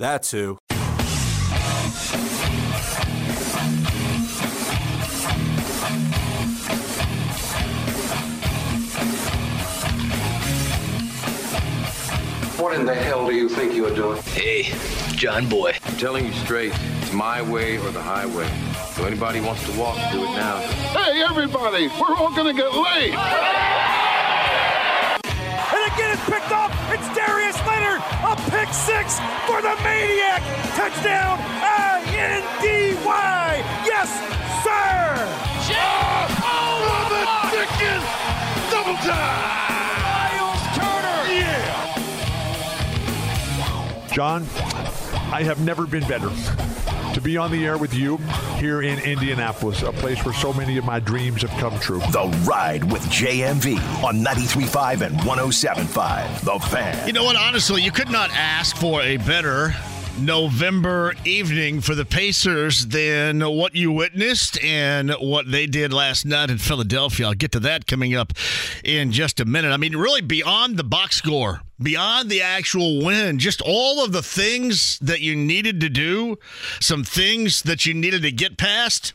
That's who. What in the hell do you think you are doing? Hey, John Boy. I'm telling you straight, it's my way or the highway. So anybody wants to walk, do it now. Hey, everybody, we're all gonna get laid. And again, it's picked up. It's Darius Leonard, a pick six for the Maniac. Touchdown, I-N-D-Y. Yes, sir. Oh, the Dickens! Double time! Miles Turner. Yeah! John, I have never been better to be on the air with you here in Indianapolis, a place where so many of my dreams have come true. The Ride with JMV on 93.5 and 107.5. The Fan. You know what? Honestly, you could not ask for a better November evening for the Pacers than what you witnessed and what they did last night in Philadelphia. I'll get to that coming up in just a minute. I mean, really, beyond the box score, beyond the actual win, just all of the things that you needed to do, some things that you needed to get past.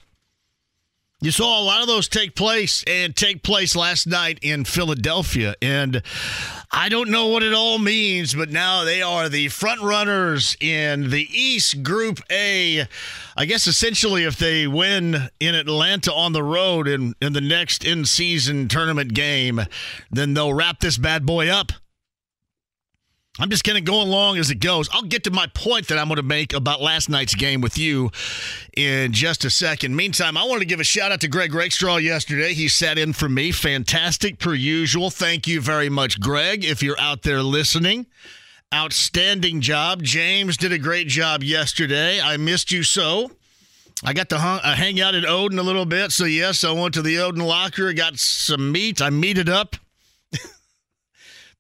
You saw a lot of those take place and take place last night in Philadelphia. And I don't know what it all means, but now they are the front runners in the East Group A. I guess essentially, if they win in Atlanta on the road in, in the next in season tournament game, then they'll wrap this bad boy up. I'm just going to go along as it goes. I'll get to my point that I'm going to make about last night's game with you in just a second. Meantime, I want to give a shout out to Greg Rakestraw yesterday. He sat in for me. Fantastic per usual. Thank you very much, Greg, if you're out there listening. Outstanding job. James did a great job yesterday. I missed you so. I got to hung, uh, hang out at Odon a little bit. So, yes, I went to the Odon locker, got some meat. I meated up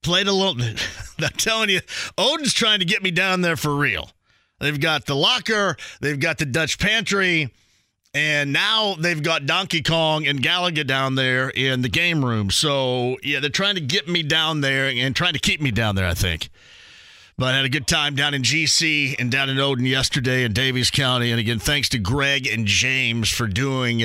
played a little. I'm telling you, Odon's trying to get me down there for real. They've got the locker, they've got the Dutch pantry, and now they've got Donkey Kong and Galaga down there in the game room. So, yeah, they're trying to get me down there and trying to keep me down there, I think. But I had a good time down in GC and down in Odon yesterday in Daviess County. And again, thanks to Greg and James for doing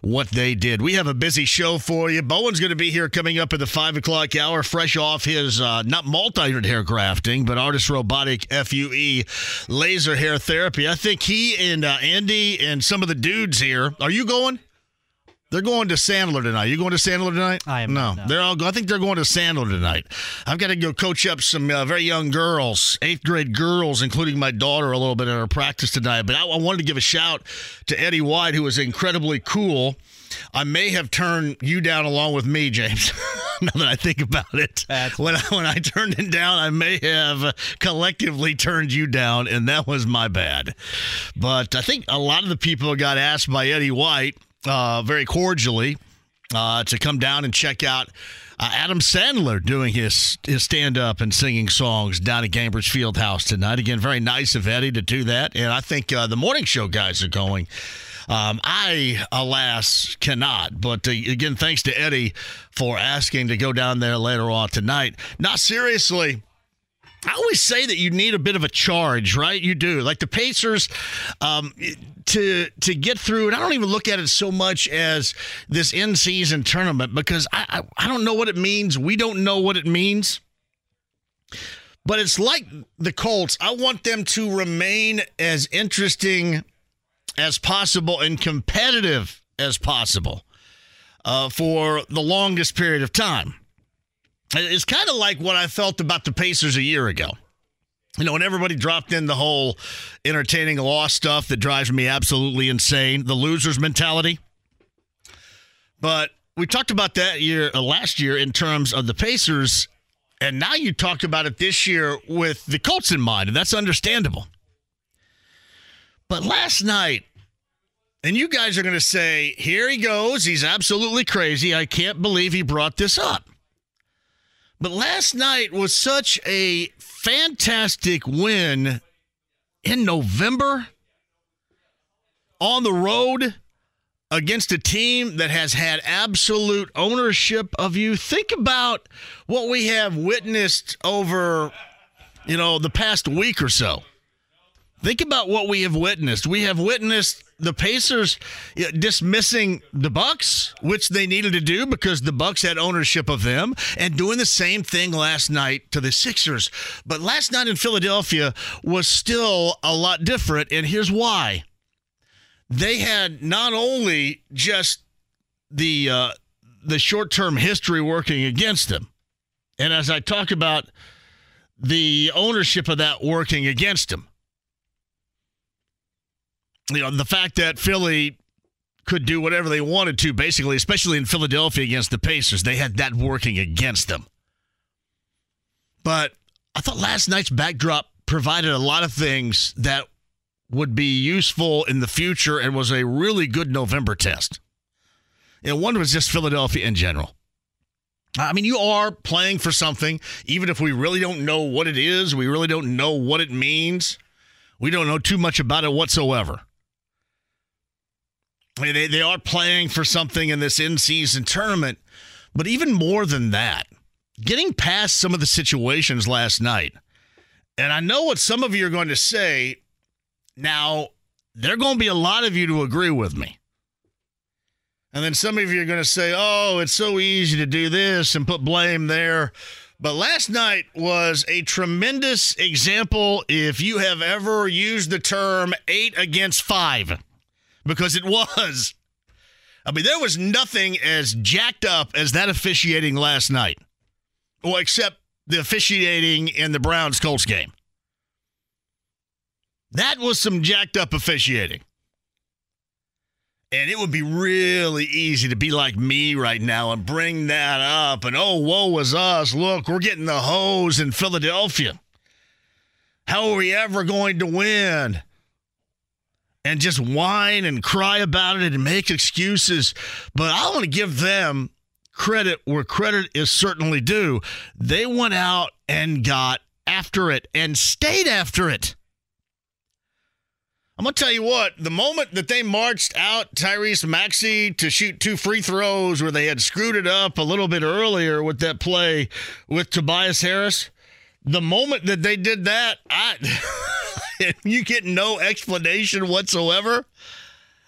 what they did. We have a busy show for you. Bowen's going to be here coming up at the five o'clock hour, fresh off his uh, not multi-unit hair grafting, but ARTAS robotic FUE laser hair therapy. I think he and uh, Andy and some of the dudes here. Are you going? They're going to Sandler tonight. You going to Sandler tonight? I am No, not, no. they're all. I think they're going to Sandler tonight. I've got to go coach up some uh, very young girls, eighth grade girls, including my daughter, a little bit in our practice tonight. But I, I wanted to give a shout to Eddie White, who was incredibly cool. I may have turned you down along with me, James. now that I think about it, That's- when I, when I turned him down, I may have collectively turned you down, and that was my bad. But I think a lot of the people got asked by Eddie White uh, very cordially uh, to come down and check out uh, Adam Sandler doing his his stand up and singing songs down at Gainbridge Field House tonight. Again, very nice of Eddie to do that, and I think uh, the morning show guys are going. Um, I, alas, cannot. But uh, again, thanks to Eddie for asking to go down there later on tonight. Not seriously. I always say that you need a bit of a charge, right? You do. Like the Pacers, um, to to get through, and I don't even look at it so much as this in season tournament because I, I I don't know what it means. We don't know what it means. But it's like the Colts. I want them to remain as interesting as possible and competitive as possible uh, for the longest period of time. It's kind of like what I felt about the Pacers a year ago. You know, when everybody dropped in the whole entertaining loss stuff that drives me absolutely insane, the losers mentality. But we talked about that year uh, last year in terms of the Pacers, and now you talked about it this year with the Colts in mind, and that's understandable. But last night, and you guys are going to say, here he goes. He's absolutely crazy. I can't believe he brought this up. But last night was such a fantastic win in November on the road against a team that has had absolute ownership of you. Think about what we have witnessed over, you know, the past week or so. Think about what we have witnessed. We have witnessed the Pacers dismissing the Bucks, which they needed to do because the Bucks had ownership of them, and doing the same thing last night to the Sixers. But last night in Philadelphia was still a lot different, and here's why. They had not only just the uh, the short term history working against them, and as I talk about the ownership of that working against them you know, the fact that Philly could do whatever they wanted to, basically, especially in Philadelphia against the Pacers, they had that working against them. But I thought last night's backdrop provided a lot of things that would be useful in the future and was a really good November test. And one was just Philadelphia in general. I mean, you are playing for something, even if we really don't know what it is, we really don't know what it means, we don't know too much about it whatsoever. They, they are playing for something in this in season tournament. But even more than that, getting past some of the situations last night, and I know what some of you are going to say. Now, there are going to be a lot of you to agree with me. And then some of you are going to say, oh, it's so easy to do this and put blame there. But last night was a tremendous example if you have ever used the term eight against five because it was. I mean, there was nothing as jacked up as that officiating last night. Well, except the officiating in the Browns Colts game. That was some jacked up officiating. And it would be really easy to be like me right now and bring that up and, oh, woe was us. Look, we're getting the hose in Philadelphia. How are we ever going to win? And just whine and cry about it and make excuses. But I want to give them credit where credit is certainly due. They went out and got after it and stayed after it. I'm going to tell you what, the moment that they marched out Tyrese Maxey to shoot two free throws where they had screwed it up a little bit earlier with that play with Tobias Harris, the moment that they did that, I you get no explanation whatsoever,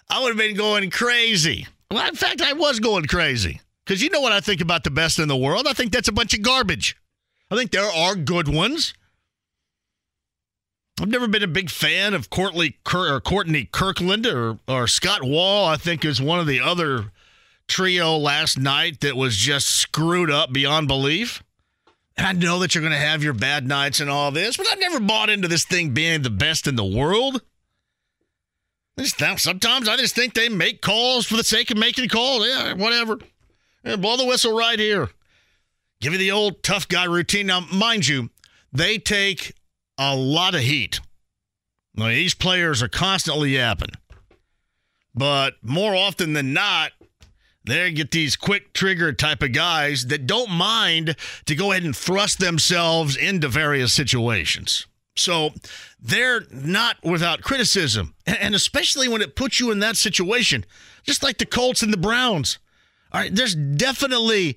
I would have been going crazy. Well, in fact, I was going crazy. Because you know what I think about the best in the world? I think that's a bunch of garbage. I think there are good ones. I've never been a big fan of Courtney, or Courtney Kirkland or, or Scott Wall, I think, is one of the other trio last night that was just screwed up beyond belief. I know that you're going to have your bad nights and all this, but I've never bought into this thing being the best in the world. sometimes I just think they make calls for the sake of making calls. Yeah, whatever. Yeah, blow the whistle right here. Give you the old tough guy routine. Now, mind you, they take a lot of heat. Now, these players are constantly yapping. But more often than not, they get these quick trigger type of guys that don't mind to go ahead and thrust themselves into various situations. So they're not without criticism, and especially when it puts you in that situation, just like the Colts and the Browns. All right, there's definitely,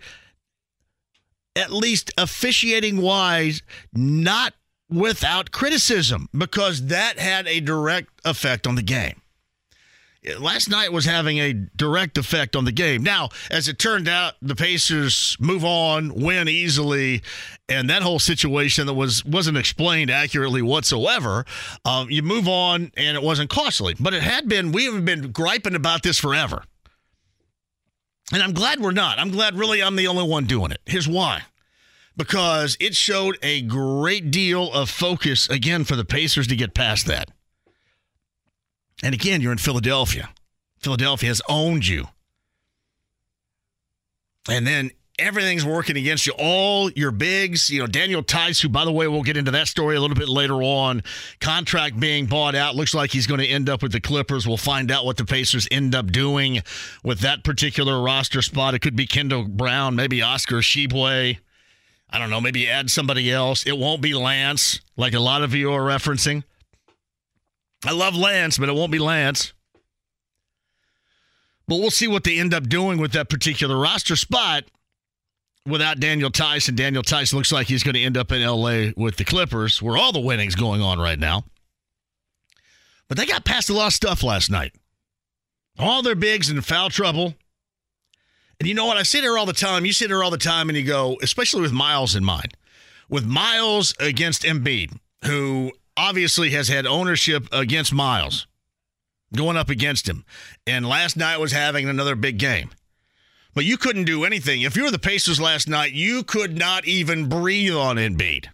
at least officiating wise, not without criticism because that had a direct effect on the game. Last night was having a direct effect on the game. Now, as it turned out, the Pacers move on, win easily, and that whole situation that was wasn't explained accurately whatsoever. Um, you move on, and it wasn't costly, but it had been. We have been griping about this forever, and I'm glad we're not. I'm glad, really, I'm the only one doing it. Here's why. Because it showed a great deal of focus again for the Pacers to get past that. And again, you're in Philadelphia. Philadelphia has owned you. And then everything's working against you. All your bigs, you know, Daniel Theis, who, by the way, we'll get into that story a little bit later on. Contract being bought out. Looks like he's going to end up with the Clippers. We'll find out what the Pacers end up doing with that particular roster spot. It could be Kendall Brown, maybe Oscar Tshiebwe. I don't know, maybe add somebody else. It won't be Lance, like a lot of you are referencing. I love Lance, but it won't be Lance. But we'll see what they end up doing with that particular roster spot without Daniel. And Daniel Theis looks like he's going to end up in LA with the Clippers, where all the winning's going on right now. But they got past a lot of stuff last night. All their bigs in foul trouble. And you know what? I sit here all the time. You sit here all the time and you go, especially with Miles in mind, with Miles against Embiid, who obviously has had ownership against Miles, going up against him. And last night was having another big game. But you couldn't do anything. If you were the Pacers last night, you could not even breathe on Embiid.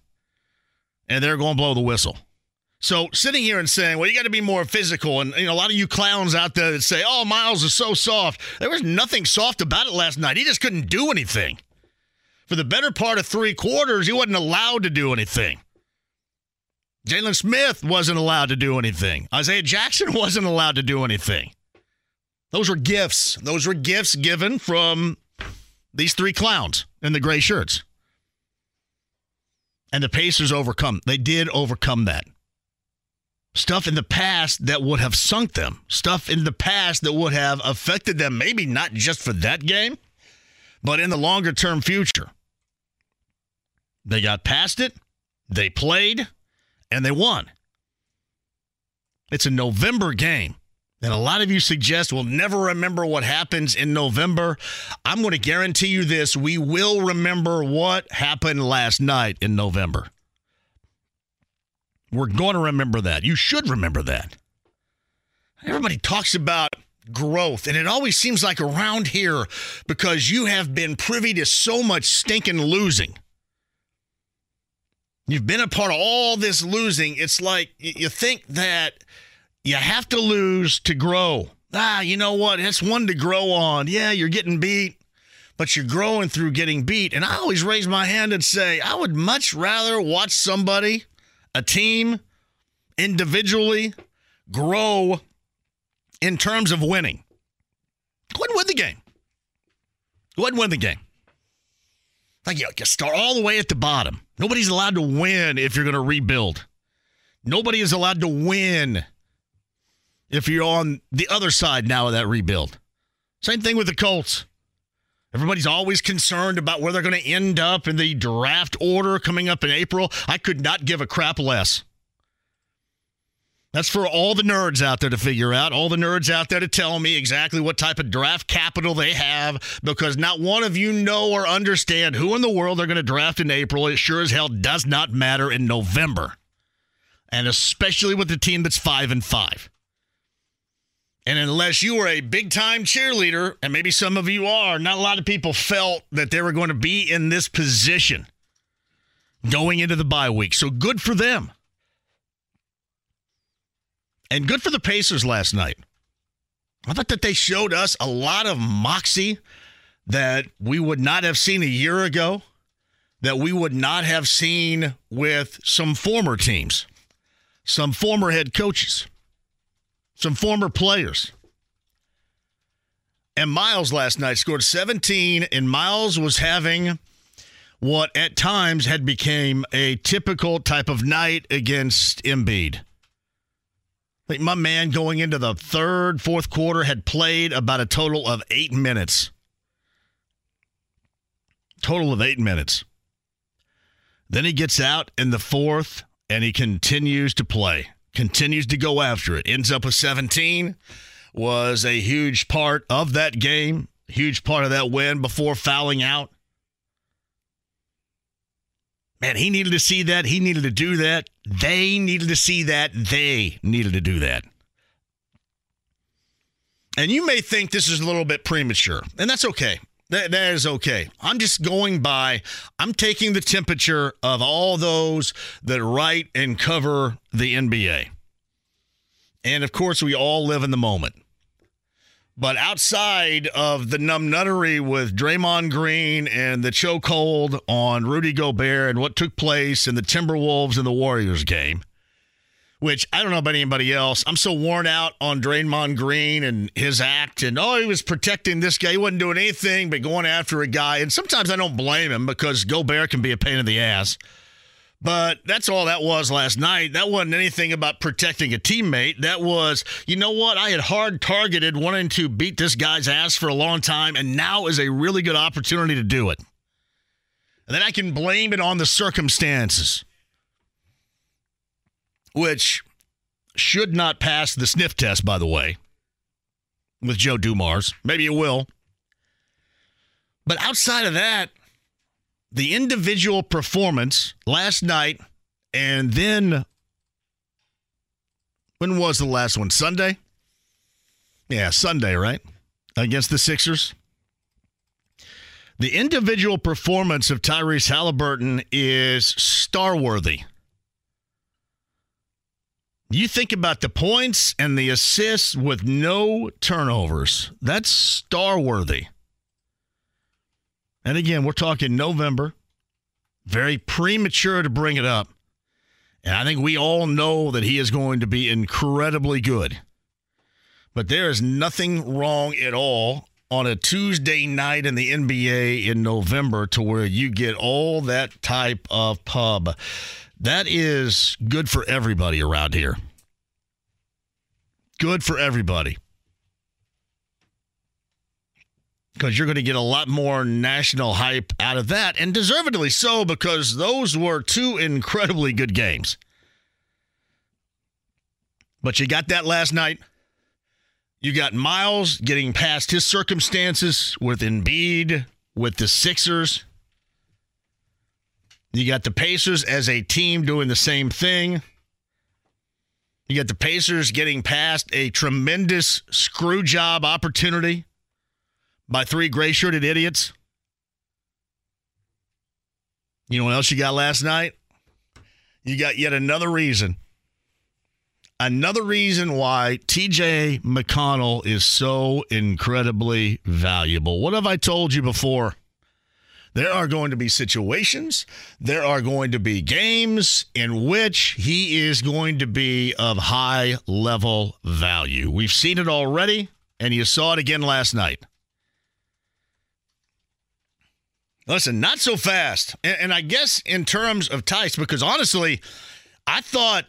And they're going to blow the whistle. So sitting here and saying, well, you got to be more physical. And you know, a lot of you clowns out there that say, oh, Miles is so soft. There was nothing soft about it last night. He just couldn't do anything. For the better part of three quarters, he wasn't allowed to do anything. Jalen Smith wasn't allowed to do anything. Isaiah Jackson wasn't allowed to do anything. Those were gifts. Those were gifts given from these three clowns in the gray shirts. And the Pacers overcome. They did overcome that. Stuff in the past that would have sunk them. Stuff in the past that would have affected them, maybe not just for that game, but in the longer term future. They got past it. They played and they won. It's a November game. And a lot of you suggest we'll never remember what happens in November. I'm going to guarantee you this we will remember what happened last night in November. We're going to remember that. You should remember that. Everybody talks about growth, and it always seems like around here because you have been privy to so much stinking losing. You've been a part of all this losing. It's like you think that you have to lose to grow. Ah, you know what? It's one to grow on. Yeah, you're getting beat, but you're growing through getting beat. And I always raise my hand and say, I would much rather watch somebody, a team, individually grow in terms of winning. Go ahead and win the game. Go ahead and win the game. Like you, you start all the way at the bottom. Nobody's allowed to win if you're going to rebuild. Nobody is allowed to win if you're on the other side now of that rebuild. Same thing with the Colts. Everybody's always concerned about where they're going to end up in the draft order coming up in April. I could not give a crap less. That's for all the nerds out there to figure out, all the nerds out there to tell me exactly what type of draft capital they have, because not one of you know or understand who in the world they're going to draft in April. It sure as hell does not matter in November. And especially with the team that's five and five. And unless you were a big time cheerleader, and maybe some of you are, not a lot of people felt that they were going to be in this position going into the bye week. So good for them. And good for the Pacers last night. I thought that they showed us a lot of moxie that we would not have seen a year ago, that we would not have seen with some former teams, some former head coaches, some former players. And Miles last night scored 17, and Miles was having what at times had become a typical type of night against Embiid. Like my man going into the third, fourth quarter had played about a total of eight minutes. Total of eight minutes. Then he gets out in the fourth and he continues to play, continues to go after it. Ends up with 17. was a huge part of that game, huge part of that win before fouling out. Man, he needed to see that. He needed to do that. They needed to see that. They needed to do that. And you may think this is a little bit premature, and that's okay. That, that is okay. I'm just going by, I'm taking the temperature of all those that write and cover the NBA. And of course, we all live in the moment. But outside of the numbnuttery with Draymond Green and the chokehold on Rudy Gobert and what took place in the Timberwolves and the Warriors game, which I don't know about anybody else. I'm so worn out on Draymond Green and his act, and oh, he was protecting this guy. He wasn't doing anything but going after a guy. And sometimes I don't blame him because Gobert can be a pain in the ass. But that's all that was last night. That wasn't anything about protecting a teammate. That was, you know what? I had hard targeted wanting to beat this guy's ass for a long time, and now is a really good opportunity to do it. And then I can blame it on the circumstances, which should not pass the sniff test, by the way, with Joe Dumars. Maybe it will. But outside of that, the individual performance last night and then when was the last one? Sunday? Yeah, Sunday, right? Against the Sixers. The individual performance of Tyrese Haliburton is star worthy. You think about the points and the assists with no turnovers. That's star worthy. And again, we're talking November. Very premature to bring it up. And I think we all know that he is going to be incredibly good. But there is nothing wrong at all on a Tuesday night in the NBA in November to where you get all that type of pub. That is good for everybody around here. Good for everybody because you're going to get a lot more national hype out of that, and deservedly so, because those were two incredibly good games. But you got that last night. You got Miles getting past his circumstances with Embiid, with the Sixers. You got the Pacers as a team doing the same thing. You got the Pacers getting past a tremendous screw job opportunity by three gray shirted idiots. You know what else you got last night? You got yet another reason. Another reason why TJ McConnell is so incredibly valuable. What have I told you before? There are going to be situations, there are going to be games in which he is going to be of high level value. We've seen it already, and you saw it again last night. Listen, not so fast. And, and, I guess in terms of Theis, because honestly, I thought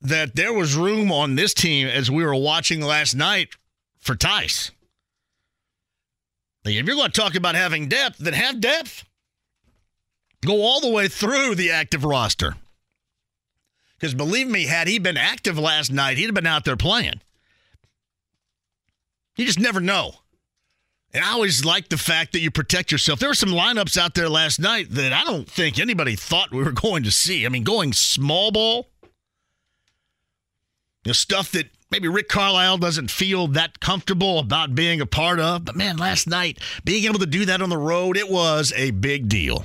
that there was room on this team as we were watching last night for Theis. If you're going to talk about having depth, then have depth. Go all the way through the active roster. Because believe me, had he been active last night, he'd have been out there playing. You just never know. And I always like the fact that you protect yourself. There were some lineups out there last night that I don't think anybody thought we were going to see. I mean, going small ball, you know, stuff that maybe Rick Carlisle doesn't feel that comfortable about being a part of. But man, last night, being able to do that on the road, it was a big deal.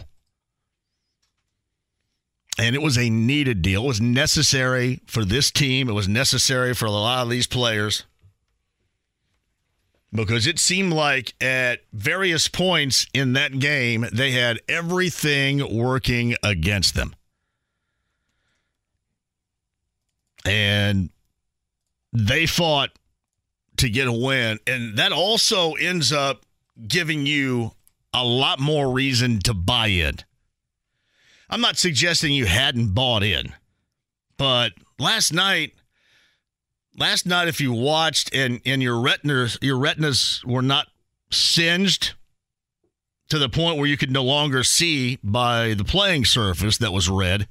And it was a needed deal. It was necessary for this team, it was necessary for a lot of these players because it seemed like at various points in that game, they had everything working against them. And they fought to get a win. And that also ends up giving you a lot more reason to buy in. I'm not suggesting you hadn't bought in, but last night, last night if you watched and and your retinas your retinas were not singed to the point where you could no longer see by the playing surface that was red.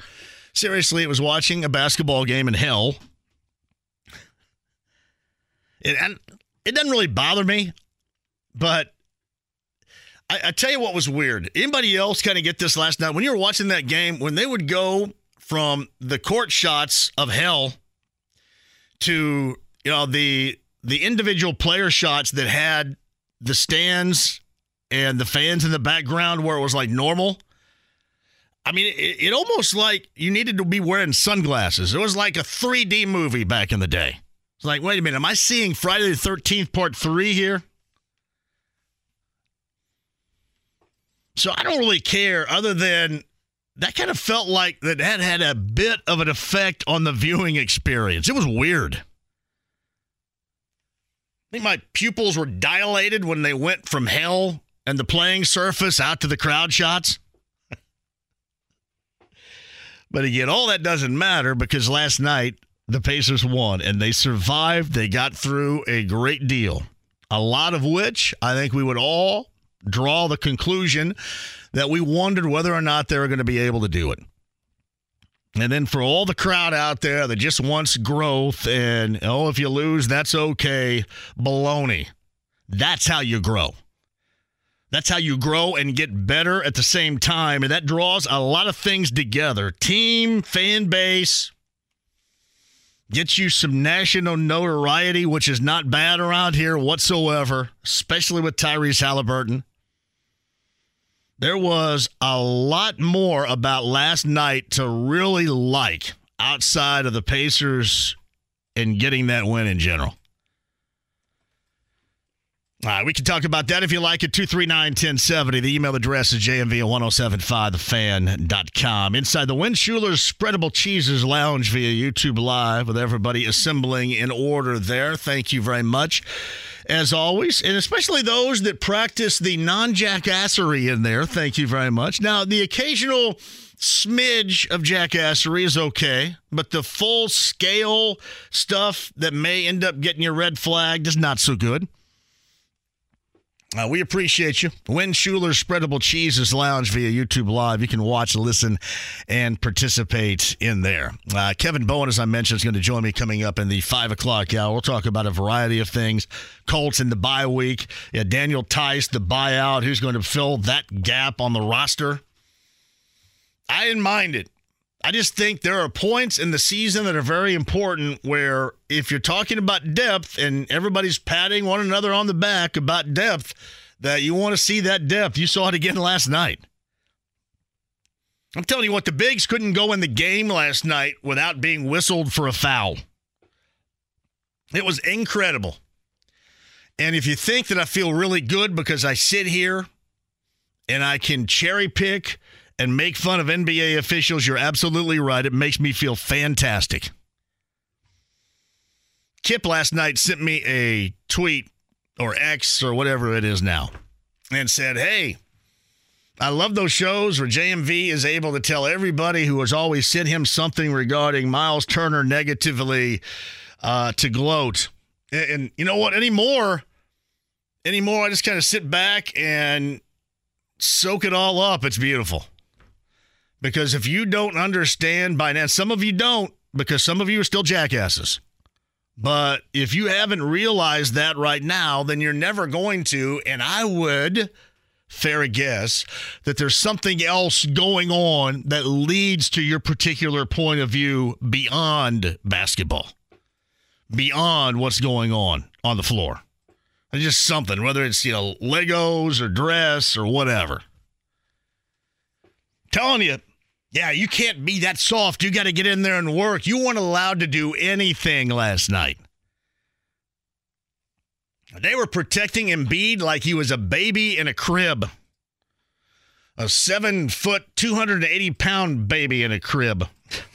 Seriously, it was watching a basketball game in hell. And, and it doesn't really bother me, but I, I tell you what was weird. Anybody else kind of get this last night when you were watching that game when they would go from the court shots of hell to you know the the individual player shots that had the stands and the fans in the background where it was like normal. I mean, it, it almost like you needed to be wearing sunglasses. It was like a 3D movie back in the day. It's like, wait a minute, am I seeing Friday the 13th part three here? So I don't really care other than that kind of felt like that had had a bit of an effect on the viewing experience. It was weird. I think my pupils were dilated when they went from hell and the playing surface out to the crowd shots. but again, all that doesn't matter because last night the Pacers won and they survived. They got through a great deal, a lot of which I think we would all draw the conclusion that we wondered whether or not they were going to be able to do it. And then for all the crowd out there that just wants growth and, oh, if you lose, that's okay, baloney. That's how you grow. That's how you grow and get better at the same time. And that draws a lot of things together team, fan base, gets you some national notoriety, which is not bad around here whatsoever, especially with Tyrese Haliburton. There was a lot more about last night to really like outside of the Pacers and getting that win in general. All right, we can talk about that if you like it. 239 1070. The email address is jmv at 1075thefan.com. Inside the Win Schuler's Spreadable Cheeses Lounge via YouTube Live with everybody assembling in order there. Thank you very much, as always. And especially those that practice the non jackassery in there. Thank you very much. Now, the occasional smidge of jackassery is okay, but the full scale stuff that may end up getting your red flagged is not so good. Uh, we appreciate you. Win Schuler's Spreadable Cheeses Lounge via YouTube Live. You can watch, listen, and participate in there. Uh, Kevin Bowen, as I mentioned, is going to join me coming up in the 5 o'clock hour. We'll talk about a variety of things. Colts in the bye week. Yeah, Daniel Theis, the buyout. Who's going to fill that gap on the roster? I didn't mind it. I just think there are points in the season that are very important where if you're talking about depth and everybody's patting one another on the back about depth, that you want to see that depth. You saw it again last night. I'm telling you what, the Bigs couldn't go in the game last night without being whistled for a foul. It was incredible. And if you think that I feel really good because I sit here and I can cherry pick and make fun of NBA officials, you're absolutely right. It makes me feel fantastic. Kip last night sent me a tweet or X or whatever it is now and said, Hey, I love those shows where JMV is able to tell everybody who has always sent him something regarding Miles Turner negatively uh, to gloat. And, and you know what? Anymore, anymore, I just kind of sit back and soak it all up. It's beautiful. Because if you don't understand by now, some of you don't, because some of you are still jackasses. But if you haven't realized that right now, then you're never going to. And I would fair guess that there's something else going on that leads to your particular point of view beyond basketball, beyond what's going on on the floor. It's just something, whether it's, you know, Legos or dress or whatever. telling you, yeah, you can't be that soft. You got to get in there and work. You weren't allowed to do anything last night. They were protecting Embiid like he was a baby in a crib. A seven foot, 280 pound baby in a crib.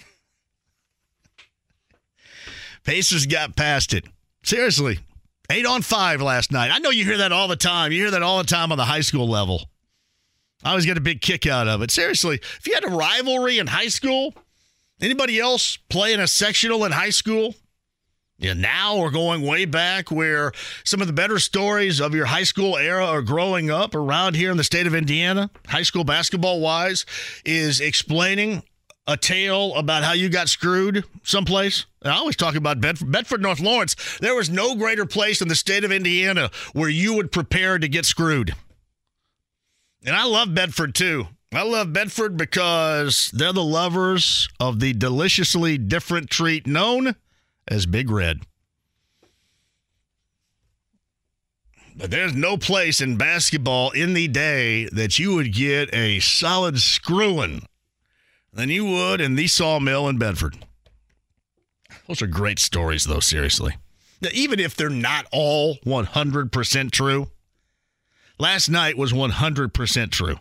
Pacers got past it. Seriously. Eight on five last night. I know you hear that all the time. You hear that all the time on the high school level. I always get a big kick out of it. Seriously, if you had a rivalry in high school, anybody else playing a sectional in high school? Yeah, now we're going way back where some of the better stories of your high school era are growing up around here in the state of Indiana, high school basketball wise, is explaining a tale about how you got screwed someplace? And I always talk about Bedford, Bedford, North Lawrence. There was no greater place in the state of Indiana where you would prepare to get screwed. And I love Bedford too. I love Bedford because they're the lovers of the deliciously different treat known as Big Red. But there's no place in basketball in the day that you would get a solid screwing than you would in the sawmill in Bedford. Those are great stories, though, seriously. Now, even if they're not all 100% true, last night was 100% true.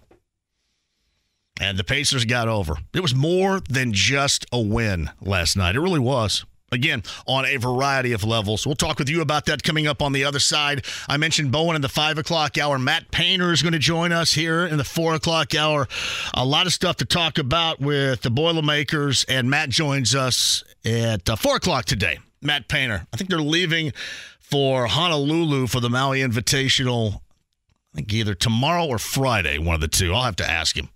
And the Pacers got over. It was more than just a win last night. It really was. Again, on a variety of levels. We'll talk with you about that coming up on the other side. I mentioned Bowen in the five o'clock hour. Matt Painter is going to join us here in the four o'clock hour. A lot of stuff to talk about with the Boilermakers, and Matt joins us at uh, four o'clock today. Matt Painter. I think they're leaving for Honolulu for the Maui Invitational. Think either tomorrow or Friday, one of the two. I'll have to ask him.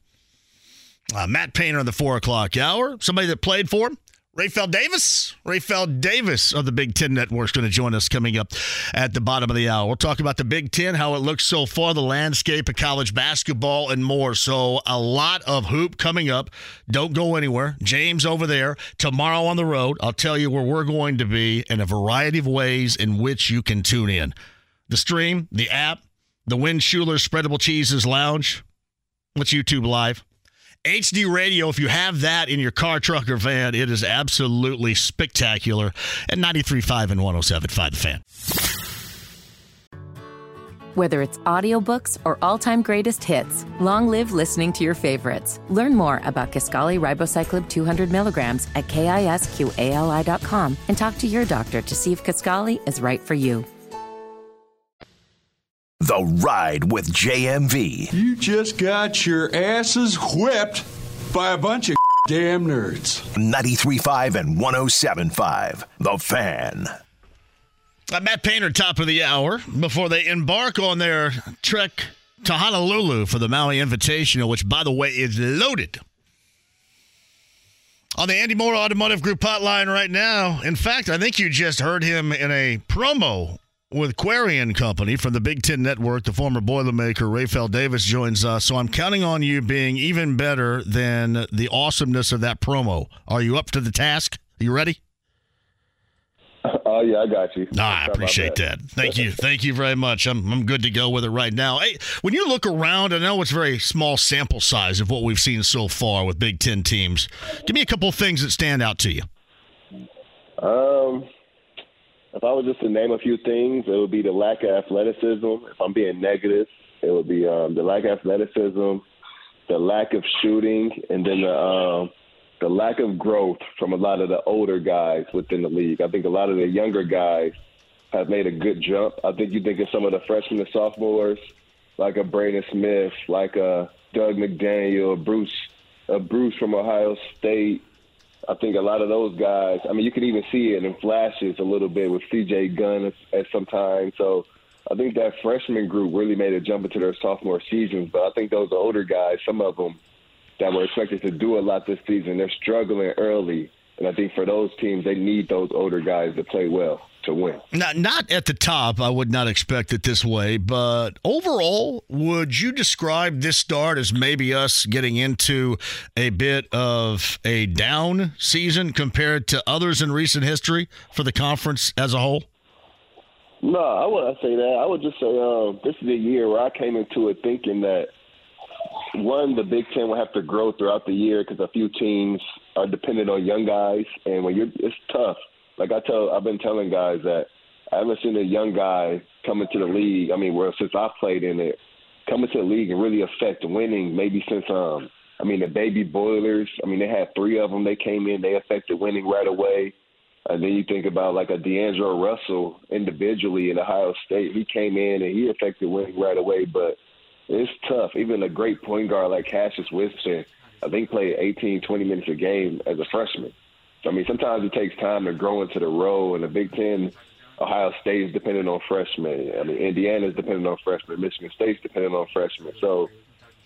Uh, Matt Painter in the four o'clock hour. Somebody that played for him. Rapheal Davis, Rapheal Davis of the Big Ten Network is going to join us coming up at the bottom of the hour. We'll talk about the Big Ten, how it looks so far, the landscape of college basketball, and more. So, a lot of hoop coming up. Don't go anywhere. James over there tomorrow on the road. I'll tell you where we're going to be in a variety of ways in which you can tune in. The stream, the app, the Win Schuler Spreadable Cheeses Lounge. What's YouTube Live? HD radio, if you have that in your car, truck, or van, it is absolutely spectacular. At 93.5 and 107.5 The Fan. Whether it's audiobooks or all-time greatest hits, long live listening to your favorites. Learn more about Kisqali Ribociclib 200 milligrams at kisqali.com and talk to your doctor to see if Kisqali is right for you. The Ride with JMV. You just got your asses whipped by a bunch of damn nerds. 93.5 and 107.5. The Fan. Uh, Matt Painter, top of the hour, before they embark on their trek to Honolulu for the Maui Invitational, which, by the way, is loaded. On the Andy Moore Automotive Group hotline right now. In fact, I think you just heard him in a promo with Quarian Company from the Big Ten Network. The former Boilermaker Rapheal Davis joins us. So I'm counting on you being even better than the awesomeness of that promo. Are you up to the task? Are you ready? Oh yeah, I got you. Nah, I appreciate that. that. Thank you, thank you very much. I'm I'm good to go with it right now. Hey, when you look around, I know it's very small sample size of what we've seen so far with Big Ten teams. Give me a couple of things that stand out to you. Um, if I was just to name a few things, it would be the lack of athleticism. If I'm being negative, it would be um, the lack of athleticism, the lack of shooting, and then the um, the lack of growth from a lot of the older guys within the league. I think a lot of the younger guys have made a good jump. I think you think of some of the freshmen and sophomores, like a Braden Smith, like a Dug McDaniel, Bruce, a Bruce from Ohio State, I think a lot of those guys. I mean, you can even see it in flashes a little bit with C.J. Gunn at, at some time. So I think that freshman group really made a jump into their sophomore seasons. But I think those older guys, some of them that were expected to do a lot this season, they're struggling early. And I think for those teams, they need those older guys to play well to win. Not not at the top. I would not expect it this way, but overall, would you describe this start as maybe us getting into a bit of a down season compared to others in recent history for the conference as a whole? No, I wouldn't say that. I would just say um, this is a year where I came into it thinking that one, the Big Ten will have to grow throughout the year because a few teams are dependent on young guys, and when you're, it's tough like I tell, I've been telling guys that I haven't seen a young guy come into the league. I mean, well, since I played in it, come into the league and really affect winning. Maybe since um, I mean, the baby boilers. I mean, they had three of them. They came in, they affected winning right away. And then you think about like a D'Angelo Russell individually in Ohio State. He came in and he affected winning right away. But it's tough. Even a great point guard like Cassius Winston, I think played 18, 20 minutes a game as a freshman. I mean, sometimes it takes time to grow into the role. In the Big Ten, Ohio State is dependent on freshmen. I mean, Indiana is dependent on freshmen. Michigan State's dependent on freshmen. So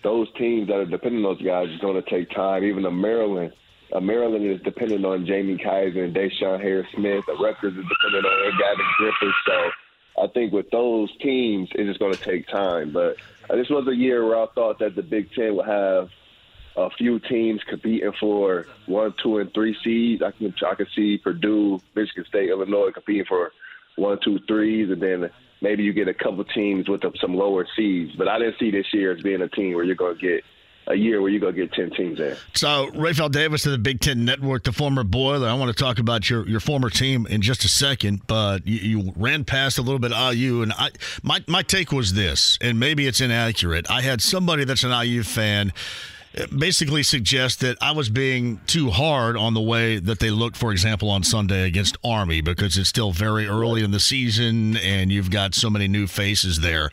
those teams that are dependent on those guys is going to take time. Even the Maryland, Uh, Maryland is dependent on Jamie Kaiser and DeShawn Harris Smith. The Rutgers is dependent on Gavin Griffith. So I think with those teams, it's going to take time. But uh, this was a year where I thought that the Big Ten would have a few teams competing for one, two, and three seeds. I can I can see Purdue, Michigan State, Illinois competing for one, two, threes, and then maybe you get a couple teams with some lower seeds. But I didn't see this year as being a team where you're going to get a year where you're going to get 10 teams there. So, Rapheal Davis of the Big Ten Network, the former Boiler. I want to talk about your, your former team in just a second, but you, you ran past a little bit IU, and I my, my take was this, and maybe it's inaccurate. I had somebody that's an IU fan basically suggest that I was being too hard on the way that they looked, for example, on Sunday against Army because it's still very early in the season and you've got so many new faces there.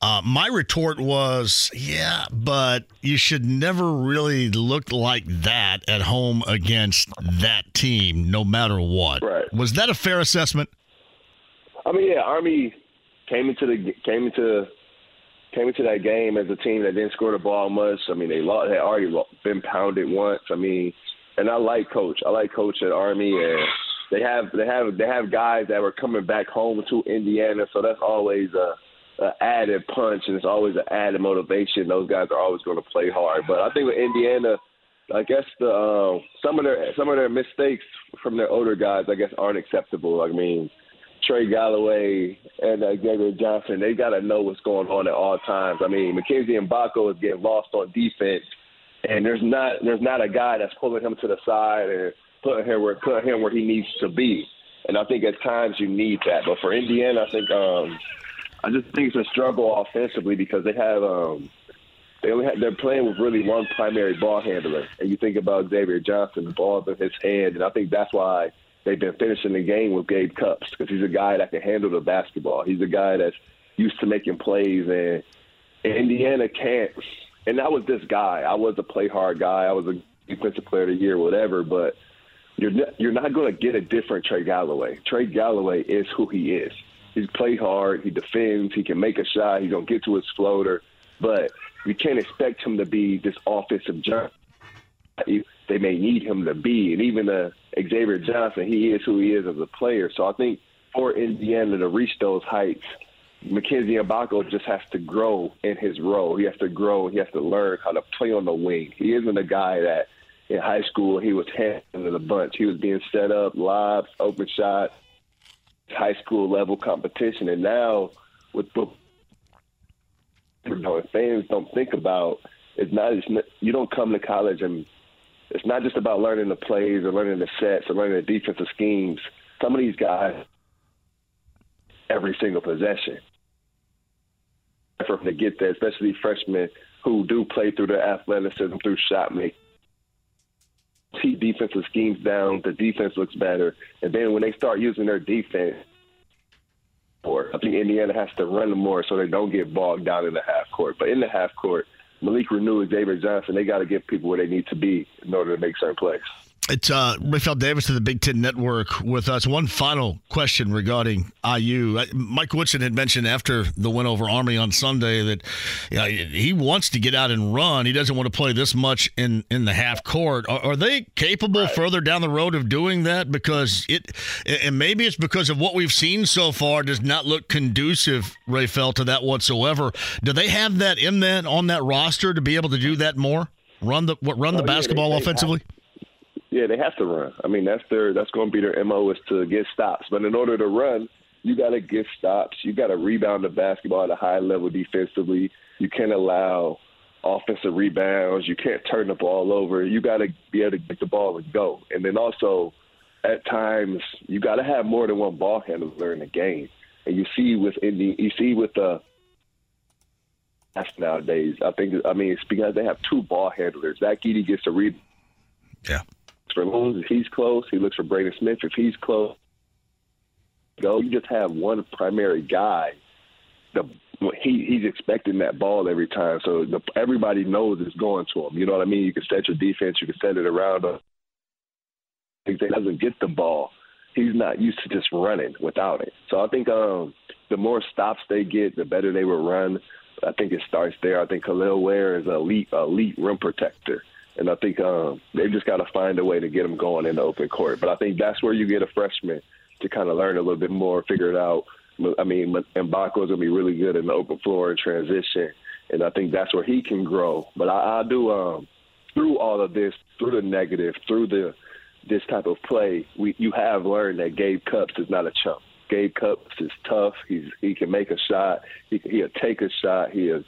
Uh, my retort was, yeah, but you should never really look like that at home against that team, no matter what. Right. Was that a fair assessment? I mean, yeah, Army came into the came into came into that game as a team that didn't score the ball much. I mean, they lost, they already been pounded once. I mean, and I like coach. I like coach at Army, and they have they have they have guys that were coming back home to Indiana, so that's always a, a added punch, and it's always an added motivation. Those guys are always going to play hard. But I think with Indiana. I guess the uh, some of their some of their mistakes from their older guys, I guess, aren't acceptable. I mean, Trey Galloway and uh, Gabriel Johnson, they got to know what's going on at all times. I mean, Mackenzie Mgbako is getting lost on defense, and there's not there's not a guy that's pulling him to the side and putting him where putting him where he needs to be. And I think at times you need that. But for Indiana, I think um, I just think it's a struggle offensively because they have um, they only have, they're playing with really one primary ball handler. And you think about Xavier Johnson, the ball's in his hand, and I think that's why they've been finishing the game with Gabe Cupps because he's a guy that can handle the basketball. He's a guy that's used to making plays, and Indiana can't. And I was this guy. I was a play hard guy. I was a defensive player of the year, whatever. But you're you're not going to get a different Trey Galloway. Trey Galloway is who he is. He's play hard. He defends. He can make a shot. He's gonna get to his floater. But you can't expect him to be this offensive giant. They may need him to be, and even the Xavier Johnson, he is who he is as a player. So I think for Indiana to reach those heights, Mackenzie Mgbako just has to grow in his role. He has to grow. He has to learn how to play on the wing. He isn't a guy that in high school he was handling the bunch. He was being set up, lobs, open shot, high school level competition. And now with the you know, fans don't think about it's not, it's not you don't come to college and it's not just about learning the plays or learning the sets or learning the defensive schemes. Some of these guys, every single possession, for them to get there, especially freshmen who do play through their athleticism, through shot making. See defensive schemes down, the defense looks better, and then when they start using their defense, or I think Indiana has to run them more so they don't get bogged down in the half court. But in the half court, Malik Reneau, Xavier Johnson, they got to get people where they need to be in order to make certain plays. It's uh, Rapheal Davis of the Big Ten Network with us. One final question regarding IU. Uh, Mike Woodson had mentioned after the win over Army on Sunday that you know, he wants to get out and run. He doesn't want to play this much in, in the half court. Are, are they capable right. further down the road of doing that? Because it, and maybe it's because of what we've seen so far, does not look conducive, Rapheal, to that whatsoever. Do they have that in that on that roster to be able to do that more? Run the what? Run the oh, basketball yeah, they, they offensively. Yeah, they have to run. I mean, that's their that's going to be their mo is to get stops. But in order to run, you got to get stops. You got to rebound the basketball at a high level defensively. You can't allow offensive rebounds. You can't turn the ball over. You got to be able to get the ball and go. And then also, at times, you got to have more than one ball handler in the game. And you see with Indy, you see with the nowadays. I think I mean it's because they have two ball handlers. Zach Edey gets a read. Yeah for Moons if he's close. He looks for Braden Smith if he's close. Go, you just have one primary guy. The he he's expecting that ball every time, so the, everybody knows it's going to him. You know what I mean? You can set your defense, you can set it around him. If he doesn't get the ball, he's not used to just running without it. So I think um, the more stops they get, the better they will run. I think it starts there. I think Kel'el Ware is an elite elite rim protector. And I think um, they've just got to find a way to get him going in the open court. But I think that's where you get a freshman to kind of learn a little bit more, figure it out. I mean, Mgbako is going to be really good in the open floor and transition, and I think that's where he can grow. But I, I do um, through all of this, through the negative, through the this type of play, we you have learned that Gabe Cupps is not a chump. Gabe Cupps is tough. He's he can make a shot. He he'll take a shot. He is.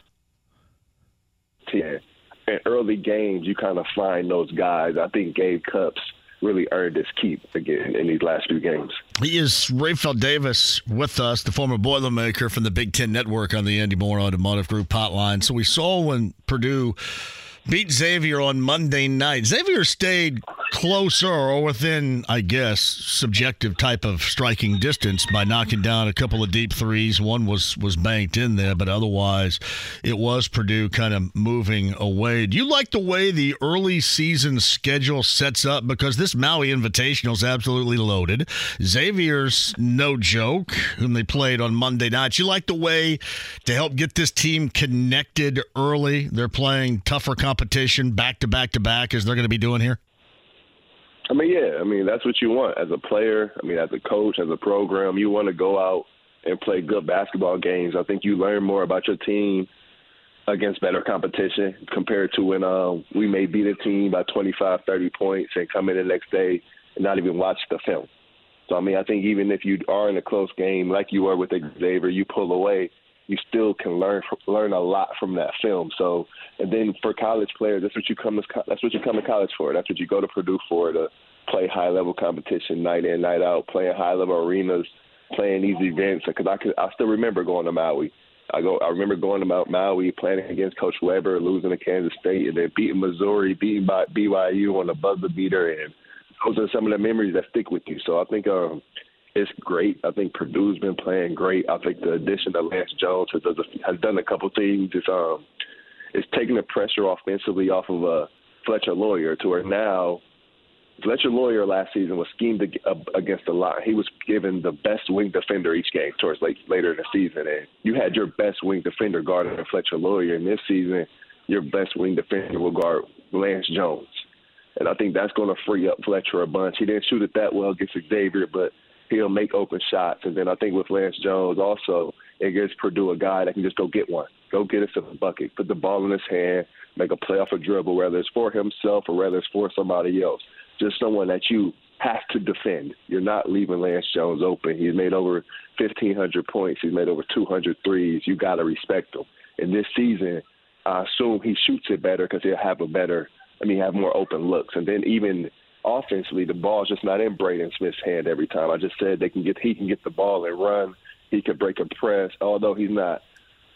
Yeah. In early games, you kind of find those guys. I think Gabe Cupps really earned his keep again in these last few games. He is Rapheal Davis with us, the former Boilermaker from the Big Ten Network on the Andy Moore Automotive Group hotline. So we saw when Purdue beat Xavier on Monday night. Xavier stayed closer or within, I guess, subjective type of striking distance by knocking down a couple of deep threes. One was was banked in there, but otherwise, it was Purdue kind of moving away. Do you like the way the early season schedule sets up? Because this Maui Invitational is absolutely loaded. Xavier's no joke, whom they played on Monday night. You like the way to help get this team connected early? They're playing tougher competition back to back to back as they're going to be doing here. I mean, yeah. I mean, that's what you want as a player. I mean, as a coach, as a program, you want to go out and play good basketball games. I think you learn more about your team against better competition compared to when uh, we may beat a team by 25, 30 points and come in the next day and not even watch the film. So, I mean, I think even if you are in a close game like you were with Xavier, you pull away – you still can learn learn a lot from that film. So, and then for college players, that's what you come that's what you come to college for. That's what you go to Purdue for to play high level competition night in night out, playing high level arenas, playing these events. Because I could I still remember going to Maui. I go. I remember going to Mount Maui, playing against Coach Weber, losing to Kansas State, and then beating Missouri, beating by BYU on the buzzer beater, and those are some of the memories that stick with you. So I think um, it's great. I think Purdue's been playing great. I think the addition of Lance Jones has, has done a couple things. It's um, it's taking the pressure offensively off of uh, Fletcher Loyer to where now Fletcher Loyer last season was schemed against a lot. He was given the best wing defender each game towards late, later in the season, and you had your best wing defender guarding Fletcher Loyer. And this season, your best wing defender will guard Lance Jones. And I think that's going to free up Fletcher a bunch. He didn't shoot it that well against Xavier, but he'll make open shots. And then I think with Lance Jones also, it gives Purdue a guy that can just go get one, go get us a bucket, put the ball in his hand, make a play off a dribble, whether it's for himself or whether it's for somebody else. Just someone that you have to defend. You're not leaving Lance Jones open. He's made over 1,500 points. He's made over 200 threes. You got to respect him. And this season, I assume he shoots it better because he'll have a better, I mean, have more open looks. And then even – offensively, the ball's just not in Braden Smith's hand every time. I just said they can get he can get the ball and run. He can break a press, although he's not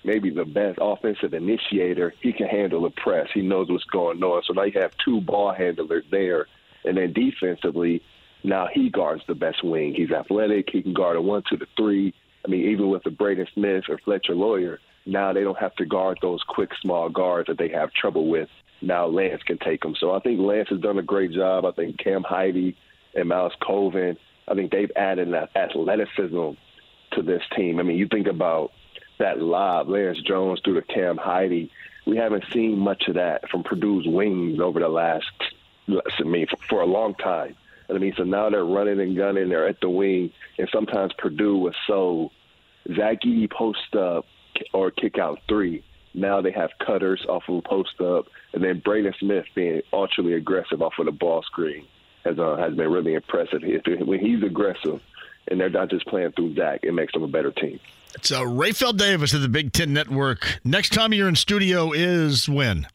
maybe the best offensive initiator. He can handle a press. He knows what's going on. So now you have two ball handlers there, and then defensively, now he guards the best wing. He's athletic. He can guard a one to the three. I mean, even with the Braden Smith or Fletcher Loyer, now they don't have to guard those quick small guards that they have trouble with now Lance can take them. So I think Lance has done a great job. I think Cam Heide and Myles Colvin, I think they've added that athleticism to this team. I mean, you think about that lob, Lance Jones through to Cam Heide. We haven't seen much of that from Purdue's wings over the last, I mean, for, a long time. I mean, so now they're running and gunning. They're at the wing, and sometimes Purdue was so Zach Edey post up or kick out three now they have cutters off of a post up, and then Braden Smith being ultra aggressive off of the ball screen has uh, has been really impressive. When he's aggressive, and they're not just playing through Zach, it makes them a better team. It's uh, Davis of the Big Ten Network. Next time you're in studio is when?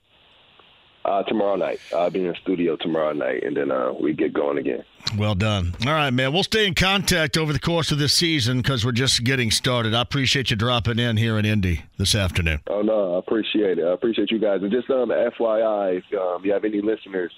Uh, tomorrow night. I'll be in the studio tomorrow night, and then uh, we get going again. Well done. All right, man. We'll stay in contact over the course of this season because we're just getting started. I appreciate you dropping in here in Indy this afternoon. Oh no, I appreciate it. I appreciate you guys. And just um, FYI, if um, you have any listeners,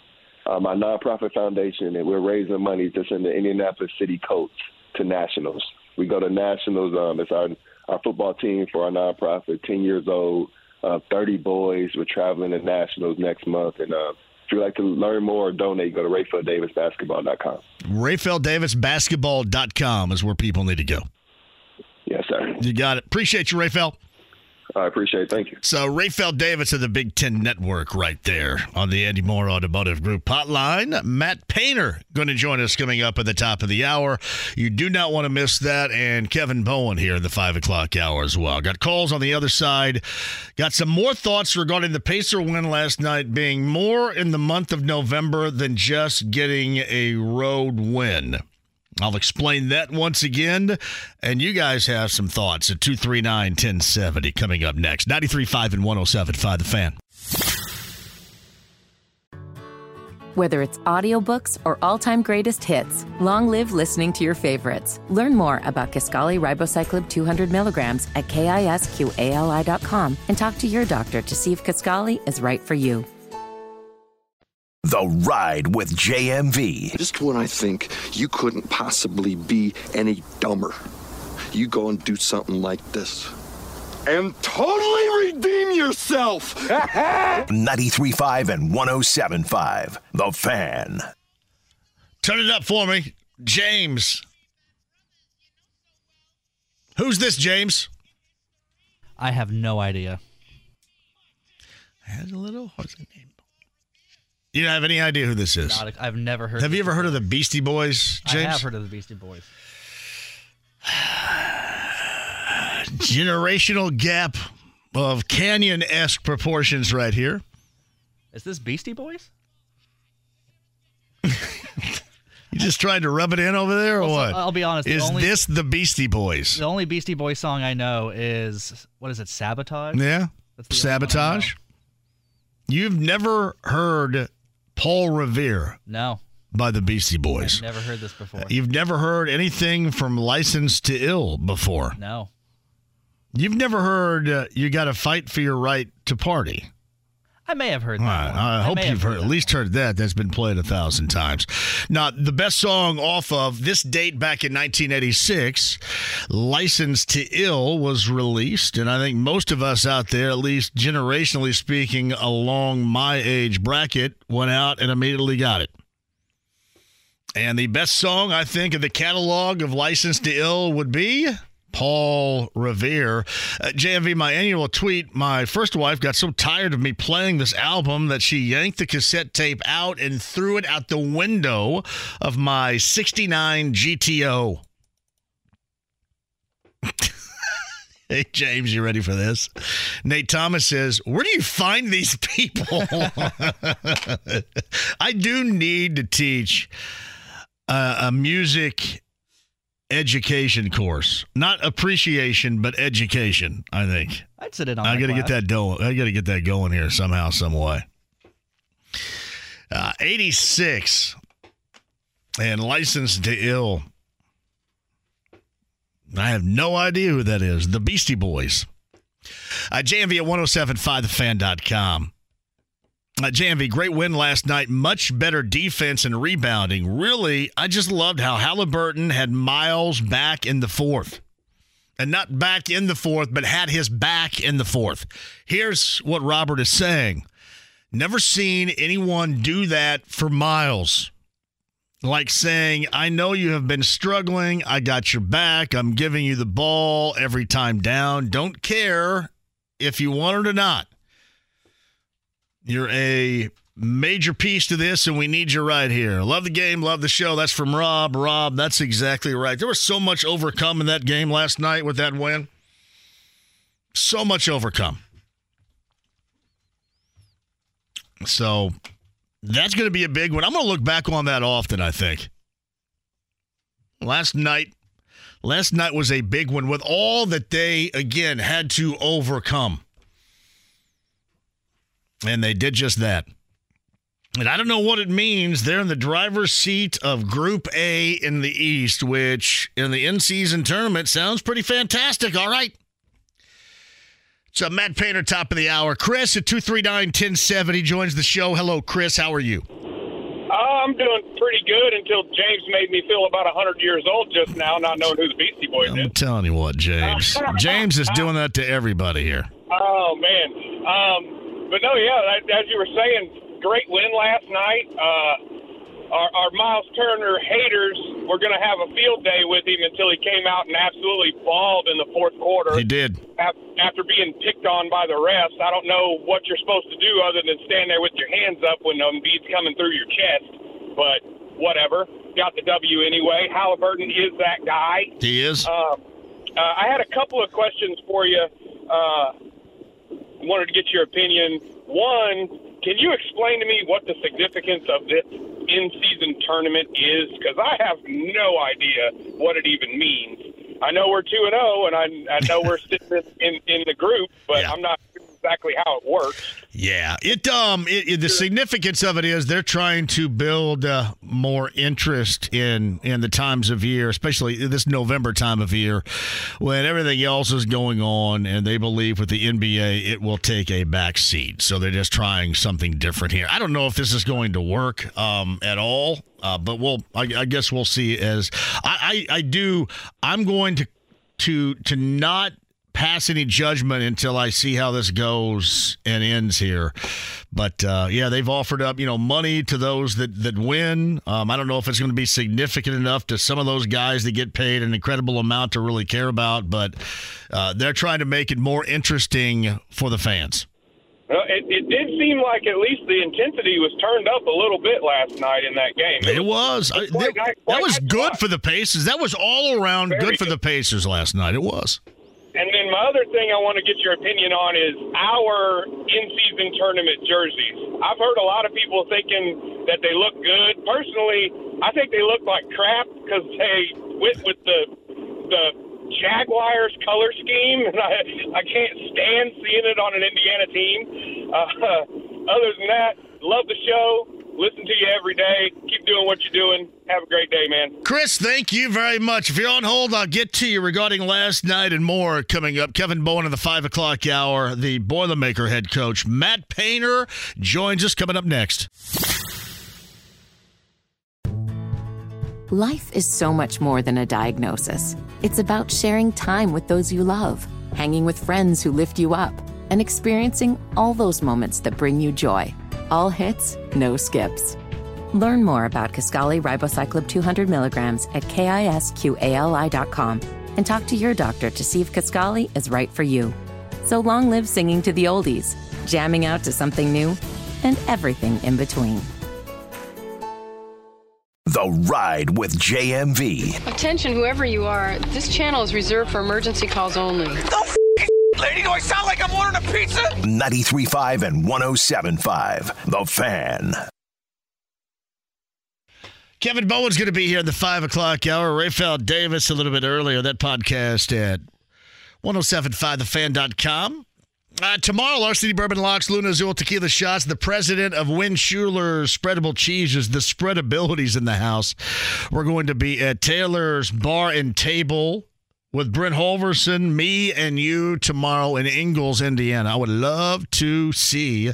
uh, my nonprofit foundation, and we're raising money to send the Indianapolis City Colts to nationals. We go to nationals. Um, it's our our football team for our nonprofit, ten years old uh, 30 boys. We're traveling to nationals next month. And uh, if you'd like to learn more or donate, go to RaphealDavisBasketball.com. RaphealDavisBasketball.com is where people need to go. Yes, sir. You got it. Appreciate you, Rapheal. I appreciate it. Thank you. So, Rapheal Davis of the Big Ten Network right there on the Andy Moore Automotive Group hotline. Matt Painter going to join us coming up at the top of the hour. You do not want to miss that. And Kevin Bowen here in the 5 o'clock hour as well. Got calls on the other side. Got some more thoughts regarding the Pacer win last night being more in the month of November than just getting a road win. I'll explain that once again. And you guys have some thoughts at 239 1070 coming up next. 93.5 and 107.5 The Fan. Whether it's audiobooks or all-time greatest hits, long live listening to your favorites. Learn more about Kisqali Ribociclib 200 milligrams at kisqali.com and talk to your doctor to see if Kisqali is right for you. The Ride with JMV. Just when I think you couldn't possibly be any dumber, you go and do something like this. And totally redeem yourself! 93.5 and 107.5. The Fan. Turn it up for me, James. Who's this, James? I have no idea. Has a little. What's the name? You don't have any idea who this is? I've never heard. Have you ever heard of the Beastie Boys, James? I have heard of the Beastie Boys. Generational gap of canyon esque proportions right here. Is this Beastie Boys? You just trying to rub it in over there, or Well, so what? I'll be honest, the Is only- this the Beastie Boys? The only Beastie Boys song I know is what is it? Sabotage. Yeah. That's the only one I Sabotage. You've never heard Paul Revere No, by the Beastie Boys. I've never heard this before. You've never heard anything from Licensed to Ill before. No, You've never heard uh, You Got to Fight for Your Right to Party. I may have heard that. right, one. I hope you've have heard, at least heard that. That's been played a thousand times. Now, the best song off of this date back in 1986, Licensed to Ill, was released. And I think most of us out there, at least generationally speaking, along my age bracket, went out and immediately got it. And the best song, I think, of the catalog of Licensed to Ill would be Paul Revere. Uh, JMV, my annual tweet, my first wife got so tired of me playing this album that she yanked the cassette tape out and threw it out the window of my 69 GTO. Hey, James, you ready for this? Nate Thomas says, Where do you find these people? I do need to teach uh, a music education course. Not appreciation, but education, I think. I'd sit in on. I got to get that going. I got to get that going here somehow, some way. Uh, 86 and licensed to ill. I have no idea who that is. The Beastie Boys. Uh, JMV at 1075thefan.com. Uh, JMV, great win last night. Much better defense and rebounding. Really, I just loved how Haliburton had Miles back in the fourth. And not back in the fourth, but had his back in the fourth. Here's what Robert is saying Never seen anyone do that for Miles. Like saying, I know you have been struggling. I got your back. I'm giving you the ball every time down. Don't care if you want it or not. You're a major piece to this, and we need you right here. Love the game, love the show. That's from Rob. Rob, that's exactly right. There was so much overcome in that game last night with that win. So much overcome. So that's going to be a big one. I'm going to look back on that often, I think. Last night, last night was a big one with all that they again had to overcome. And they did just that. And I don't know what it means. They're in the driver's seat of Group A in the East, which in the in season tournament sounds pretty fantastic. All right. So Matt Painter, top of the hour. Chris at 239 1070 joins the show. Hello, Chris. How are you? Uh, I'm doing pretty good until James made me feel about 100 years old just now, not knowing who the Beastie Boys is. I'm telling you what, James. James is doing that to everybody here. Oh, man. Um, but no, yeah, as you were saying, great win last night. Uh, our, our Miles Turner haters were going to have a field day with him until he came out and absolutely balled in the fourth quarter. He did. After being picked on by the refs, I don't know what you're supposed to do other than stand there with your hands up when Embiid's coming through your chest. But whatever, got the W anyway. Haliburton is that guy. He is. Uh, uh, I had a couple of questions for you. Uh, wanted to get your opinion. One, can you explain to me what the significance of this in-season tournament is? Because I have no idea what it even means. I know we're two and zero, and I, I know we're sitting in, in, in the group, but I'm not exactly how it works. Yeah, it um, it, it- the significance of it is they're trying to build uh, more interest in in the times of year, especially this November time of year, when everything else is going on, and they believe with the NBA it will take a back seat. So they're just trying something different here. I don't know if this is going to work um, at all, uh, but we'll. I, I guess we'll see. As I, I, I do, I'm going to to to not pass any judgment until I see how this goes and ends here. But uh, yeah, they've offered up you know money to those that that win. Um, I don't know if it's going to be significant enough to some of those guys that get paid an incredible amount to really care about, but uh, they're trying to make it more interesting for the fans. Well, it, it did seem like at least the intensity was turned up a little bit last night in that game. It was. I- that, that was good for the Pacers. That was all around good for the Pacers last night. It was. And then my other thing I want to get your opinion on is our in-season tournament jerseys. I've heard a lot of people thinking that they look good. Personally, I think they look like crap because they went with the the Jaguars color scheme, and I I can't stand seeing it on an Indiana team. Uh, other than that, love the show. Listen to you every day. Keep doing what you're doing. Have a great day, man. Chris, thank you very much. If you're on hold, I'll get to you regarding last night and more coming up. Kevin Bowen in the five o'clock hour. The Boilermaker head coach Matt Painter joins us coming up next. Life is so much more than a diagnosis. It's about sharing time with those you love, hanging with friends who lift you up, and experiencing all those moments that bring you joy. All hits, no skips. Learn more about Kisqali Ribociclib 200 milligrams at kisqali.com and talk to your doctor to see if Kisqali is right for you. So long live singing to the oldies, jamming out to something new, and everything in between. The Ride with JMV. Attention, whoever you are, this channel is reserved for emergency calls only. Lady, do I sound like I'm ordering a pizza? 93.5 and 107.5. The Fan. Kevin Bowen's going to be here in the five o'clock hour. Rapheal Davis a little bit earlier. That podcast at 1075thefan.com. Uh, tomorrow, Larceny Bourbon Locks, Luna Azul Tequila Shots, the president of Win Schuler Spreadable Cheeses, the spreadabilities in the house. We're going to be at Taylor's Bar and Table with Brent Holverson, me, and you tomorrow in Ingalls, Indiana. I would love to see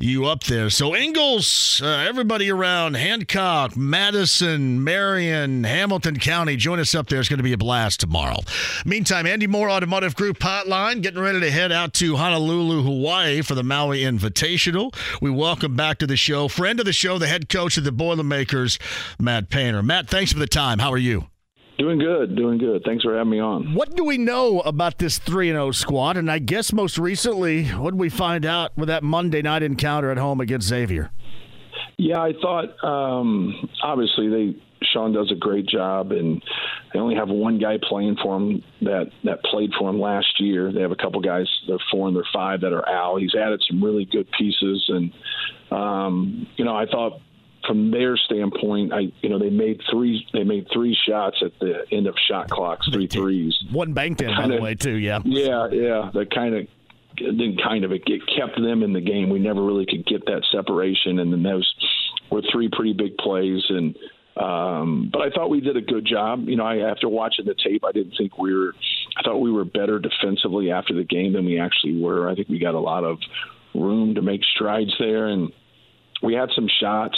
you up there. So, Ingalls, uh, everybody around Hancock, Madison, Marion, Hamilton County, join us up there. It's going to be a blast tomorrow. Meantime, Andy Moore Automotive Group Hotline getting ready to head out to Honolulu, Hawaii for the Maui Invitational. We welcome back to the show, friend of the show, the head coach of the Boilermakers, Matt Painter. Matt, thanks for the time. How are you? Doing good, doing good. Thanks for having me on. What do we know about this 3 0 squad? And I guess most recently, what did we find out with that Monday night encounter at home against Xavier? Yeah, I thought um, obviously they Sean does a great job, and they only have one guy playing for him that that played for him last year. They have a couple guys, they're four and they're five that are out. He's added some really good pieces, and um, you know, I thought from their standpoint, I you know they made three they made three shots at the end of shot clocks, three threes. One banked in, by Kinda- the way, too. Yeah. Yeah, yeah. That kind of then kind of it, it kept them in the game. We never really could get that separation, and then those were three pretty big plays. And um, but I thought we did a good job. You know, I after watching the tape, I didn't think we were. I thought we were better defensively after the game than we actually were. I think we got a lot of room to make strides there, and we had some shots,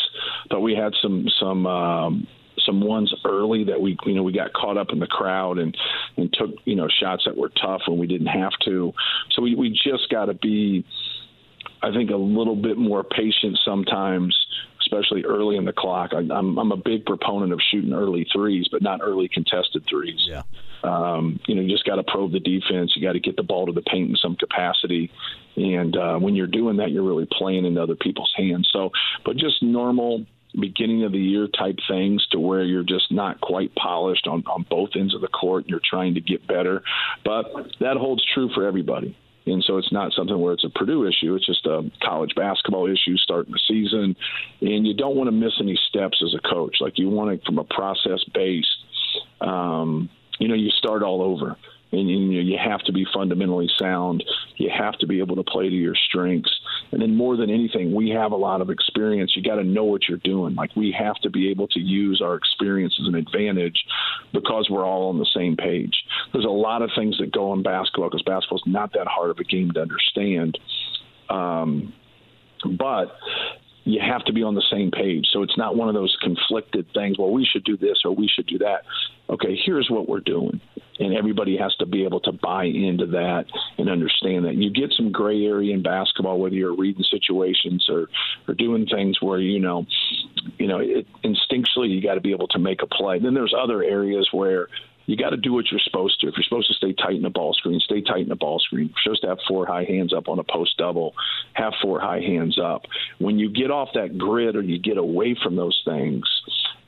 but we had some some um, some ones early that we you know we got caught up in the crowd and and took you know shots that were tough when we didn't have to. So we we just got to be, I think, a little bit more patient sometimes, especially early in the clock. I, I'm I'm a big proponent of shooting early threes, but not early contested threes. Yeah. Um, you know, you just got to probe the defense. You got to get the ball to the paint in some capacity, and uh, when you're doing that, you're really playing into other people's hands. So, but just normal beginning of the year type things to where you're just not quite polished on, on both ends of the court and you're trying to get better. But that holds true for everybody. And so it's not something where it's a Purdue issue. It's just a college basketball issue starting the season. And you don't want to miss any steps as a coach. Like you want to, from a process based, um, you know, you start all over and you, you have to be fundamentally sound. You have to be able to play to your strengths. And then more than anything, we have a lot of experience. You got to know what you're doing. Like we have to be able to use our experience as an advantage because we're all on the same page. There's a lot of things that go in basketball because basketball is not that hard of a game to understand. Um, but you have to be on the same page. So it's not one of those conflicted things. Well, we should do this or we should do that. Okay, here's what we're doing. And everybody has to be able to buy into that and understand that. You get some gray area in basketball, whether you're reading situations or, or doing things where, you know, you know, it, instinctually you got to be able to make a play. Then there's other areas where you got to do what you're supposed to. If you're supposed to stay tight in the ball screen, stay tight in the ball screen. You're supposed to have four high hands up on a post double, have four high hands up. When you get off that grid or you get away from those things,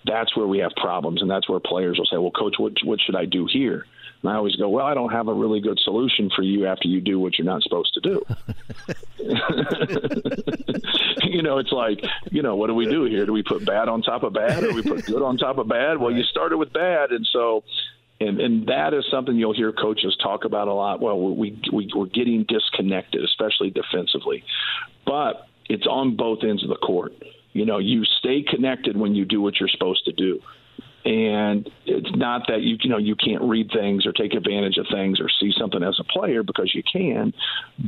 that's where we have problems, and that's where players will say, "Well, coach, what what should I do here?" And I always go, "Well, I don't have a really good solution for you after you do what you're not supposed to do." you know, it's like, you know, what do we do here? Do we put bad on top of bad, or we put good on top of bad? Well, you started with bad, and so and and that is something you'll hear coaches talk about a lot. Well, we, we we're getting disconnected, especially defensively, but it's on both ends of the court. You know, you stay connected when you do what you're supposed to do. And it's not that you you know you can't read things or take advantage of things or see something as a player because you can,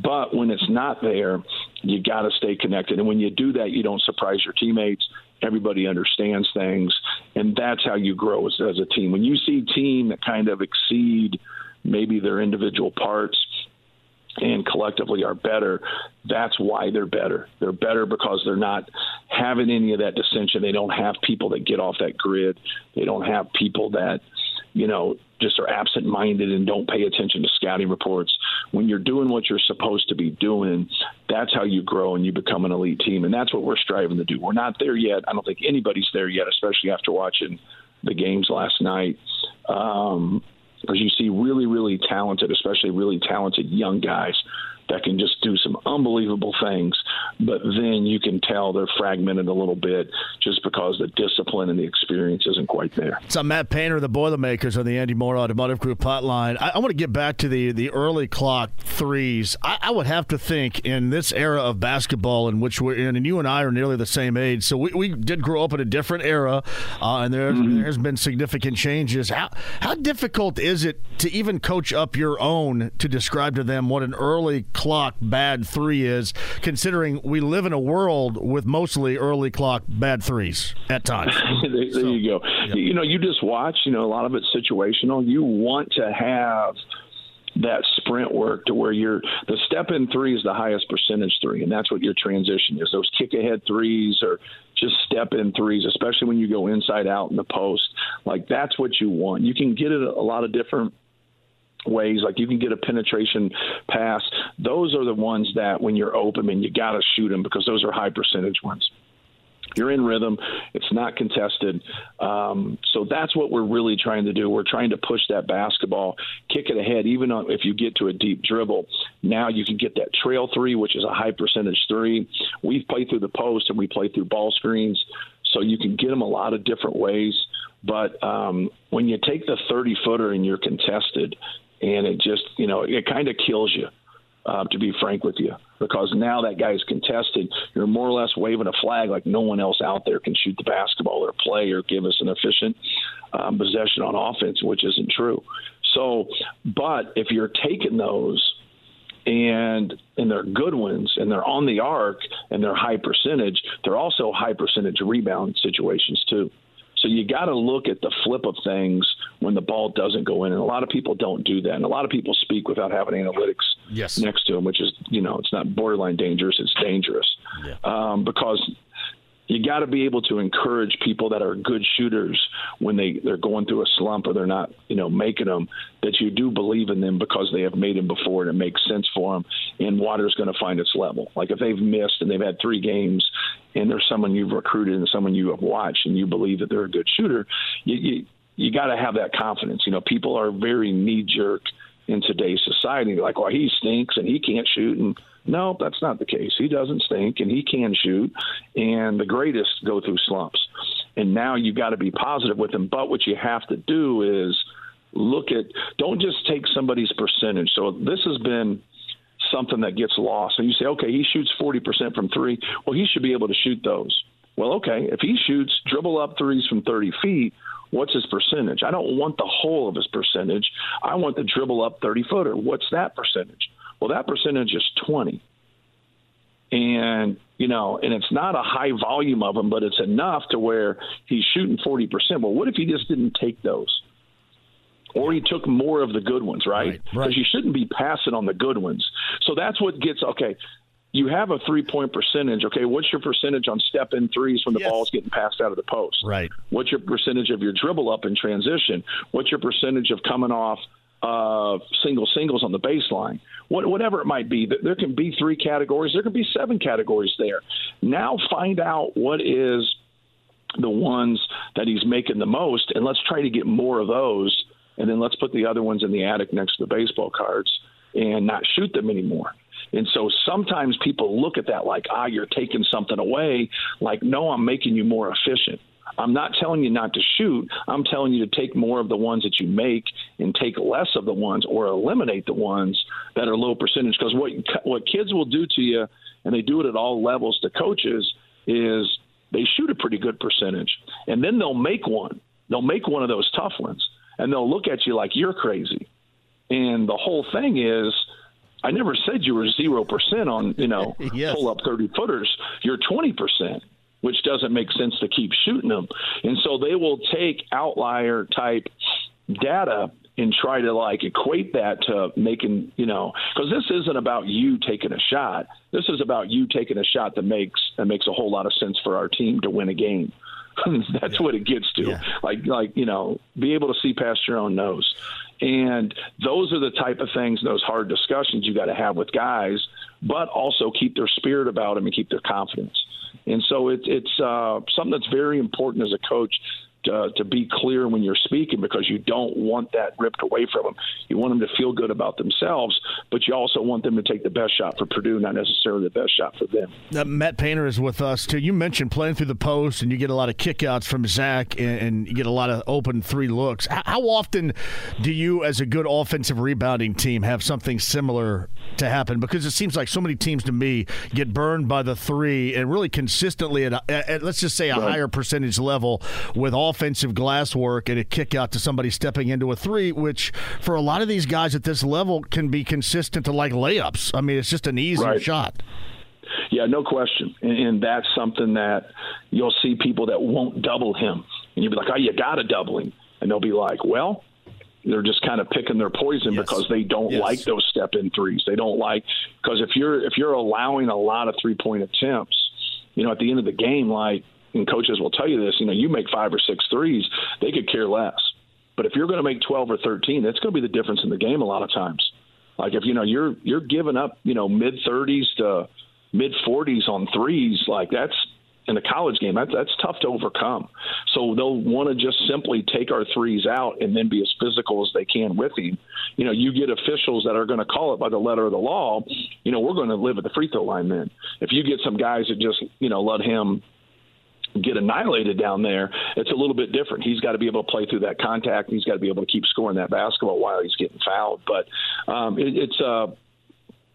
but when it's not there, you got to stay connected. And when you do that, you don't surprise your teammates. Everybody understands things, and that's how you grow as, as a team. When you see team that kind of exceed maybe their individual parts and collectively are better, that's why they're better. They're better because they're not having any of that dissension. They don't have people that get off that grid. They don't have people that, you know, just are absent minded and don't pay attention to scouting reports. When you're doing what you're supposed to be doing, that's how you grow and you become an elite team. And that's what we're striving to do. We're not there yet. I don't think anybody's there yet, especially after watching the games last night. Um, because you see really, really talented, especially really talented young guys that can just do some unbelievable things, but then you can tell they're fragmented a little bit just because the discipline and the experience isn't quite there. So Matt Painter, the Boilermakers on the Andy Moore Automotive Group hotline. I, I want to get back to the the early clock threes. I, I, would have to think in this era of basketball in which we're in, and you and I are nearly the same age, so we, we did grow up in a different era, uh, and there, mm-hmm. there has been significant changes. How how difficult is it to even coach up your own to describe to them what an early clock bad three is, considering we live in a world with mostly early clock bad threes at times. there, there so, you go. You know, you just watch. You know, a lot of it's situational. You want to have that sprint work to where you're the step in three is the highest percentage three, and that's what your transition is. Those kick ahead threes or just step in threes, especially when you go inside out in the post. Like that's what you want. You can get it a lot of different ways. Like you can get a penetration pass. Those are the ones that when you're open, and you got to shoot them because those are high percentage ones. You're in rhythm. It's not contested. Um, so that's what we're really trying to do. We're trying to push that basketball, kick it ahead, even if you get to a deep dribble. Now you can get that trail three, which is a high percentage three. We've played through the post and we play through ball screens. So you can get them a lot of different ways. But um, when you take the 30 footer and you're contested, and it just you know it kind of kills you. Uh, to be frank with you, because now that guy's contested, you're more or less waving a flag like no one else out there can shoot the basketball or play or give us an efficient um, possession on offense, which isn't true. So, but if you're taking those and and they're good ones and they're on the arc and they're high percentage, they're also high percentage rebound situations too. So you got to look at the flip of things when the ball doesn't go in, and a lot of people don't do that. And a lot of people speak without having analytics yes. next to them, which is you know it's not borderline dangerous; it's dangerous yeah. um, because you got to be able to encourage people that are good shooters when they they're going through a slump or they're not you know making them that you do believe in them because they have made them before and it makes sense for them and water's going to find its level. Like if they've missed and they've had three games and there's someone you've recruited and someone you have watched and you believe that they're a good shooter you you, you got to have that confidence. You know people are very knee jerk in today's society. Like well he stinks and he can't shoot and no, that's not the case. He doesn't stink and he can shoot. And the greatest go through slumps. And now you've got to be positive with him. But what you have to do is look at, don't just take somebody's percentage. So this has been something that gets lost. And you say, okay, he shoots 40% from three. Well, he should be able to shoot those. Well, okay, if he shoots dribble up threes from 30 feet, what's his percentage? I don't want the whole of his percentage. I want the dribble up 30 footer. What's that percentage? Well, that percentage is 20. And, you know, and it's not a high volume of them, but it's enough to where he's shooting 40%. Well, what if he just didn't take those? Or he took more of the good ones, right? Because right, right. you shouldn't be passing on the good ones. So that's what gets, okay, you have a three point percentage. Okay, what's your percentage on step in threes when the yes. ball's getting passed out of the post? Right. What's your percentage of your dribble up in transition? What's your percentage of coming off uh, single singles on the baseline, what, whatever it might be. There can be three categories. There can be seven categories there. Now find out what is the ones that he's making the most, and let's try to get more of those. And then let's put the other ones in the attic next to the baseball cards and not shoot them anymore. And so sometimes people look at that like, ah, you're taking something away. Like, no, I'm making you more efficient. I'm not telling you not to shoot. I'm telling you to take more of the ones that you make and take less of the ones or eliminate the ones that are low percentage. Because what what kids will do to you, and they do it at all levels to coaches, is they shoot a pretty good percentage, and then they'll make one. They'll make one of those tough ones, and they'll look at you like you're crazy. And the whole thing is. I never said you were zero percent on, you know, yes. pull up thirty footers. You're twenty percent which doesn't make sense to keep shooting them. And so they will take outlier type data and try to like equate that to making, you know, because this isn't about you taking a shot. This is about you taking a shot that makes that makes a whole lot of sense for our team to win a game. That's yeah. what it gets to. Yeah. Like like you know, be able to see past your own nose. And those are the type of things, those hard discussions you got to have with guys, but also keep their spirit about them and keep their confidence. And so it, it's uh, something that's very important as a coach uh, to be clear when you're speaking because you don't want that ripped away from them. You want them to feel good about themselves, but you also want them to take the best shot for Purdue, not necessarily the best shot for them. Uh, Matt Painter is with us too. You mentioned playing through the post, and you get a lot of kickouts from Zach, and, and you get a lot of open three looks. How, how often do you, as a good offensive rebounding team, have something similar to happen? Because it seems like so many teams to me get burned by the three, and really consistently at, a, at let's just say a right. higher percentage level with all offensive glass work and a kick out to somebody stepping into a three, which for a lot of these guys at this level can be consistent to like layups. I mean, it's just an easy right. shot. Yeah, no question. And, and, that's something that you'll see people that won't double him. And you'll be like, oh, you got to double him. And they'll be like, well, they're just kind of picking their poison yes. because they don't yes. like those step in threes. They don't like because if you're if you're allowing a lot of three point attempts, you know, at the end of the game, like and coaches will tell you this, you know, you make five or six threes, they could care less. But if you're going to make 12 or 13, that's going to be the difference in the game a lot of times. Like if you know you're you're giving up, you know, mid 30s to mid 40s on threes, like that's in a college game, that's, that's tough to overcome. So they'll want to just simply take our threes out and then be as physical as they can with him. You know, you get officials that are going to call it by the letter of the law. You know, we're going to live at the free throw line then. If you get some guys that just, you know, let him get annihilated down there, it's a little bit different. He's got to be able to play through that contact. He's got to be able to keep scoring that basketball while he's getting fouled. But um, it, it's a uh,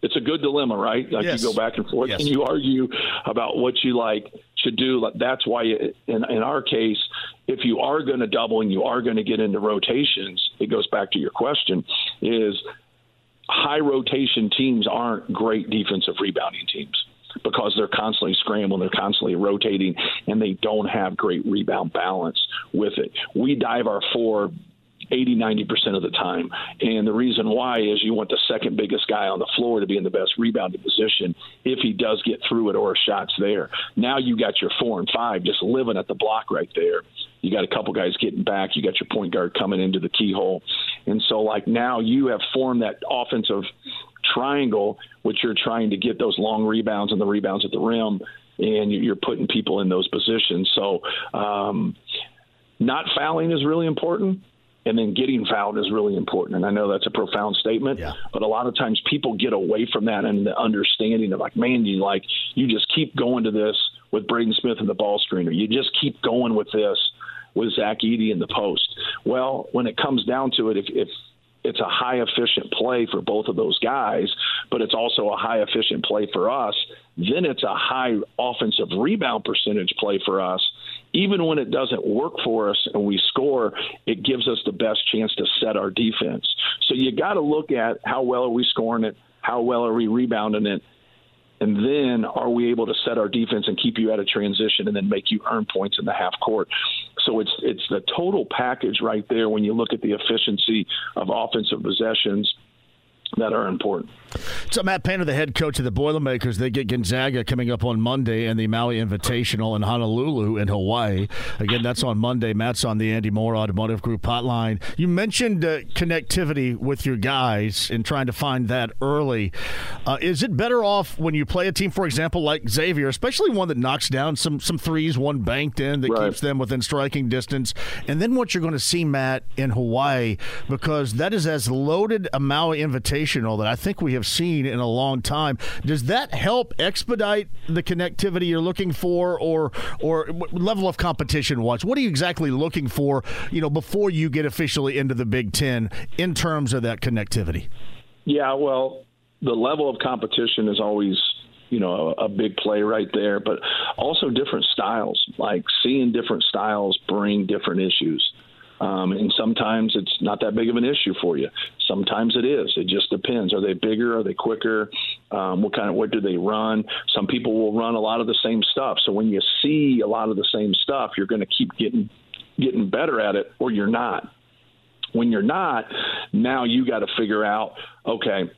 it's a good dilemma, right? Like yes. you go back and forth yes. and you argue about what you like should do. That's why, in, in our case, if you are going to double and you are going to get into rotations, it goes back to your question: is high rotation teams aren't great defensive rebounding teams because they're constantly scrambling, they're constantly rotating, and they don't have great rebound balance with it. We dive our four 80, 90% of the time. And the reason why is you want the second biggest guy on the floor to be in the best rebounding position if he does get through it or a shot's there. Now you got your four and five just living at the block right there. You got a couple guys getting back. You got your point guard coming into the keyhole. And so, like, now you have formed that offensive triangle, which you're trying to get those long rebounds and the rebounds at the rim, and you're putting people in those positions. So, um, not fouling is really important and then getting fouled is really important. And I know that's a profound statement, yeah. but a lot of times people get away from that and the understanding of like, man, you like you just keep going to this with Braden Smith and the ball screener. You just keep going with this with Zach Edey in the post. Well, when it comes down to it, if, if it's a high efficient play for both of those guys, but it's also a high efficient play for us. Then it's a high offensive rebound percentage play for us. Even when it doesn't work for us and we score, it gives us the best chance to set our defense. So you got to look at how well are we scoring it, how well are we rebounding it, and then are we able to set our defense and keep you out of transition and then make you earn points in the half court? So it's it's the total package right there when you look at the efficiency of offensive possessions that are important. So Matt Painter, the head coach of the Boilermakers, they get Gonzaga coming up on Monday and the Maui Invitational in Honolulu in Hawaii. Again, that's on Monday. Matt's on the Andy Moore Automotive Group hotline. You mentioned uh, connectivity with your guys and trying to find that early. Uh, is it better off when you play a team, for example, like Xavier, especially one that knocks down some some threes, one banked in that right. keeps them within striking distance, and then what you're going to see, Matt, in Hawaii, because that is as loaded a Maui Invitational that I think we have seen in a long time. Does that help expedite the connectivity you're looking for, or or level of competition wise? What are you exactly looking for? You know, before you get officially into the Big Ten in terms of that connectivity. Yeah, well, the level of competition is always you know a, a, big play right there but also different styles like seeing different styles bring different issues um, and sometimes it's not that big of an issue for you. Sometimes it is. It just depends. Are they bigger? Are they quicker? Um, what kind of what do they run? Some people will run a lot of the same stuff. So when you see a lot of the same stuff, you're going to keep getting getting better at it, or you're not. When you're not, now you got to figure out, okay,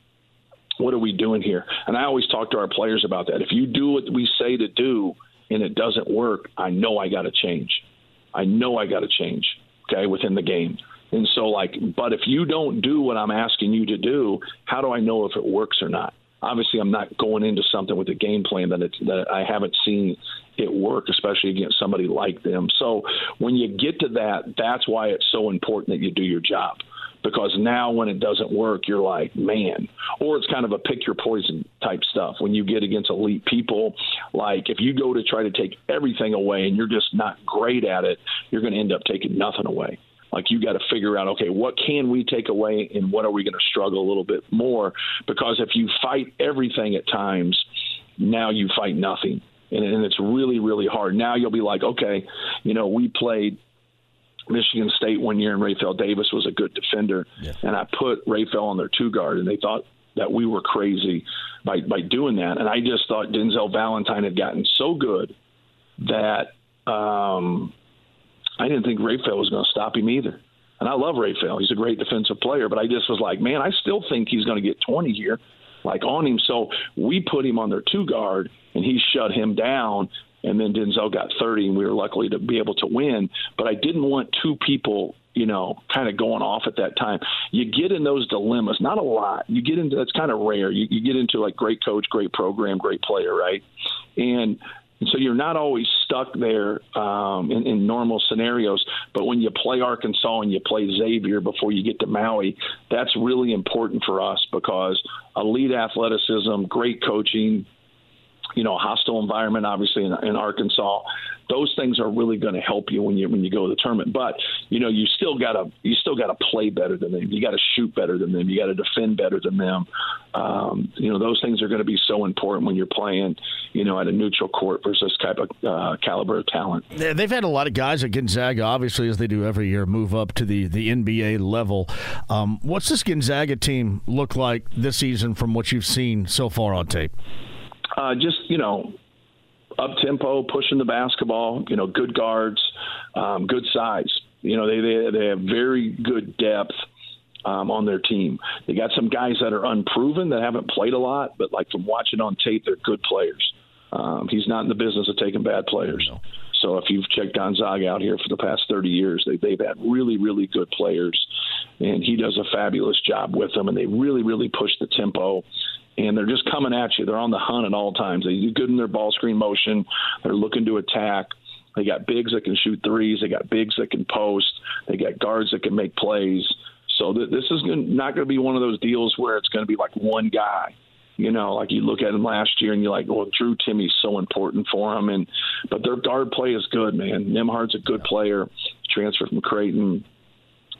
what are we doing here? And I always talk to our players about that. If you do what we say to do and it doesn't work, I know I got to change. I know I got to change okay, within the game. And so, like, but if you don't do what I'm asking you to do, how do I know if it works or not? Obviously, I'm not going into something with a game plan that it's, that I haven't seen it work, especially against somebody like them. So when you get to that, that's why it's so important that you do your job. Because now, when it doesn't work, you're like, man, or it's kind of a pick your poison type stuff. When you get against elite people, like if you go to try to take everything away and you're just not great at it, you're going to end up taking nothing away. Like you got to figure out okay what can we take away and what are we going to struggle a little bit more? Because if you fight everything at times now you fight nothing. And, and it's really really hard. Now you'll be like okay you know we played Michigan State one year, and Rapheal Davis was a good defender, yeah. and I put Rapheal on their two guard, and they thought that we were crazy by by doing that. And I just thought Denzel Valentine had gotten so good that um, I didn't think Rapheal was going to stop him either. And I love Rapheal; he's a great defensive player. But I just was like, man, I still think he's going to get 20 here, like on him. So we put him on their two guard, and he shut him down and then Denzel got 30, and we were lucky to be able to win. But I didn't want two people, you know, kind of going off at that time. You get in those dilemmas, not a lot. You get into that's kind of rare. You, you get into like great coach, great program, great player, right? And and so you're not always stuck there um, in, in normal scenarios. But when you play Arkansas and you play Xavier before you get to Maui, that's really important for us because elite athleticism, great coaching, you know, hostile environment, obviously in, in Arkansas. Those things are really going to help you when you when you go to the tournament. But you know, you still gotta you still gotta play better than them. You got to shoot better than them. You got to defend better than them. Um, you know, those things are going to be so important when you're playing, you know, at a neutral court versus type of uh, caliber of talent. They've had a lot of guys at Gonzaga, obviously, as they do every year, move up to the the NBA level. Um, what's this Gonzaga team look like this season from what you've seen so far on tape? Uh, just you know, up tempo, pushing the basketball. You know, good guards, um, good size. You know, they they, they have very good depth um, on their team. They got some guys that are unproven that haven't played a lot, but like from watching on tape, they're good players. Um, he's not in the business of taking bad players. So if you've checked Gonzaga out here for the past 30 years, they, they've had really, really good players, and he does a fabulous job with them. And they really, really push the tempo, and they're just coming at you. They're on the hunt at all times. They do good in their ball screen motion. They're looking to attack. They got bigs that can shoot threes. They got bigs that can post. They got guards that can make plays. So th- this is not going to be one of those deals where it's going to be like one guy. You know, like you look at him last year and you're like, well, Drew Timme's so important for him. And but their guard play is good, man. Nembhard's a good player. Transfer from Creighton.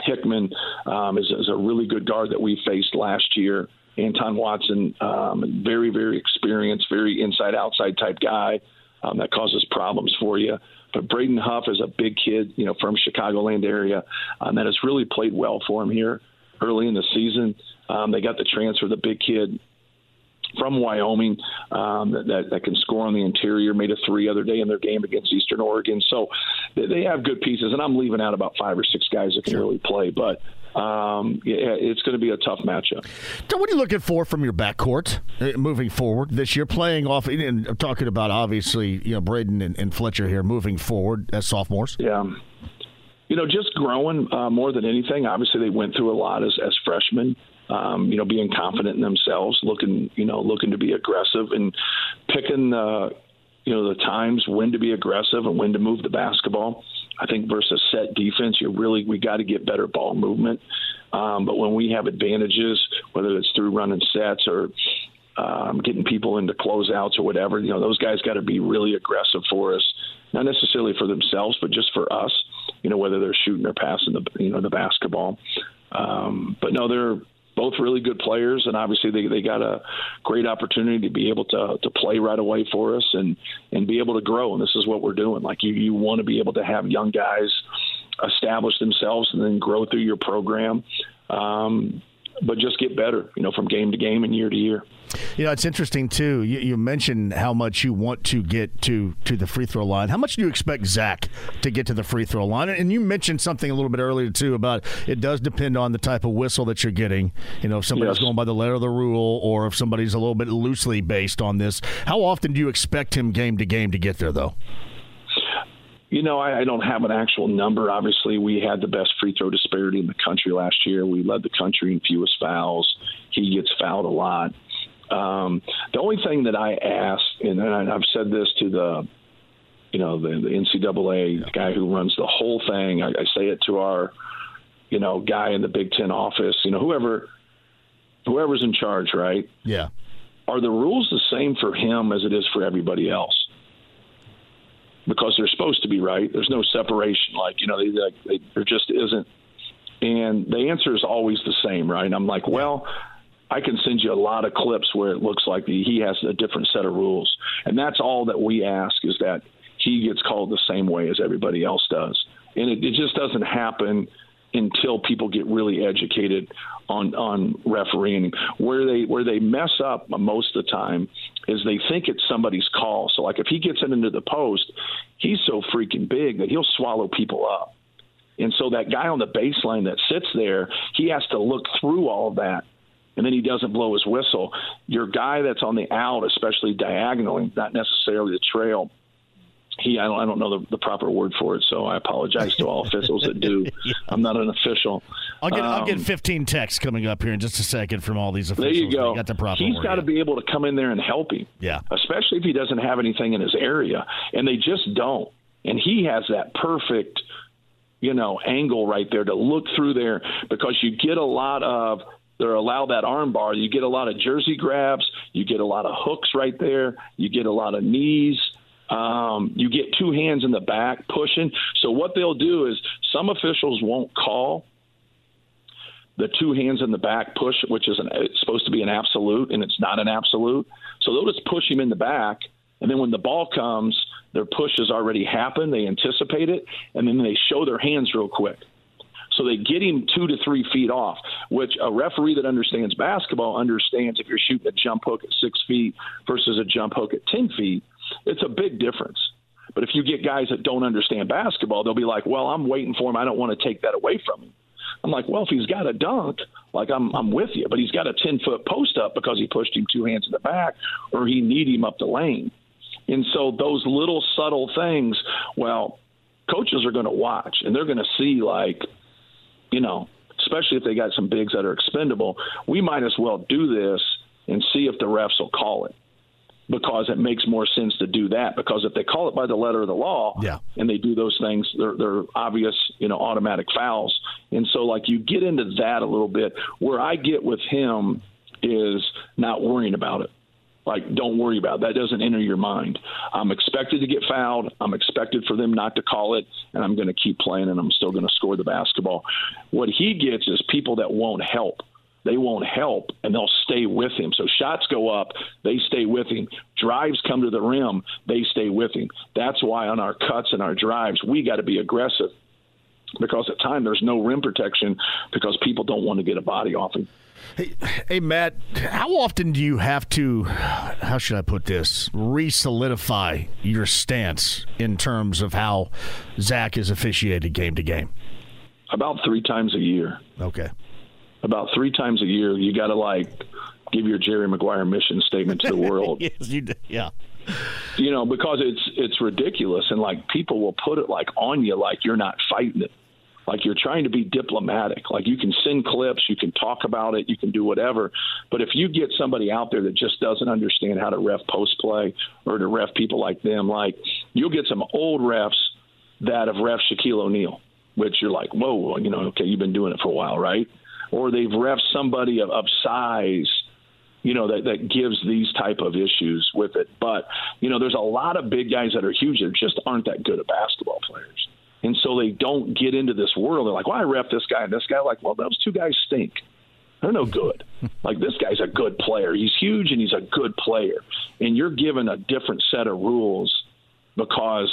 Hickman um, is, is a really good guard that we faced last year. Anton Watson, um, very, very experienced, very inside outside type guy um, that causes problems for you. But Braden Huff is a big kid, you know, from Chicagoland area um, that has really played well for him here early in the season. Um, they got the transfer, the big kid from Wyoming um, that, that can score on the interior. Made a three other day in their game against Eastern Oregon. So they, they have good pieces, and I'm leaving out about five or six guys that can sure. really play. But um, yeah, it's going to be a tough matchup. So, what are you looking for from your backcourt uh, moving forward this year? Playing off, and I'm talking about obviously, you know, Braden and, and Fletcher here moving forward as sophomores. Yeah. You know, just growing uh, more than anything. Obviously, they went through a lot as, as freshmen. Um, you know, being confident in themselves, looking, you know, looking to be aggressive and picking, uh, you know, the times when to be aggressive and when to move the basketball. I think versus set defense, you really we got to get better ball movement. Um, but when we have advantages, whether it's through running sets or um, getting people into closeouts or whatever, you know, those guys got to be really aggressive for us, not necessarily for themselves, but just for us. You know, whether they're shooting or passing the you know the basketball. Um, but no, they're both really good players, and obviously they they got a great opportunity to be able to to play right away for us and and be able to grow. And this is what we're doing. Like you you want to be able to have young guys establish themselves and then grow through your program. Um, but just get better, you know, from game to game and year to year. You know, it's interesting too. You, you, mentioned how much you want to get to to the free throw line. How much do you expect Zach to get to the free throw line? And you mentioned something a little bit earlier too about it does depend on the type of whistle that you're getting. You know, if somebody's yes. going by the letter of the rule, or if somebody's a little bit loosely based on this. How often do you expect him game to game to get there, though? You know, I, I don't have an actual number. Obviously, we had the best free throw disparity in the country last year. We led the country in fewest fouls. He gets fouled a lot. Um, the only thing that I ask, and I've said this to the, you know, the, the NCAA guy who runs the whole thing. I, I say it to our, you know, guy in the Big Ten office. You know, whoever, whoever's in charge, right? Yeah. Are the rules the same for him as it is for everybody else? because they're supposed to be right. There's no separation. Like you know, they, they, there just isn't. And the answer is always the same, right? And I'm like, well, I can send you a lot of clips where it looks like he has a different set of rules, and that's all that we ask is that he gets called the same way as everybody else does, and it, it just doesn't happen until people get really educated on on refereeing. Where they where they mess up most of the time is they think it's somebody's call. So like if he gets it into the post, he's so freaking big that he'll swallow people up. And so that guy on the baseline that sits there, he has to look through all of that. And then he doesn't blow his whistle. Your guy that's on the out, especially diagonally, not necessarily the trail, he I don't, I don't know the, the, proper word for it, so I apologize to all officials that do. yeah. I'm not an official. I'll get um, I'll get 15 texts coming up here in just a second from all these officials. There you go. Got the proper He's got to be able to come in there and help him. Yeah. Especially if he doesn't have anything in his area, and they just don't. And he has that perfect, you know, angle right there to look through there because you get a lot of they allow that arm bar. You get a lot of jersey grabs. You get a lot of hooks right there. You get a lot of knees. Um, you get two hands in the back pushing. So what they'll do is some officials won't call the two hands in the back push, which is an, it's supposed to be an absolute, and it's not an absolute. So they'll just push him in the back, and then when the ball comes, their push has already happened. They anticipate it, and then they show their hands real quick. So they get him two to three feet off, which a referee that understands basketball understands if you're shooting a jump hook at six feet versus a jump hook at 10 feet it's a big difference. But if you get guys that don't understand basketball, they'll be like, "Well, I'm waiting for him. I don't want to take that away from him." I'm like, "Well, if he's got a dunk, like I'm, I'm with you, but he's got a 10 foot post up because he pushed him two hands in the back, or he need him up the lane." And so those little subtle things, well, coaches are going to watch and they're going to see like, you know, especially if they got some bigs that are expendable, we might as well do this and see if the refs will call it because it makes more sense to do that. Because if they call it by the letter of the law, yeah. and they do those things, they're, they're obvious, you know, automatic fouls. And so, like, you get into that a little bit. Where I get with him is not worrying about it. Like, don't worry about it. that. Doesn't enter your mind. I'm expected to get fouled. I'm expected for them not to call it, and I'm going to keep playing, and I'm still going to score the basketball. What he gets is people that won't help they won't help and they'll stay with him. So shots go up, they stay with him. Drives come to the rim, they stay with him. That's why on our cuts and our drives, we got to be aggressive because at time there's no rim protection because people don't want to get a body off him. Hey, hey, Matt, how often do you have to, how should I put this, re solidify your stance in terms of how Zach is officiated game to game? About three times a year. Okay about three times a year, you got to like give your Jerry Maguire mission statement to the world. yes, you do. Yeah. You know, because it's it's ridiculous, and like people will put it like on you, like you're not fighting it, like you're trying to be diplomatic. Like you can send clips, you can talk about it, you can do whatever, but if you get somebody out there that just doesn't understand how to ref post play or to ref people like them, like you'll get some old refs that have ref Shaquille O'Neal, which you're like, whoa, you know, okay, you've been doing it for a while, right? or they've ref somebody of, of size you know that that gives these type of issues with it but you know there's a lot of big guys that are huge that just aren't that good at basketball players and so they don't get into this world. They're like well i ref this guy and this guy. Like well those two guys stink. They're no good. Like this guy's a good player. He's huge and he's a good player. And you're given a different set of rules because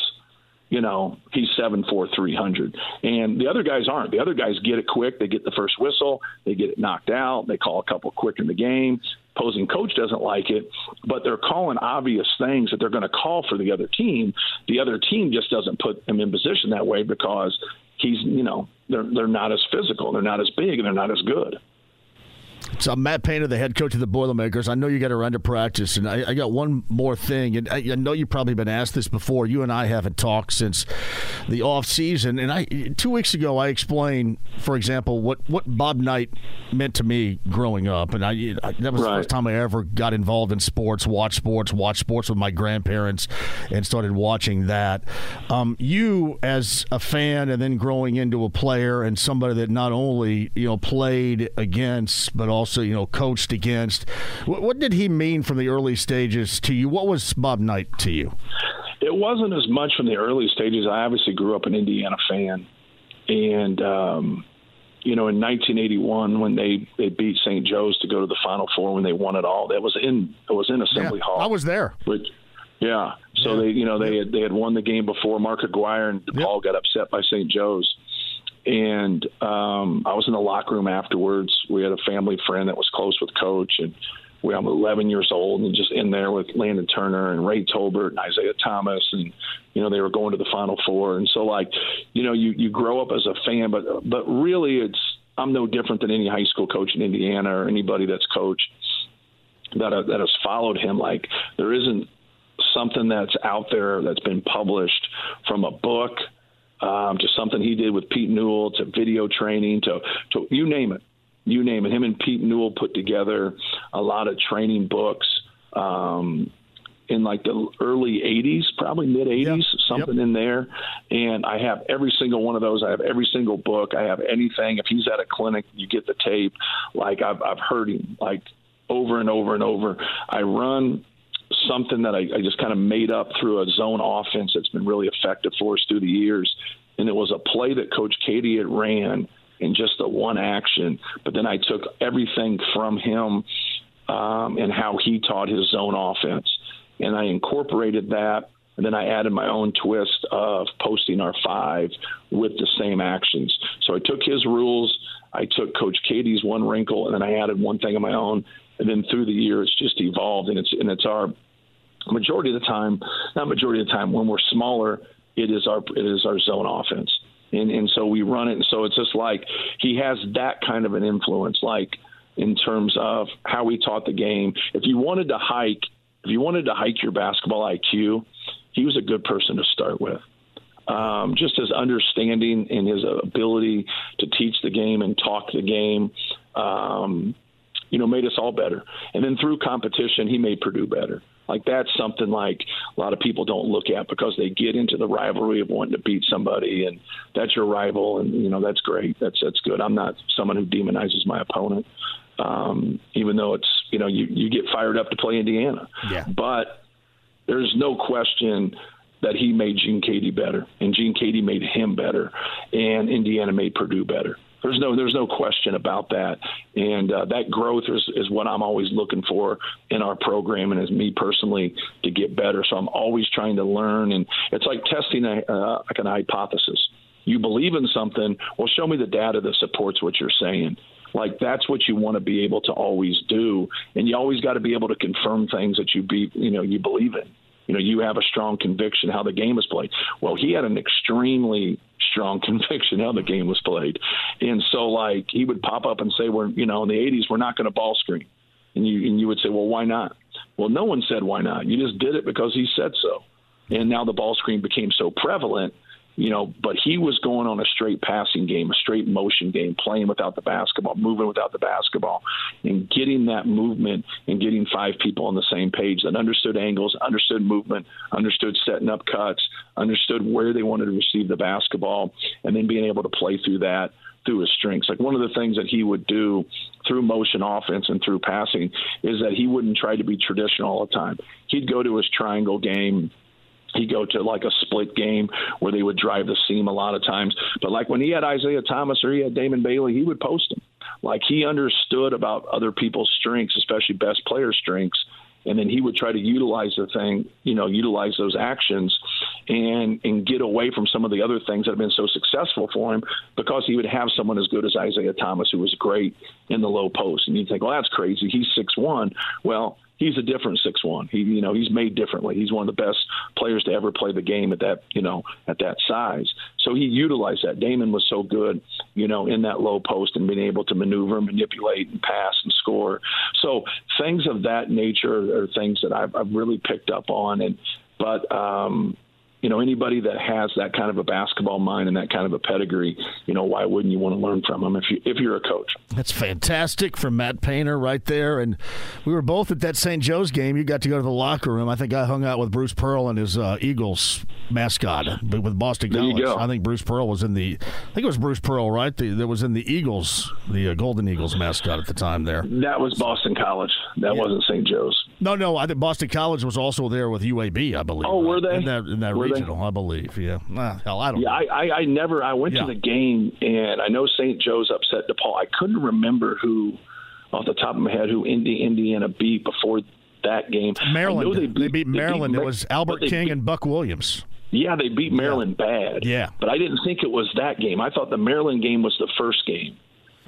you know, he's seven four three hundred, and the other guys aren't. The other guys get it quick. They get the first whistle. They get it knocked out. They call a couple quick in the game. Opposing coach doesn't like it, but they're calling obvious things that they're going to call for the other team. The other team just doesn't put him in position that way because he's, you know, they're they're not as physical, they're not as big, and they're not as good. So I'm Matt Painter, the head coach of the Boilermakers. I know you got to run to practice, and I, I, got one more thing. And I, I, know you've probably been asked this before. You and I haven't talked since the off season. And I two weeks ago I explained, for example, what, what Bob Knight meant to me growing up, and I, that was right. the first time I ever got involved in sports, watched sports, watched sports with my grandparents, and started watching that. Um, you as a fan, and then growing into a player and somebody that not only you know played against, but also you know coached against. What, what did he mean from the early stages to you? What was Bob Knight to you? It wasn't as much from the early stages. I obviously grew up an Indiana fan, and um, you know, in 1981 when they they beat St. Joe's to go to the Final Four when they won it all, that was in it was in Assembly yeah, Hall. I was there. Which, yeah. So yeah. they, you know, they had, they had won the game before. Mark Aguirre and DePaul yep. got upset by St. Joe's, and um, I was in the locker room afterwards. We had a family friend that was close with Coach, and we I'm 11 years old and just in there with Landon Turner and Ray Tolbert and Isiah Thomas, and you know they were going to the Final Four, and so like, you know, you you grow up as a fan, but but really it's I'm no different than any high school coach in Indiana or anybody that's coached that uh, that has followed him. Like there isn't something that's out there that's been published from a book um, to something he did with Pete Newell, to video training, to, to you name it, you name it. Him and Pete Newell put together a lot of training books um, in like the early 80s, probably mid 80s, yep. something yep. in there. And I have every single one of those. I have every single book. I have anything. If he's at a clinic, you get the tape. Like I've, I've heard him like over and over and over. I run something that I, I just kind of made up through a zone offense that's been really effective for us through the years. And it was a play that Coach Keady had ran in just a one action. But then I took everything from him um, and how he taught his zone offense, and I incorporated that. And then I added my own twist of posting our five with the same actions. So I took his rules, I took Coach Keady's one wrinkle, and then I added one thing of my own. And then through the year, it's just evolved, and it's and it's our majority of the time, not majority of the time, when we're smaller, it is our it is our zone offense, and and so we run it. And so it's just like he has that kind of an influence, like in terms of how we taught the game. If you wanted to hike, if you wanted to hike your basketball IQ, he was a good person to start with. Um, just his understanding and his ability to teach the game and talk the game, um, you know, made us all better. And then through competition, he made Purdue better. Like that's something like a lot of people don't look at because they get into the rivalry of wanting to beat somebody, and that's your rival, and you know that's great. That's that's good. I'm not someone who demonizes my opponent, um, even though it's you know you you get fired up to play Indiana. Yeah. But there's no question that he made Gene Keady better, and Gene Keady made him better, and Indiana made Purdue better. There's no there's no question about that, and uh, that growth is is what I'm always looking for in our program, and as me personally to get better. So I'm always trying to learn, and it's like testing a uh, like an hypothesis. You believe in something, well, show me the data that supports what you're saying. Like that's what you want to be able to always do, and you always got to be able to confirm things that you be you know you believe in you know, you have a strong conviction how the game is played. Well, he had an extremely strong conviction how the game was played. And so, like, he would pop up and say, we're, you know, in the 80s, we're not going to ball screen. And you, and you would say, well, why not? Well, no one said why not. You just did it because he said so. And now the ball screen became so prevalent you know, but he was going on a straight passing game, a straight motion game, playing without the basketball, moving without the basketball, and getting that movement and getting five people on the same page that understood angles, understood movement, understood setting up cuts, understood where they wanted to receive the basketball, and then being able to play through that through his strengths. Like one of the things that he would do through motion offense and through passing is that he wouldn't try to be traditional all the time. He'd go to his triangle game he'd go to like a split game where they would drive the seam a lot of times. But like when he had Isiah Thomas or he had Damon Bailey, he would post him. Like he understood about other people's strengths, especially best player strengths. And then he would try to utilize the thing, you know, utilize those actions and and get away from some of the other things that have been so successful for him because he would have someone as good as Isiah Thomas who was great in the low post. And you'd think, well, that's crazy. He's six one. Well, he's a different six one. He you know he's made differently. He's one of the best players to ever play the game at that you know at that size. So he utilized that. Damon was so good, you know, in that low post and being able to maneuver, manipulate, and pass and score. So things of that nature are things that I've, I've really picked up on. And but um, you know, anybody that has that kind of a basketball mind and that kind of a pedigree, you know, why wouldn't you want to learn from them if you if you're a coach? That's fantastic from Matt Painter right there. And we were both at that St. Joe's game. You got to go to the locker room. I think I hung out with Bruce Pearl and his uh, Eagles mascot with Boston there College. I think Bruce Pearl was in the. I think it was Bruce Pearl, right? The, that was in the Eagles, the uh, Golden Eagles mascot at the time. There. That was Boston College. That yeah. wasn't St. Joe's. No, no. I think Boston College was also there with UAB. I believe. Oh, right? were they in that in that were regional? I believe. Yeah. Ah, hell, I don't. Yeah, know. I, I, I never. I went Yeah. to the game, and I know St. Joe's upset DePaul. I couldn't remember who, off the top of my head, who Indi- Indiana beat before that game. I know Maryland. they They beat, Maryland. Mar- it was Albert King beat- and Buck Williams. Yeah, they beat Maryland bad. Yeah. But I didn't think it was that game. I thought the Maryland game was the first game.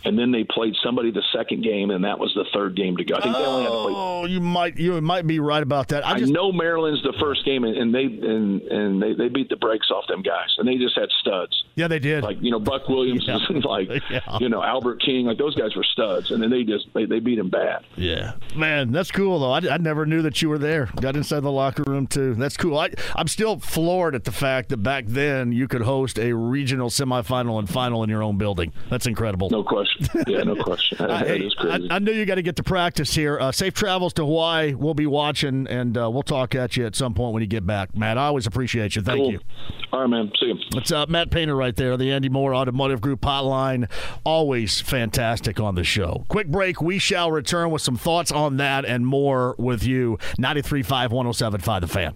And then they played somebody the second game, and that was the third game to go. I think they only had to play. Oh, you might you might be right about that. I I, know Maryland's the first game, and, and they and and they, they beat the brakes off them guys, and they just had studs. yeah they did. Like you know Buck Williams, Yeah. and like Yeah. you know Albert King, like those guys were studs, and then they just they, they beat them bad. Yeah, man, that's cool though. I, I never knew that you were there. Got inside the locker room too. That's cool. I, I'm still floored at the fact that back then you could host a regional semifinal and final in your own building. That's incredible. No question. Yeah, no question. That, that hey, is crazy. I, I know you got to get to practice here. Uh, safe travels to Hawaii. We'll be watching, and uh, we'll talk at you at some point when you get back, Matt. I always appreciate you. Thank Cool. you. All right, man. See you. It's uh, Matt Painter right there, the Andy Moore Automotive Group hotline. Always fantastic on the show. Quick break. We shall return with some thoughts on that and more with you. 93.5, 107.5 The Fan.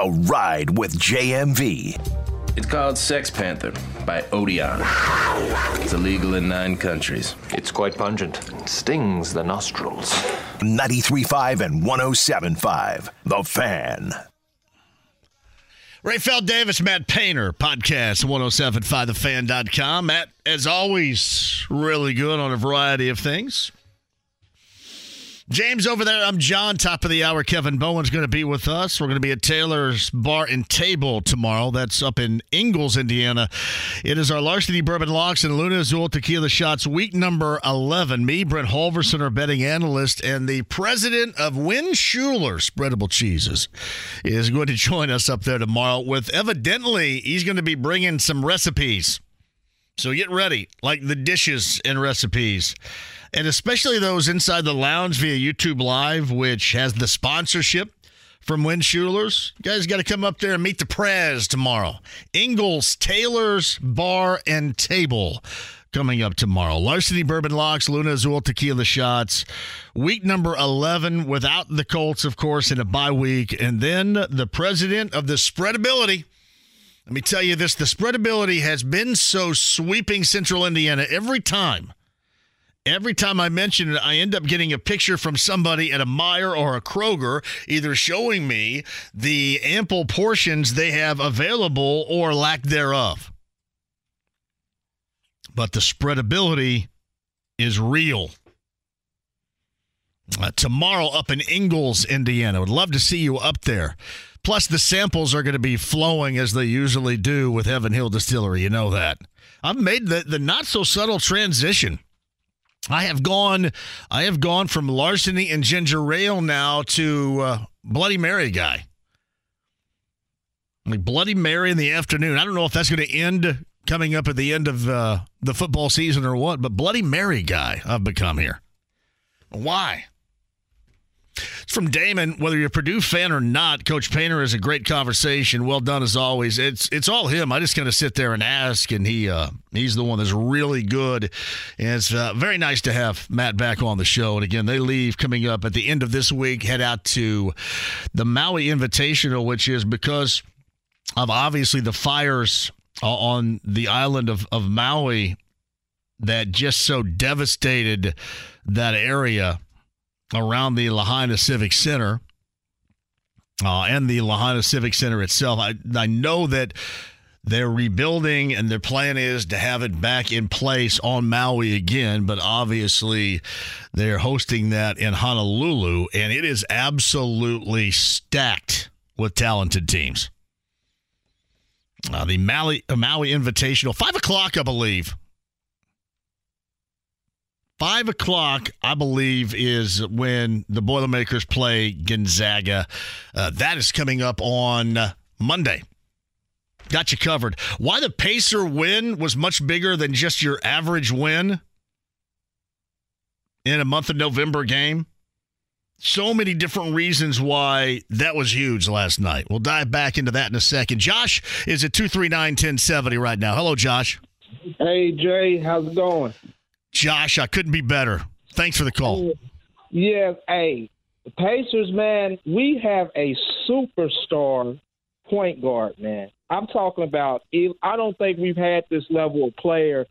The Ride with JMV. It's called Sex Panther by Odeon. It's illegal in nine countries. It's quite pungent. It stings the nostrils. 93.5 and 107.5. The Fan. Rapheal Davis, Matt Painter, podcast 1075thefan.com. Matt, as always, really good on a variety of things. James over there. I'm John. Top of the hour. Kevin Bowen's going to be with us. We're going to be at Taylor's Bar and Table tomorrow. That's up in Ingalls, Indiana. It is our Larceny Bourbon Locks and Luna Azul Tequila Shots week number 11. Me, Brent Holverson, our betting analyst, and the president of Win Schuler Spreadable Cheeses is going to join us up there tomorrow with evidently he's going to be bringing some recipes. So get ready, like the dishes and recipes and especially those inside the lounge via YouTube Live, which has the sponsorship from Win Schuler's. You guys got to come up there and meet the Prez tomorrow. Ingalls Taylor's Bar and Table coming up tomorrow. Larceny Bourbon Locks, Luna Azul Tequila Shots. Week number 11 without the Colts, of course, in a bye week. And then the president of the spreadability. Let me tell you this the spreadability has been so sweeping Central Indiana every time Every time I mention it, I end up getting a picture from somebody at a Meijer or a Kroger, either showing me the ample portions they have available or lack thereof. But the spreadability is real. Uh, tomorrow up in Ingalls, Indiana. Would love to see you up there. Plus, the samples are going to be flowing as they usually do with Heaven Hill Distillery. You know that. I've made the, the not so subtle transition I have gone, I have gone from larceny and ginger ale now to uh, Bloody Mary guy. Like Bloody Mary in the afternoon. I don't know if that's going to end coming up at the end of uh, the football season or what, but Bloody Mary guy I've become here. Why? From Damon. Whether you're a Purdue fan or not, Coach Painter is a great conversation. Well done as always. It's it's all him. I just kind of sit there and ask, and he uh, he's the one that's really good. And it's uh, very nice to have Matt back on the show. And again, they leave coming up at the end of this week. Head out to the Maui Invitational, which is because of obviously the fires on the island of, of Maui that just so devastated that area around the Lahaina Civic Center uh, and the Lahaina Civic Center itself. I, I know that they're rebuilding and their plan is to have it back in place on Maui again, but obviously they're hosting that in Honolulu, and it is absolutely stacked with talented teams. Uh, the Maui, Maui Invitational, 5 o'clock, I believe. Five o'clock, I believe, is when the Boilermakers play Gonzaga. Uh, that is coming up on Monday. Got you covered. Why the Pacer win was much bigger than just your average win in a month of November game. So many different reasons why that was huge last night. We'll dive back into that in a second. Josh is at 239 1070 right now. Hello, Josh. Hey, Jay. How's it going? Josh, I couldn't be better. Thanks for the call. Yeah, hey, the Pacers, man, we have a superstar point guard, man. I'm talking about. I don't think we've had this level of player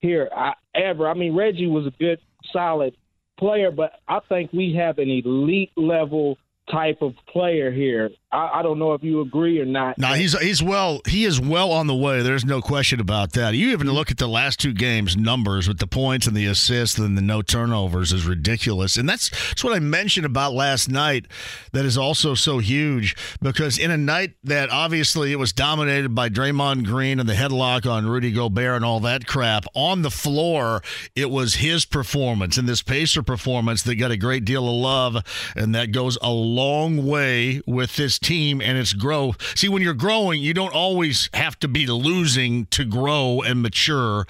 here uh, ever. I mean, Reggie was a good, solid player, but I think we have an elite level type of player here. I, I, don't know if you agree or not. No, he's he's well he is well on the way. There's no question about that. You even look at the last two games numbers with the points and the assists and the no turnovers is ridiculous. And that's that's what I mentioned about last night that is also so huge because in a night that obviously it was dominated by Draymond Green and the headlock on Rudy Gobert and all that crap on the floor, it was his performance and this Pacer performance that got a great deal of love and that goes a long way with this this team and its growth. See, when you're growing, you don't always have to be losing to grow and mature.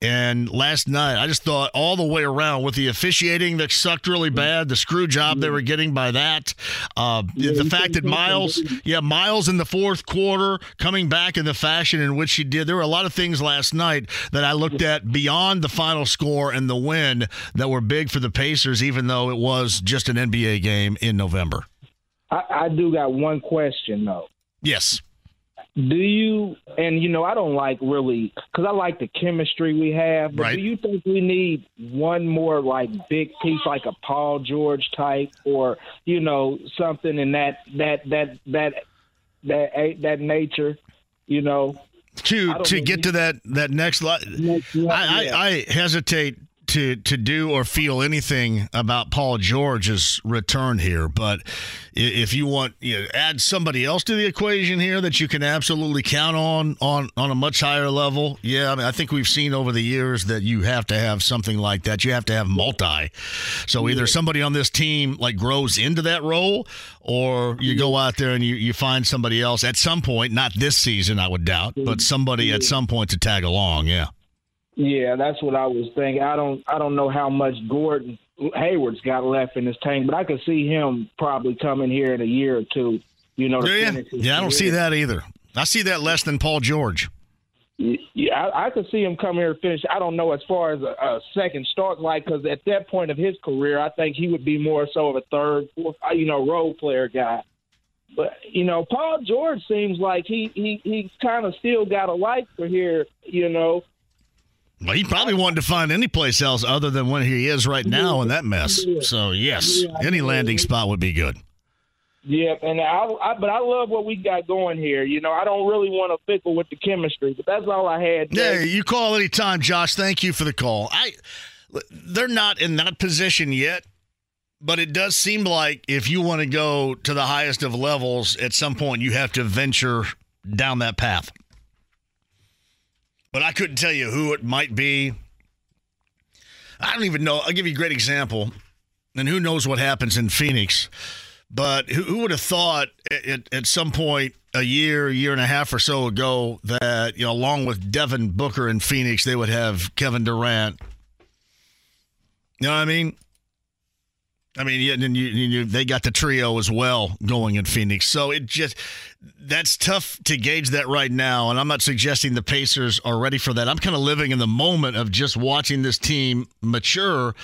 And last night, I just thought all the way around with the officiating that sucked really bad, the screw job they were getting by that, uh, the fact that Myles, yeah, Myles in the fourth quarter coming back in the fashion in which he did. There were a lot of things last night that I looked at beyond the final score and the win that were big for the Pacers, even though it was just an NBA game in November. I, I do got one question though. Yes. Do you and you know I don't like really because I like the chemistry we have, but Right. do you think we need one more like big piece like a Paul George type or you know something in that that that that that that nature, you know? to to get to that that next line. level, I, yeah. I, I hesitate to to do or feel anything about Paul George's return here, but if you want you know, add somebody else to the equation here that you can absolutely count on on on a much higher level, yeah, I mean I think we've seen over the years that you have to have something like that. You have to have multi. So either somebody on this team like grows into that role, or you go out there and you, you find somebody else at some point, not this season, I would doubt, but somebody at some point to tag along. Yeah. Yeah, that's what I was thinking. I don't I don't know how much Gordon Hayward's got left in his tank, but I could see him probably coming here in a year or two. You know, to Do you? finish his Yeah, I don't see that either. I see that less than Paul George. Yeah, I, I could see him come here and finish. I don't know as far as a, a second start, like because at that point of his career, I think he would be more so of a third, fourth, uh, you know, role player guy. But you know, Paul George seems like he he he kind of still got a life for here. You know, Well, he probably wanted to find any place else other than where he is right now in that mess. So yes, any landing spot would be good. yeah. And I, I but I love what we got going here. You know, I don't really want to fickle with the chemistry, but that's all I had. Yeah, Jay. you call anytime, Josh. Thank you for the call. I they're not in that position yet, but it does seem like if you want to go to the highest of levels, at some point you have to venture down that path. But I couldn't tell you who it might be. I don't even know. I'll give you a great example. And who knows what happens in Phoenix. But who, who would have thought at, at- some point a year, year and a half or so ago that, you know, along with Devin Booker in Phoenix, they would have Kevin Durant. You know what I mean? I mean, yeah, and you, you, they got the trio as well going in Phoenix. So it just that's tough to gauge that right now. And I'm not suggesting the Pacers are ready for that. I'm kind of living in the moment of just watching this team mature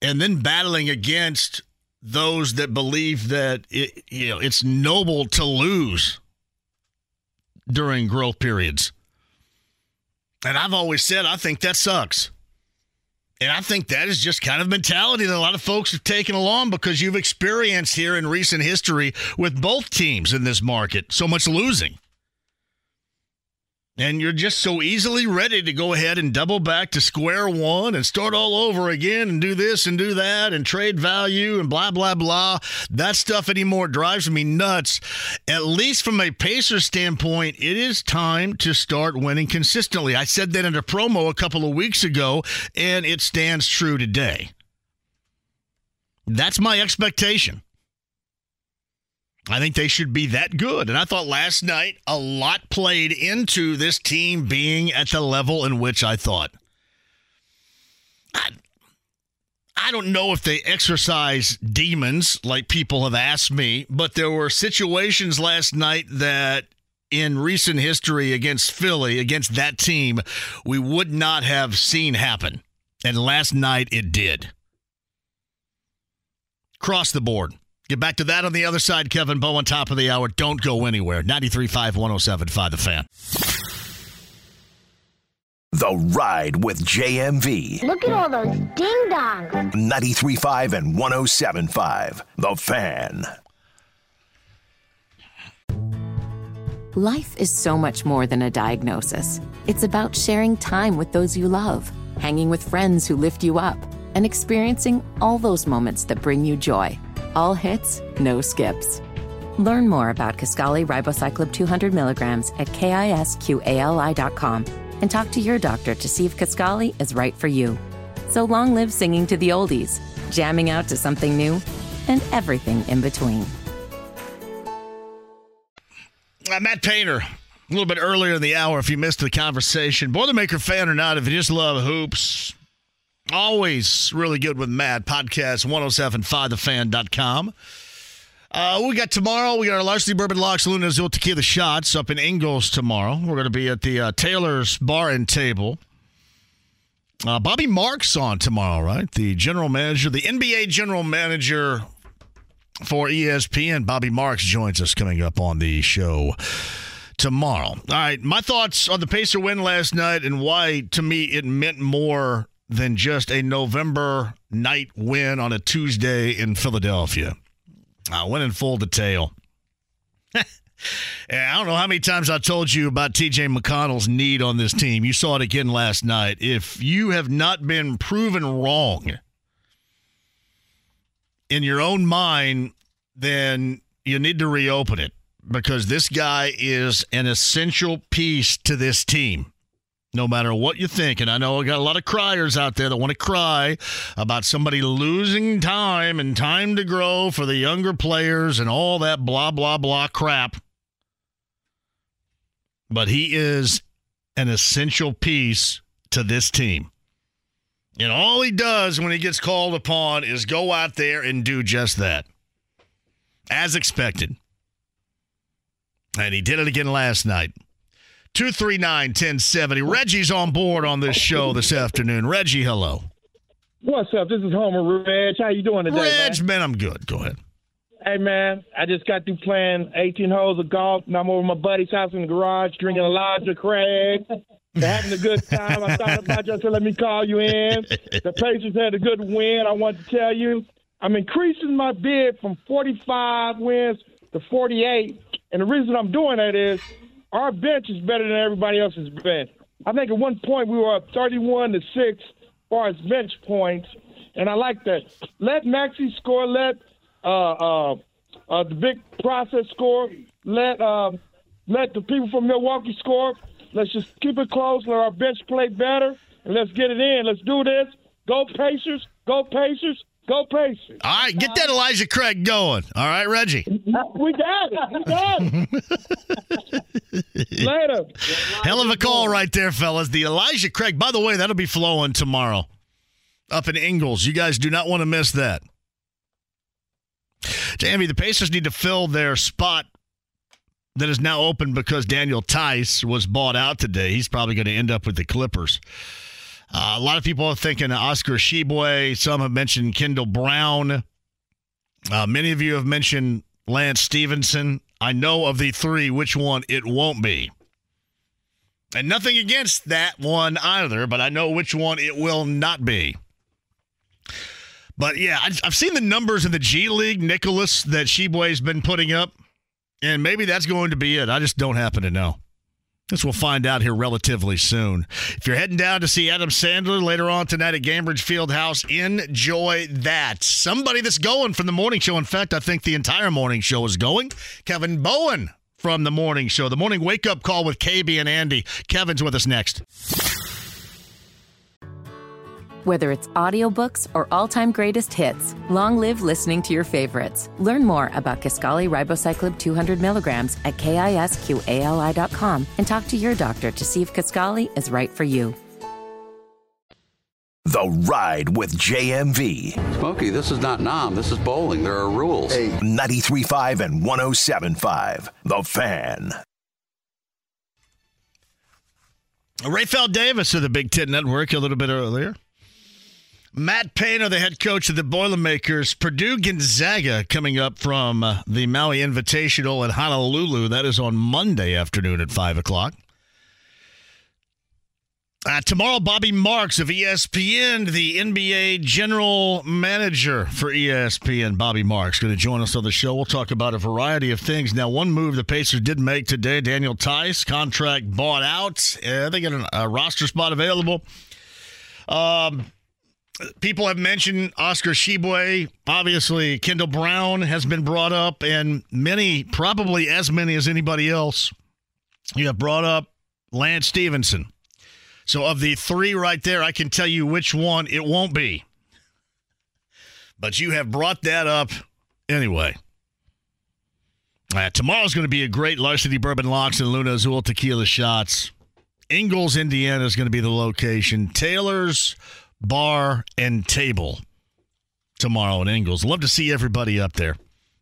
and then battling against those that believe that it, you know it's noble to lose during growth periods. And I've always said I think that sucks. And I think that is just kind of mentality that a lot of folks have taken along because you've experienced here in recent history with both teams in this market so much losing. And you're just so easily ready to go ahead and double back to square one and start all over again and do this and do that and trade value and blah, blah, blah. That stuff anymore drives me nuts. At least from a Pacer standpoint, it is time to start winning consistently. I said that in a promo a couple of weeks ago, and it stands true today. That's my expectation. I think they should be that good. And I thought last night a lot played into this team being at the level in which I thought. I, I don't know if they exercise demons like people have asked me, but there were situations last night that in recent history against Philly, against that team, we would not have seen happen. And last night it did. Cross the board. Get back to that on the other side. Kevin Bowen, top of the hour. Don't go anywhere. 93.5, 107.5, The Fan. The Ride with JMV. Look at all those ding dongs. 93.5 and 107.5. The Fan. Life is so much more than a diagnosis. It's about sharing time with those you love, hanging with friends who lift you up, and experiencing all those moments that bring you joy. All hits, no skips. Learn more about Kisqali Ribociclib 200 milligrams at kisqali.com and talk to your doctor to see if Kisqali is right for you. So long live singing to the oldies, jamming out to something new, and everything in between. Uh, Matt Painter, a little bit earlier in the hour, if you missed the conversation. Boilermaker fan or not, if you just love hoops, always really good with Matt. Podcast 1075thefan.com. Uh, we got tomorrow, we got our Larceny Bourbon Lock Saloon Azul Tequila Shots up in Ingalls tomorrow. We're going to be at the uh, Taylor's Bar and Table. Uh, Bobby Marks on tomorrow, right? The general manager, the NBA general manager for ESPN. Bobby Marks joins us coming up on the show tomorrow. All right, my thoughts on the Pacer win last night and why, to me, it meant more than just a November night win on a Tuesday in Philadelphia. I went in full detail. I don't know how many times I told you about TJ McConnell's need on this team. You saw it again last night. If you have not been proven wrong in your own mind, then you need to reopen it because this guy is an essential piece to this team. No matter what you think, and I know I got a lot of criers out there that want to cry about somebody losing time and time to grow for the younger players and all that blah, blah, blah crap. But he is an essential piece to this team. And all he does when he gets called upon is go out there and do just that, as expected. And he did it again last night. 239 1070. Reggie's on board on this show this afternoon. Reggie, hello. What's up? This is Homer Reg. How you doing today, Reg, man? man, I'm good. Go ahead. Hey, man, I just got through playing 18 holes of golf, and I'm over at my buddy's house in the garage drinking Elijah Craig. They're having a good time. I thought about you. I said, let me call you in. The Pacers had a good win. I want to tell you, I'm increasing my bid from 45 wins to 48. And the reason I'm doing that is our bench is better than everybody else's bench. I think at one point we were up 31 to 6 as far as bench points. And I like that. Let Maxi score. Let uh, uh, uh, the big process score. Let uh, let the people from Milwaukee score. Let's just keep it close. Let our bench play better, and let's get it in. Let's do this. Go Pacers. Go Pacers. Go Pacers. All right, get that Elijah Craig going. All right, Reggie. We got it. We got it. Later. Hell of a call right there, fellas. The Elijah Craig, by the way, that'll be flowing tomorrow up in Ingalls. You guys do not want to miss that. Jamie, the Pacers need to fill their spot that is now open because Daniel Theis was bought out today. He's probably going to end up with the Clippers. Uh, a lot of people are thinking Oscar Tshiebwe. Some have mentioned Kendall Brown. Uh, many of you have mentioned Lance Stephenson. I know of the three which one it won't be. And nothing against that one either, but I know which one it will not be. But yeah, I've seen the numbers in the G League, Nicholas, that Tshiebwe's been putting up, and maybe that's going to be it. I just don't happen to know. This we'll find out here relatively soon. If you're heading down to see Adam Sandler later on tonight at Gainbridge Fieldhouse, enjoy that. Somebody that's going from the morning show. In fact, I think the entire morning show is going. Kevin Bowen from the morning show, the morning wake up call with KB and Andy. Kevin's with us next. Whether it's audiobooks or all-time greatest hits, long live listening to your favorites. Learn more about Kisqali Ribociclib 200 milligrams at kisqali.com and talk to your doctor to see if Kisqali is right for you. The Ride with JMV. Smokey, this is not Nom. This is bowling. There are rules. 93.5 and 107.5. The Fan. Rapheal Davis of the Big Ten Network a little bit earlier. Matt Painter, the head coach of the Boilermakers. Purdue Gonzaga coming up from uh, the Maui Invitational in Honolulu. That is on Monday afternoon at 5 o'clock. Uh, tomorrow, Bobby Marks of ESPN, the NBA general manager for ESPN, Bobby Marks, going to join us on the show. We'll talk about a variety of things. Now, one move the Pacers did make today, Daniel Theis, contract bought out. Uh, they got a, a roster spot available. Um, people have mentioned Oscar Tshiebwe. Obviously, Kendall Brown has been brought up, and many, probably as many as anybody else, you have brought up Lance Stephenson. So, of the three right there, I can tell you which one it won't be. But you have brought that up anyway. Uh, tomorrow's going to be a great Larceny Bourbon Locks and Luna Azul Tequila Shots. Ingalls, Indiana is going to be the location. Taylor's Bar and Table tomorrow in Ingalls. Love to see everybody up there.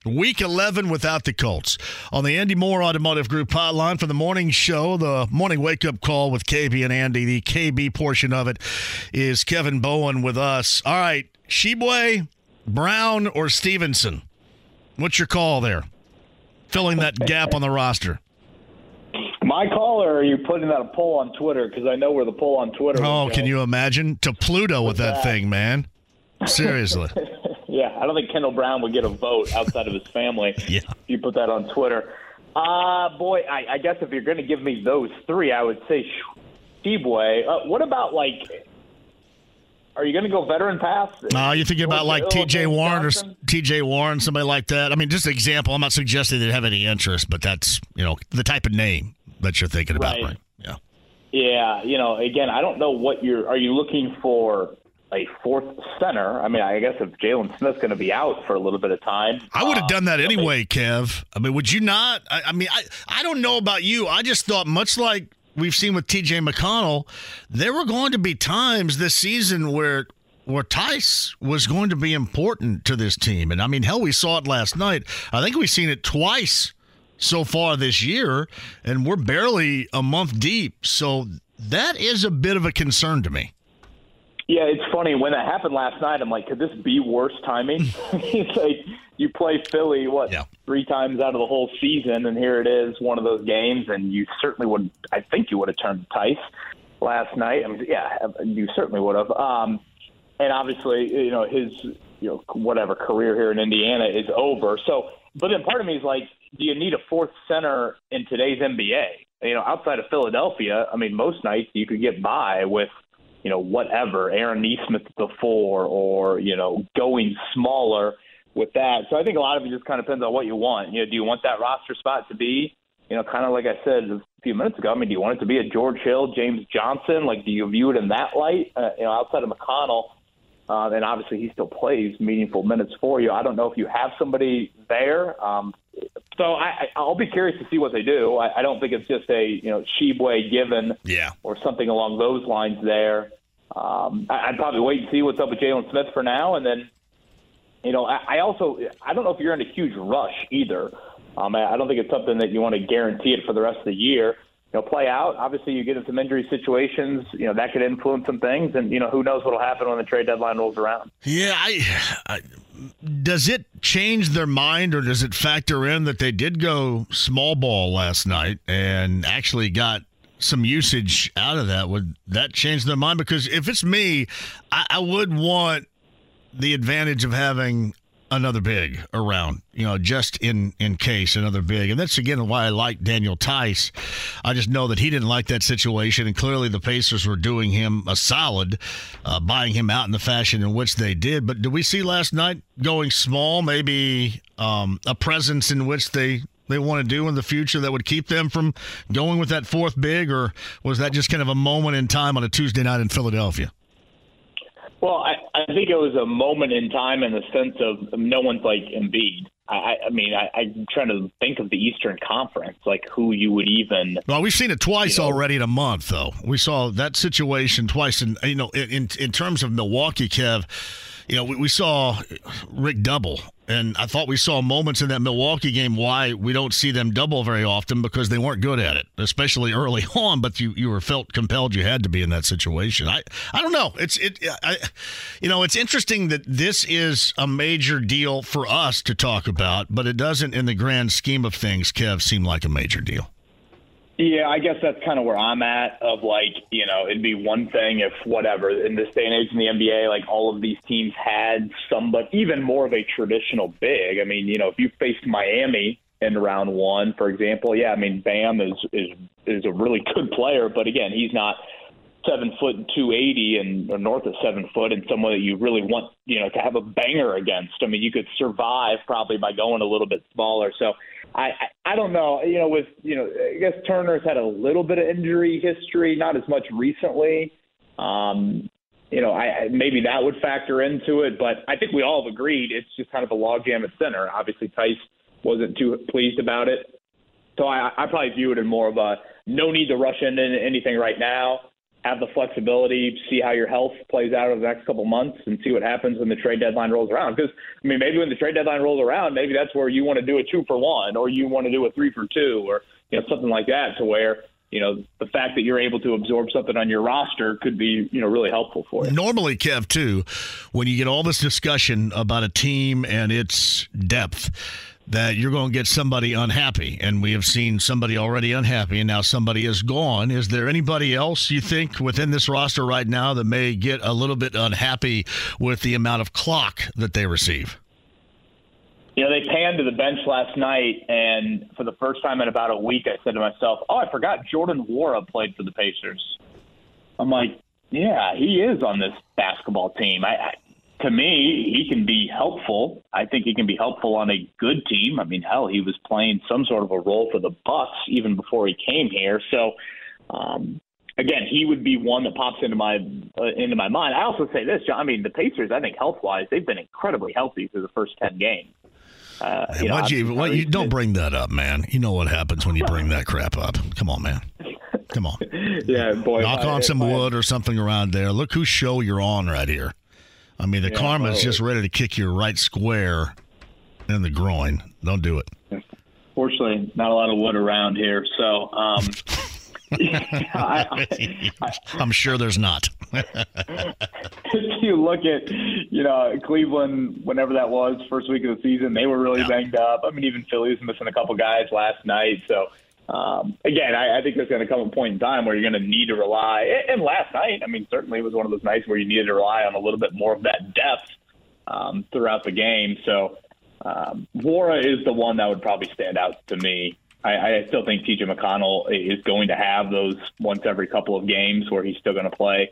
Week 11 without the Colts. On the Andy Moore Automotive Group hotline for the morning show, the morning wake up call with KB and Andy. The KB portion of it is Kevin Bowen with us. All right, Tshiebwe, Brown, or Stephenson? What's your call there? Filling that gap on the roster. My call, or are you putting out a poll on Twitter? Because I know where the poll on Twitter. Oh, can you imagine? To Pluto with that thing, man. Seriously. Yeah, I don't think Kendall Brown would get a vote outside of his family. Yeah. If you put that on Twitter. Uh, boy, I, I guess if you're going to give me those three, I would say Tshiebwe. Uh, what about, like, are you going to go veteran pass? No, you're thinking about like T.J. Warren or T.J. Warren, somebody like that. I mean, just an example. I'm not suggesting they have any interest, but that's you know the type of name that you're thinking about, Right. right? Yeah. Yeah, you know, again, I don't know what you're. Are you looking for a fourth center? I mean, I guess if Jalen Smith's going to be out for a little bit of time, I would have uh, done that anyway, Kev. I mean, would you not? I, I mean, I I don't know about you. I just thought much like we've seen with T.J. McConnell, there were going to be times this season where where Theis was going to be important to this team, and I mean, hell, we saw it last night. I think we've seen it twice so far this year, and we're barely a month deep. So that is a bit of a concern to me. Yeah, it's funny when that happened last night. I'm like, could this be worse timing? it's like you play Philly what three times out of the whole season, and here it is, one of those games, and you certainly would. I think you would have turned Theis last night. I mean, yeah, you certainly would have. Um, and obviously, you know, his you know whatever career here in Indiana is over. So, but then part of me is like, do you need a fourth center in today's NBA? You know, outside of Philadelphia, I mean, most nights you could get by with you know, whatever, Aaron Nesmith before, or, you know, going smaller with that. So I think a lot of it just kind of depends on what you want. You know, do you want that roster spot to be, you know, kind of like I said a few minutes ago, I mean, do you want it to be a George Hill, James Johnson? Like, do you view it in that light? Uh, you know, outside of McConnell, uh, and obviously he still plays meaningful minutes for you. I don't know if you have somebody there. Um, so I, I'll be curious to see what they do. I, I don't think it's just a you know Tshiebwe given Yeah. or something along those lines there. Um, I, I'd probably wait and see what's up with Jalen Smith for now, and then you know I, I also I don't know if you're in a huge rush either. Um, I, I don't think it's something that you want to guarantee it for the rest of the year. You know, play out. Obviously, you get in some injury situations. You know that could influence some things, and you know who knows what'll happen when the trade deadline rolls around. Yeah, I, I does it change their mind or does it factor in that they did go small ball last night and actually got some usage out of that? Would that change their mind? Because if it's me, I, I would want the advantage of having another big around, you know, just in in case another big. And that's again why I like Daniel Theis. I just know that he didn't like that situation, and clearly the Pacers were doing him a solid, uh, buying him out in the fashion in which they did. But did we see last night going small, maybe um, a presence in which they they want to do in the future that would keep them from going with that fourth big, or was that just kind of a moment in time on a Tuesday night in Philadelphia? Well, I, I think it was a moment in time in the sense of no one's like Embiid. I, I- mean, I, I'm trying to think of the Eastern Conference, like who you would even. Well, we've seen it twice already in a month, though. We saw that situation twice, and you know, in in, in terms of Milwaukee, Kev, you know, we, we saw Rick double, and I thought we saw moments in that Milwaukee game why we don't see them double very often because they weren't good at it, especially early on. But you you were felt compelled you had to be in that situation. I I don't know. It's it I, you know, it's interesting that this is a major deal for us to talk about, but it doesn't, in the grand scheme of things, Kev, seem like a major deal. Yeah, I guess that's kind of where I'm at. Of like, you know, it'd be one thing if whatever in this day and age in the NBA, like all of these teams had some, but even more of a traditional big. I mean, you know, if you faced Miami in round one, for example, yeah, I mean, Bam is is is a really good player, but again, he's not seven foot two eighty and or north of seven foot and someone that you really want you know to have a banger against. I mean, you could survive probably by going a little bit smaller. So I I, I don't know. You know, with you know, I guess Turner's had a little bit of injury history, not as much recently. Um, you know, I maybe that would factor into it, but I think we all have agreed it's just kind of a logjam at center. Obviously, Theis wasn't too pleased about it. So I, I probably view it in more of a no need to rush into anything right now. Have the flexibility, see how your health plays out over the next couple months, and see what happens when the trade deadline rolls around. Because I mean, maybe when the trade deadline rolls around, maybe that's where you want to do a two for one, or you want to do a three for two, or you know something like that, to where you know the fact that you're able to absorb something on your roster could be you know really helpful for you. Normally, Kev, too, when you get all this discussion about a team and its depth that you're going to get somebody unhappy. And we have seen somebody already unhappy, and now somebody is gone. Is there anybody else you think within this roster right now that may get a little bit unhappy with the amount of clock that they receive? You know, they panned to the bench last night, and for the first time in about a week, I said to myself, "Oh, I forgot Jordan Nwora played for the Pacers." I'm like, "Yeah, he is on this basketball team." I, I to me, he can be helpful. I think he can be helpful on a good team. I mean, hell, he was playing some sort of a role for the Bucks even before he came here. So, um, again, he would be one that pops into my uh, into my mind. I also say this, John. I mean, the Pacers. I think health wise, they've been incredibly healthy through the first ten games. Uh, you, know, you, what, you don't bring that up, man. You know what happens when you bring that crap up. Come on, man. Come on. yeah, boy. Knock on some wood or something around there. Look whose show you're on right here. I mean, the yeah, karma's just ready to kick you right square in the groin. Don't do it. Fortunately, not a lot of wood around here, so. Um, I, am sure there's not. if you look at, you know, Cleveland, whenever that was, first week of the season, they were really yeah. banged up. I mean, even Philly was missing a couple guys last night. So, um, again, I, I think there's going to come a point in time where you're going to need to rely. And last night, I mean, certainly it was one of those nights where you needed to rely on a little bit more of that depth um, throughout the game. So, um, is the one that would probably stand out to me. I, I still think TJ McConnell is going to have those once every couple of games where he's still going to play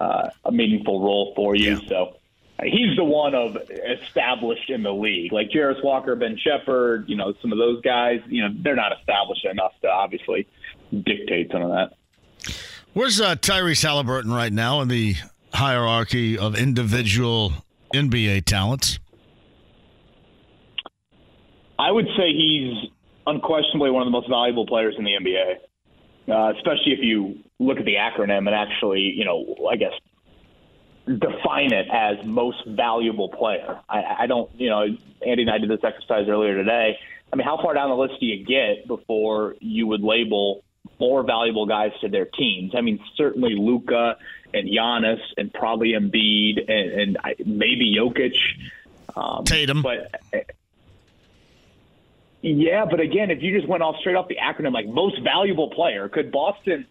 uh, a meaningful role for you. Yeah. So he's the one of established in the league, like Jarace Walker, Ben Sheppard. You know, some of those guys. You know, they're not established enough to obviously dictate some of that. Where's uh, Tyrese Haliburton right now in the hierarchy of individual NBA talents? I would say he's unquestionably one of the most valuable players in the NBA, uh, especially if you look at the acronym and actually, you know, I guess define it as most valuable player. I, I don't, you know, Andy and I did this exercise earlier today. I mean, how far down the list do you get before you would label more valuable guys to their teams? I mean, certainly Luka and Giannis and probably Embiid and, and maybe Jokic. Um, Tatum. But yeah, but again, if you just went off straight off the acronym, like most valuable player, could Boston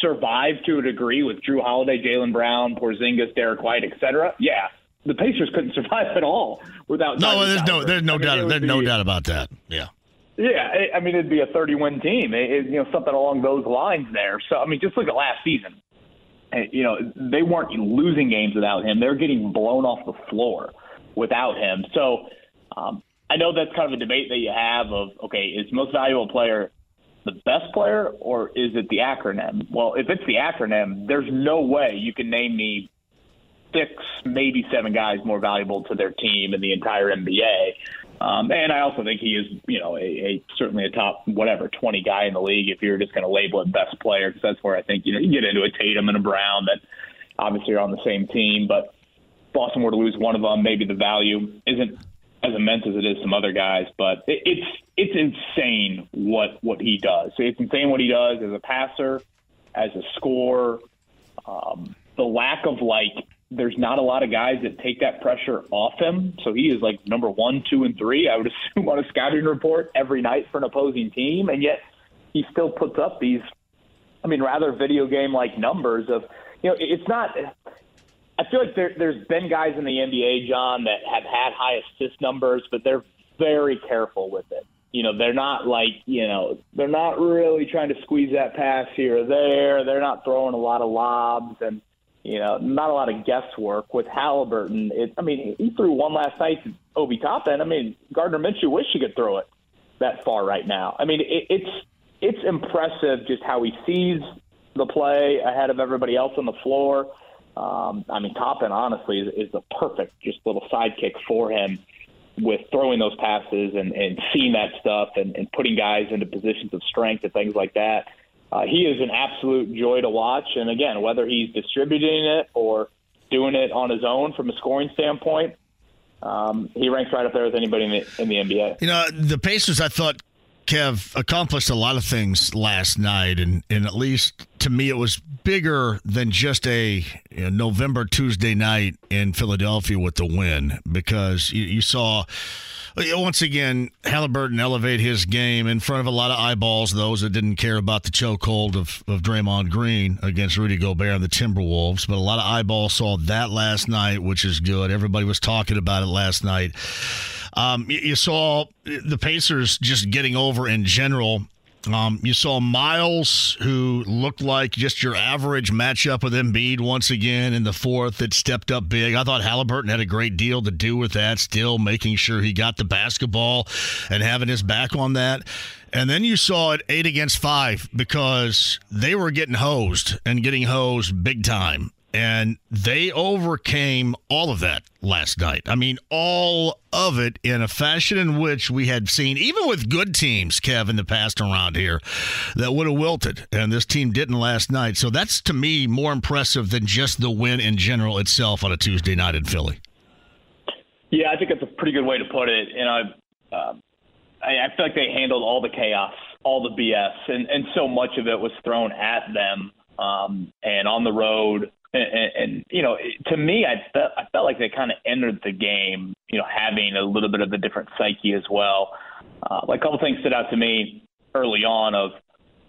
survive to a degree with Jrue Holiday, Jaylen Brown, Porzingis, Derrick White, etc. Yeah, the Pacers couldn't survive at all without. No, there's no, there's no I mean, doubt, there's be, no doubt about that. Yeah. Yeah, I mean it'd be a 30-win team, it, you know, something along those lines there. So I mean, just look at last season. You know, they weren't losing games without him; they're getting blown off the floor without him. So um, I know that's kind of a debate that you have of okay, is most valuable player the best player or is it the acronym? Well, if it's the acronym, there's no way you can name me six, maybe seven guys more valuable to their team in the entire NBA. Um, and I also think he is, you know, a, a certainly a top whatever twenty guy in the league. If you're just going to label it best player, because that's where I think you know you get into a Tatum and a Brown that obviously are on the same team, but Boston were to lose one of them, maybe the value isn't as immense as it is some other guys, but it, it's it's insane what what he does. It's insane what he does as a passer, as a scorer. Um, the lack of like, there's not a lot of guys that take that pressure off him. So he is like number one, two, and three. I would assume on a scouting report every night for an opposing team, and yet he still puts up these. I mean, rather video game like numbers of you know, it's not. I feel like there, there's been guys in the NBA, John, that have had high assist numbers, but they're very careful with it. You know, they're not like, you know, they're not really trying to squeeze that pass here or there. They're not throwing a lot of lobs and, you know, not a lot of guesswork with Haliburton. It, I mean, he threw one last night to Obi Toppin. I mean, Gardner Minshew wish he could throw it that far right now. I mean, it, it's it's impressive just how he sees the play ahead of everybody else on the floor. Um, I mean, Toppin honestly is, is the perfect just little sidekick for him. with throwing those passes and, and seeing that stuff and, and putting guys into positions of strength and things like that. Uh, he is an absolute joy to watch. And again, whether he's distributing it or doing it on his own from a scoring standpoint, um, he ranks right up there with anybody in the, in the NBA. You know, the Pacers, I thought, Kev, accomplished a lot of things last night. And, and at least to me, it was bigger than just a you know, November Tuesday night in Philadelphia with the win because you, you saw once again, Haliburton elevate his game in front of a lot of eyeballs, those that didn't care about the chokehold of, of Draymond Green against Rudy Gobert and the Timberwolves. But a lot of eyeballs saw that last night, which is good. Everybody was talking about it last night. Um, you, you saw the Pacers just getting over in general um, you saw Myles, who looked like just your average matchup with Embiid once again in the fourth. That stepped up big. I thought Haliburton had a great deal to do with that. Still making sure he got the basketball and having his back on that. And then you saw it eight against five because they were getting hosed and getting hosed big time and they overcame all of that last night. I mean, all of it in a fashion in which we had seen, even with good teams, Kev, in the past around here, that would have wilted. And this team didn't last night. So that's, to me, more impressive than just the win in general itself on a Tuesday night in Philly. Yeah, I think that's a pretty good way to put it. You know, uh, I, I feel like they handled all the chaos, all the BS, and, and so much of it was thrown at them. Um, and on the road, and, and you know, to me, I felt I felt like they kind of entered the game, you know, having a little bit of a different psyche as well. Uh, like a couple things stood out to me early on of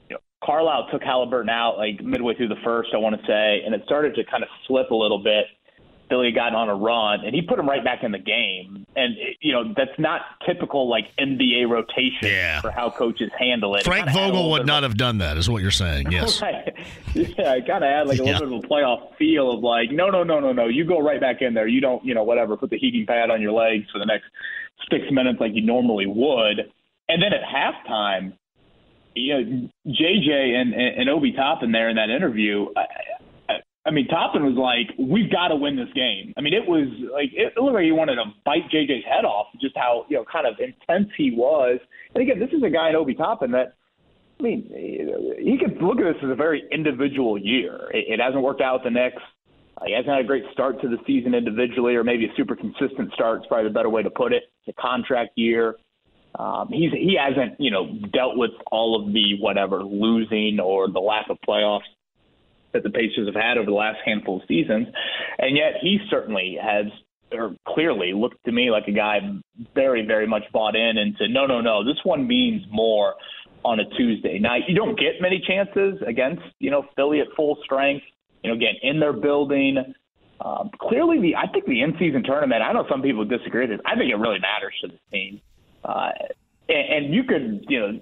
you know, Carlisle took Haliburton out like midway through the first, I want to say, and it started to kind of slip a little bit. Philly had gotten on a run, and he put him right back in the game. And you know that's not typical like NBA rotation yeah. for how coaches handle it. Frank it Vogel would not have done that, is what you're saying. Yes. right. Yeah, it kind of had like a Yeah. little bit of a playoff feel of like, no, no, no, no, no, you go right back in there. You don't, you know, whatever, put the heating pad on your legs for the next six minutes like you normally would. And then at halftime, you know, JJ and and, and Obi Toppin there in that interview. I, I, mean, Toppin was like, "We've got to win this game." I mean, it was like it looked like he wanted to bite JJ's head off, just how you know kind of intense he was. And again, this is a guy in Obi Toppin that I mean, he could look at this as a very individual year. It, it hasn't worked out the Knicks. Uh, he hasn't had a great start to the season individually, or maybe a super consistent start is probably the better way to put it. It's a contract year. Um, he's he hasn't you know dealt with all of the whatever losing or the lack of playoffs that the Pacers have had over the last handful of seasons, and yet he certainly has or clearly looked to me like a guy very very much bought in and said no no no this one means more on a Tuesday night. You don't get many chances against, you know, Philly at full strength. You know, again in their building. Um, clearly, the I think the in-season tournament. I know some people disagree with this. I think it really matters to this team. Uh, and, and you could, you know,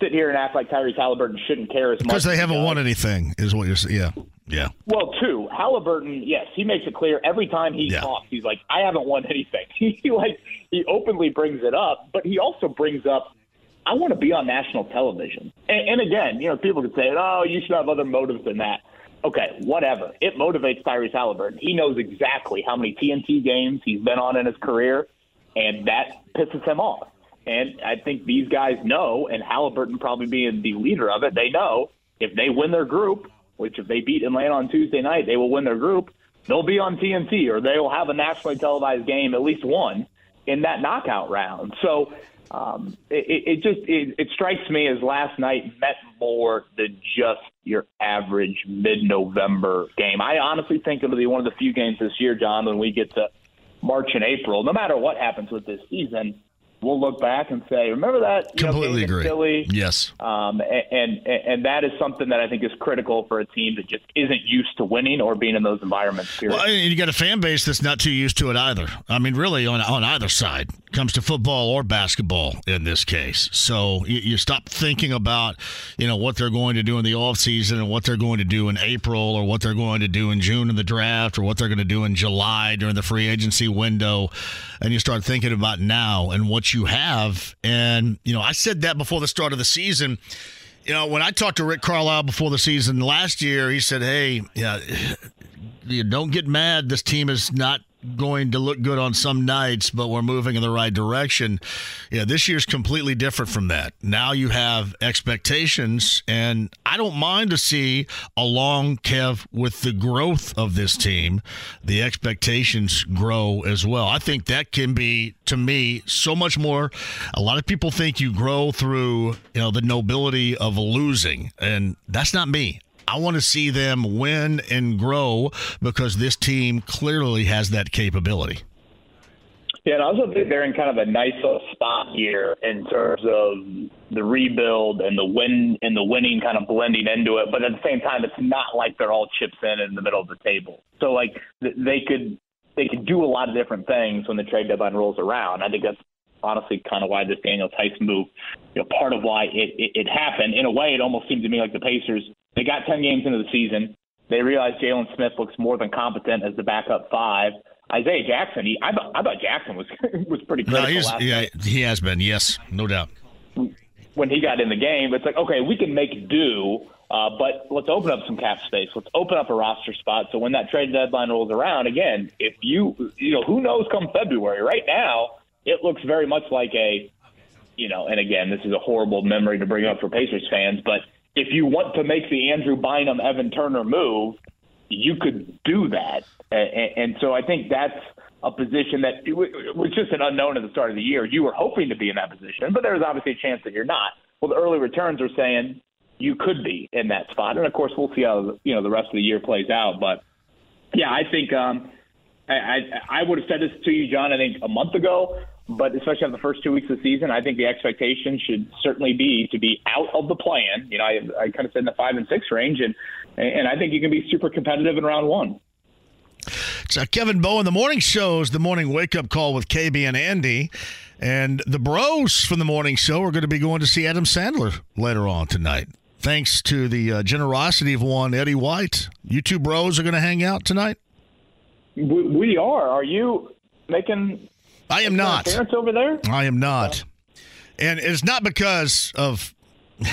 sit here and act like Tyrese Haliburton shouldn't care as much Because they haven't does. won anything, is what you're saying. Yeah. Yeah. Well, two, Haliburton, yes, he makes it clear every time he talks. He's like, I haven't won anything. He like he openly brings it up, but he also brings up, I want to be on national television. And, and again, you know, people could say, oh, you should have other motives than that. Okay, whatever. It motivates Tyrese Haliburton. He knows exactly how many TNT games he's been on in his career, and that pisses him off. And I think these guys know, and Haliburton probably being the leader of it, they know if they win their group, which if they beat Atlanta on Tuesday night, they will win their group. They'll be on TNT, or they will have a nationally televised game, at least one, in that knockout round. So um, it, it just it, it strikes me as last night meant more than just your average mid-November game. I honestly think it'll be one of the few games this year, John, when we get to March and April. No matter what happens with this season, we'll look back and say, "Remember that?" Know, Completely agree. Philly? Yes. Um, and, and and that is something that I think is critical for a team that just isn't used to winning or being in those environments. Period. Well, and you got a fan base that's not too used to it either. I mean, really, on on either side, comes to football or basketball in this case. So you, you stop thinking about, you know, what they're going to do in the offseason and what they're going to do in April or what they're going to do in June in the draft or what they're going to do in July during the free agency window, and you start thinking about now and what you have. And you know, I said that before the start of the season. You know, when I talked to Rick Carlisle before the season last year, he said, "Hey, yeah, you don't get mad. This team is not going to look good on some nights, but we're moving in the right direction. Yeah, this year's completely different from that. Now you have expectations, and I don't mind to see along Kev with the growth of this team, the expectations grow as well. I think that can be to me so much more. A lot of people think you grow through you know the nobility of losing, and that's not me. I want to see them win and grow because this team clearly has that capability. Yeah, and I also think they're in kind of a nice little spot here in terms of the rebuild and the win and the winning kind of blending into it. But at the same time, it's not like they're all chips in in the middle of the table. So like they could they could do a lot of different things when the trade deadline rolls around. I think that's honestly kind of why this Daniel Theis move, you know, part of why it, it, it happened. In a way, it almost seemed to me like the Pacers they got ten games into the season. They realized Jalen Smith looks more than competent as the backup five. Isaiah Jackson, he, I, thought, I thought Jackson was was pretty critical. No, he's, yeah, he has been. Yes, no doubt. When he got in the game, it's like okay, we can make do, uh, but let's open up some cap space. Let's open up a roster spot. So when that trade deadline rolls around, again, if you you know who knows come February. Right now, it looks very much like a you know, and again, this is a horrible memory to bring up for Pacers fans, but if you want to make the Andrew Bynum, Evan Turner move, you could do that. And, and so I think that's a position that was just an unknown at the start of the year. You were hoping to be in that position, but there's obviously a chance that you're not. Well, the early returns are saying you could be in that spot, and of course, we'll see how you know the rest of the year plays out. But yeah, I think um, I, I, I would have said this to you, John. I think a month ago but especially on the first two weeks of the season, I think the expectation should certainly be to be out of the play-in. You know, I, I kind of said in the five and six range, and and I think you can be super competitive in round one. So Kevin Bowen, the morning shows the morning wake up call with KB and Andy, and the Bros from the morning show are going to be going to see Adam Sandler later on tonight. Thanks to the uh, generosity of one Eddie White, you two bros are going to hang out tonight. We, we are. Are you making I am not. Parents over there? I am not. And it's not because of.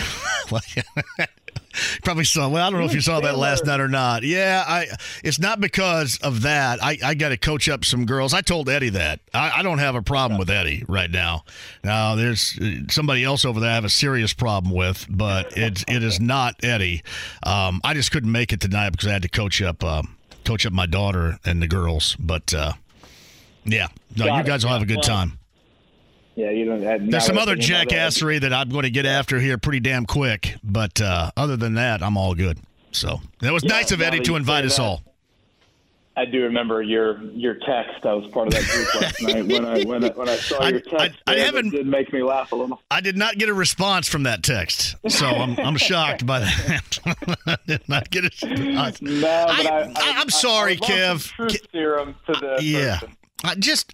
probably saw. Well, I don't know if you saw that last night or not. Yeah, I. It's not because of that. I, I got to coach up some girls. I told Eddie that. I, I don't have a problem with Eddie right now. Now there's uh, somebody else over there I have a serious problem with, but it it is not Eddie. Um, I just couldn't make it tonight because I had to coach up uh, coach up my daughter and the girls. But uh, yeah, no, Got you guys it. will have a good time. Yeah, you don't. There's some other jackassery that I'm going to get after here pretty damn quick, but uh, other than that, I'm all good. So that was yeah, nice of Eddie to invite us all. I do remember your your text. I was part of that group last night when I when I, when I saw I, your text. I, I haven't. Did make me laugh a little. I did not get a response from that text, so I'm I'm shocked by that. I did not get a response. No, I, I, am sorry, Kev. Truth serum to the yeah. Person. I just,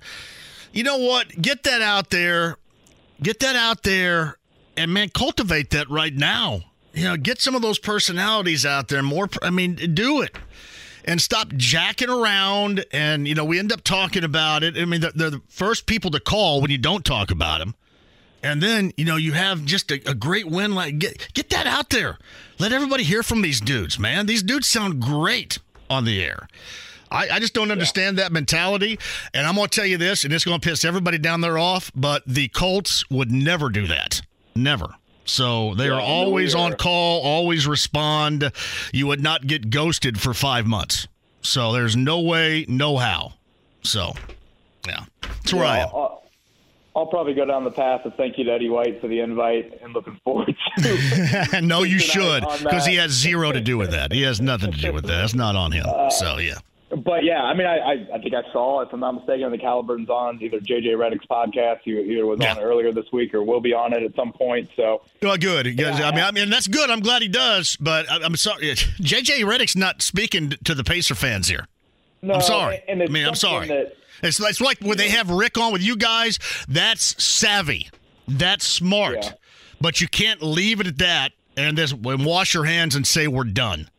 you know what? Get that out there. Get that out there, and man, cultivate that right now. You know, get some of those personalities out there. More, I mean, do it and stop jacking around. And, you know, we end up talking about it. I mean, they're, they're, the first people to call when you don't talk about them. And then, you know, you have just a, a, great win. Like, get, get that out there. Let everybody hear from these dudes, man. These dudes sound great on the air. I, I just don't understand yeah. that mentality. And I'm going to tell you this, and it's going to piss everybody down there off, but the Colts would never do that. Never. So they yeah, are always on call, always respond. You would not get ghosted for five months. So there's no way, no how. So, yeah, that's where yeah, I am. I'll, I'll, probably go down the path of thank you to Eddie White for the invite and looking forward to. no, you should because he has zero to do with that. He has nothing to do with that. It's not on him. Uh, so yeah but yeah, I mean, I, I, I think I saw, if I'm not mistaken, the Caliburns on either JJ Redick's podcast. He either was yeah. on earlier this week or will be on it at some point. So, well, good. Yeah, I mean, I mean, that's good. I'm glad he does. But I, am sorry, JJ Redick's not speaking to the Pacer fans here. No, I'm sorry. And I mean, I'm sorry. That, it's, it's like when they have Rick on with you guys. That's savvy. That's smart. Yeah. But you can't leave it at that and just and wash your hands and say we're done.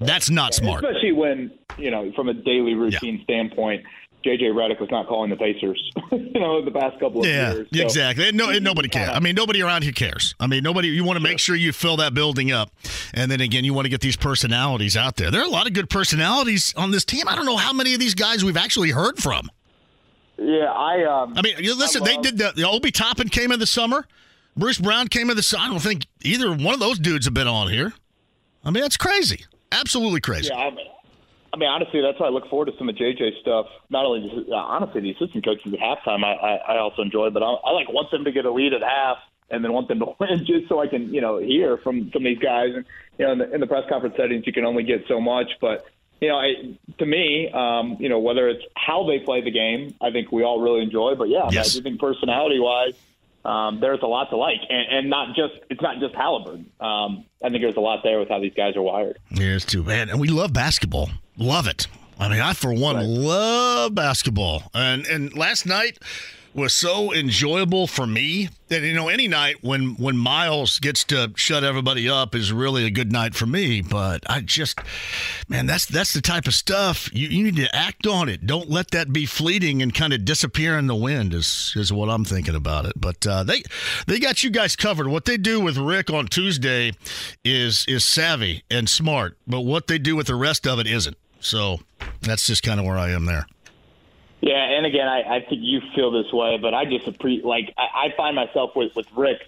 That's not smart. Especially when, you know, from a daily routine yeah. standpoint, JJ Redick was not calling the Pacers, you know, the past couple of Yeah, years. So- exactly. And no, and nobody cares. I mean, nobody around here cares. I mean, nobody. You want to make sure you fill that building up, and then again, you want to get these personalities out there. There are a lot of good personalities on this team. I don't know how many of these guys we've actually heard from. Yeah, I. Um, I mean, you listen. they did the, the Obi Toppin came in the summer. Bruce Brown came in the. su- I don't think either one of those dudes have been on here. I mean, that's crazy. Absolutely crazy. Yeah, I mean, I mean, honestly, that's why I look forward to some of JJ stuff. Not only, just, uh, honestly, the assistant coaches at halftime, I, I, I also enjoy, but I, I like want them to get a lead at half and then want them to win, just so I can, you know, hear from some of these guys. And you know, in the, in the press conference settings, you can only get so much, but. You know, I, to me, um, you know, whether it's how they play the game, I think we all really enjoy. But yeah, Yes. I do think personality-wise, um, there's a lot to like, and, and not just it's not just Haliburton. Um, I think there's a lot there with how these guys are wired. Here's too bad. And we love basketball. Love it. I mean, I for one love basketball. And and last night was so enjoyable for me that you know any night when when Myles gets to shut everybody up is really a good night for me. But I just man, that's that's the type of stuff you, you need to act on it. Don't let that be fleeting and kind of disappear in the wind. Is is what I'm thinking about it. But uh, they they got you guys covered. What they do with Rick on Tuesday is is savvy and smart, but what they do with the rest of it isn't. So that's just kind of where I am there. Yeah, and again, I, I think you feel this way, but I just appreciate. Like I, I find myself with with Rick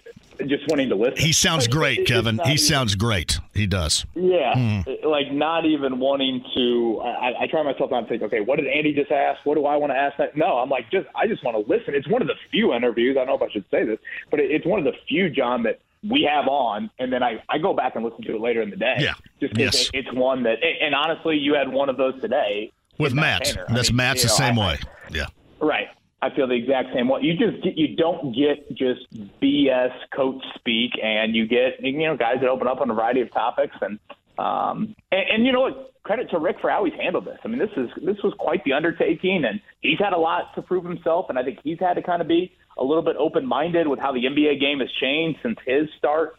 just wanting to listen. He sounds great, it's Kevin. He even- sounds great. He does. Yeah, Mhm. like not even wanting to. I, I try myself not to think. Okay, what did Andy just ask? What do I want to ask? That no, I'm like just. I just want to listen. It's one of the few interviews. I don't know if I should say this, but it, it's one of the few, John, that we have on, and then I, I go back and listen to it later in the day. Yeah. just Yes. it, it's one that. And honestly, you had one of those today With Matt. I That's mean, Matt's the know, same I- way. Yeah. Right. I feel the exact same way. You just you don't get just BS coach speak, and you get you know guys that open up on a variety of topics, and um and, and you know what? Credit to Rick for how he's handled this. I mean, this is this was quite the undertaking, and he's had a lot to prove himself, and I think he's had to kind of be a little bit open minded with how the NBA game has changed since his start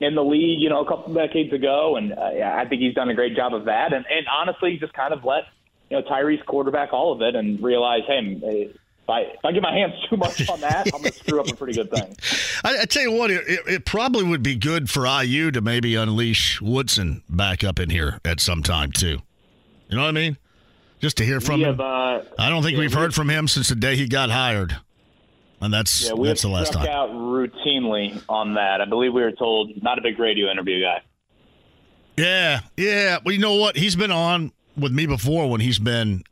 in the league, you know, a couple decades ago, and uh, yeah, I think he's done a great job of that, and and honestly, just kind of let you know Tyrese quarterback all of it, and realize, hey, if I if I get my hands too much on that, I'm going to screw up a pretty good thing. I, I tell you what, it, it, probably would be good for IU to maybe unleash Woodson back up in here at some time too. You know what I mean? Just to hear from we him. uh, I don't think yeah, we've heard from him since the day he got hired, and that's Yeah, we that's the last time. out routinely on that. I believe we were told not a big radio interview guy. Yeah, yeah. Well, you know what? He's been on with me before when he's been.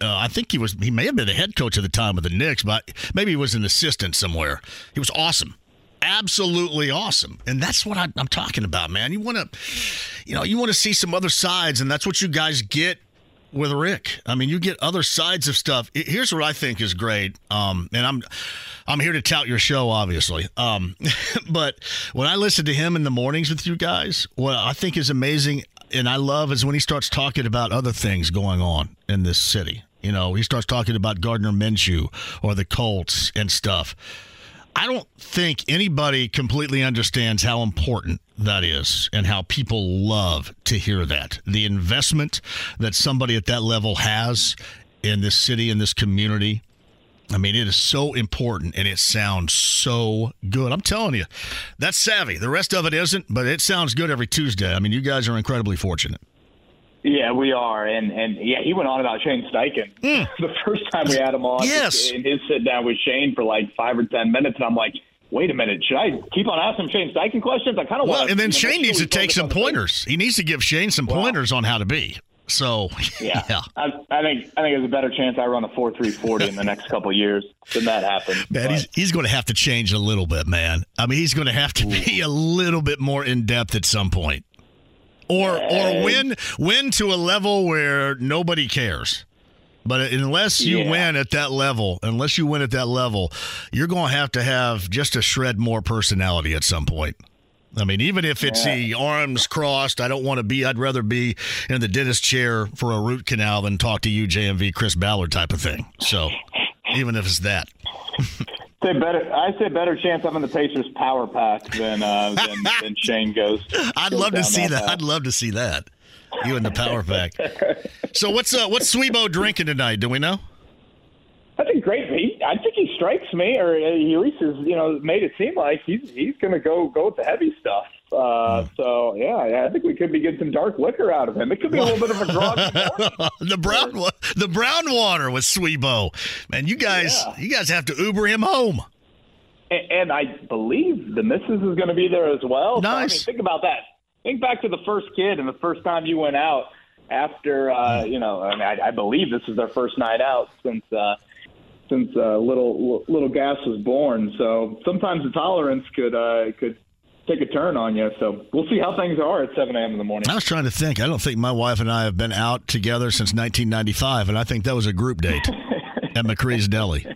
Uh, I think he was. He may have been the head coach at the time of the Knicks, but maybe he was an assistant somewhere. He was awesome, absolutely awesome, and that's what I, I'm talking about, man. You want to, you know, you want to see some other sides, and that's what you guys get with Rick. I mean, you get other sides of stuff. Here's what I think is great. Um, and I'm I'm here to tout your show, obviously. Um, but when I listen to him in the mornings with you guys, what I think is amazing and I love is when he starts talking about other things going on in this city. You know, he starts talking about Gardner Minshew or the Colts and stuff. I don't think anybody completely understands how important that is and how people love to hear that. The investment that somebody at that level has in this city, in this community. I mean, it is so important and it sounds so good. I'm telling you, that's savvy. The rest of it isn't, but it sounds good every Tuesday. I mean, you guys are incredibly fortunate. Yeah, we are, and and yeah, he went on about Shane Steichen hmm. the first time we had him on. Yes. in his sit down with Shane for like five or ten minutes, and I'm like, wait a minute, should I keep on asking Shane Steichen questions? I kind of Well, want. and then Shane needs to take some pointers. He needs to give Shane some pointers on how to be. So, Yeah, yeah. I, I think I think there's a better chance I run a four three forty in the next couple of years than that happens. Man, he's, he's going to have to change a little bit, man. I mean, he's going to have to be a little bit more in depth at some point, or or win win to a level where nobody cares. But unless you Yeah. win at that level, unless you win at that level, you're going to have to have just a shred more personality at some point. I mean, even if it's the arms crossed, I don't want to be. I'd rather be in the dentist chair for a root canal than talk to you, JMV, Chris Ballard type of thing. So, even if it's that. Say better. I say better chance I'm in the Pacers power pack than uh, than, than Shane goes. I'd goes love to see that. path. I'd love to see that. You in the power pack. So what's uh what's Swebo drinking tonight? Do we know? I think great. He, I think he strikes me, or he at least has you know made it seem like he's he's going to go go with the heavy stuff. Uh, so yeah, yeah, I think we could be getting some dark liquor out of him. It could be a little bit of a grog. the brown the brown water with Sweebo, Man, you guys Yeah. you guys have to Uber him home. and, and I believe the missus is going to be there as well. So, I mean, Nice. think about that. Think back to the first kid and the first time you went out after, uh, you know, I, mean, I, I believe this is their first night out since uh, since uh, little little Gas was born. So sometimes the tolerance could uh, could take a turn on you. So we'll see how things are at 7 a.m. in the morning. I was trying to think. I don't think my wife and I have been out together since 1995, and I think that was a group date at McCree's Deli.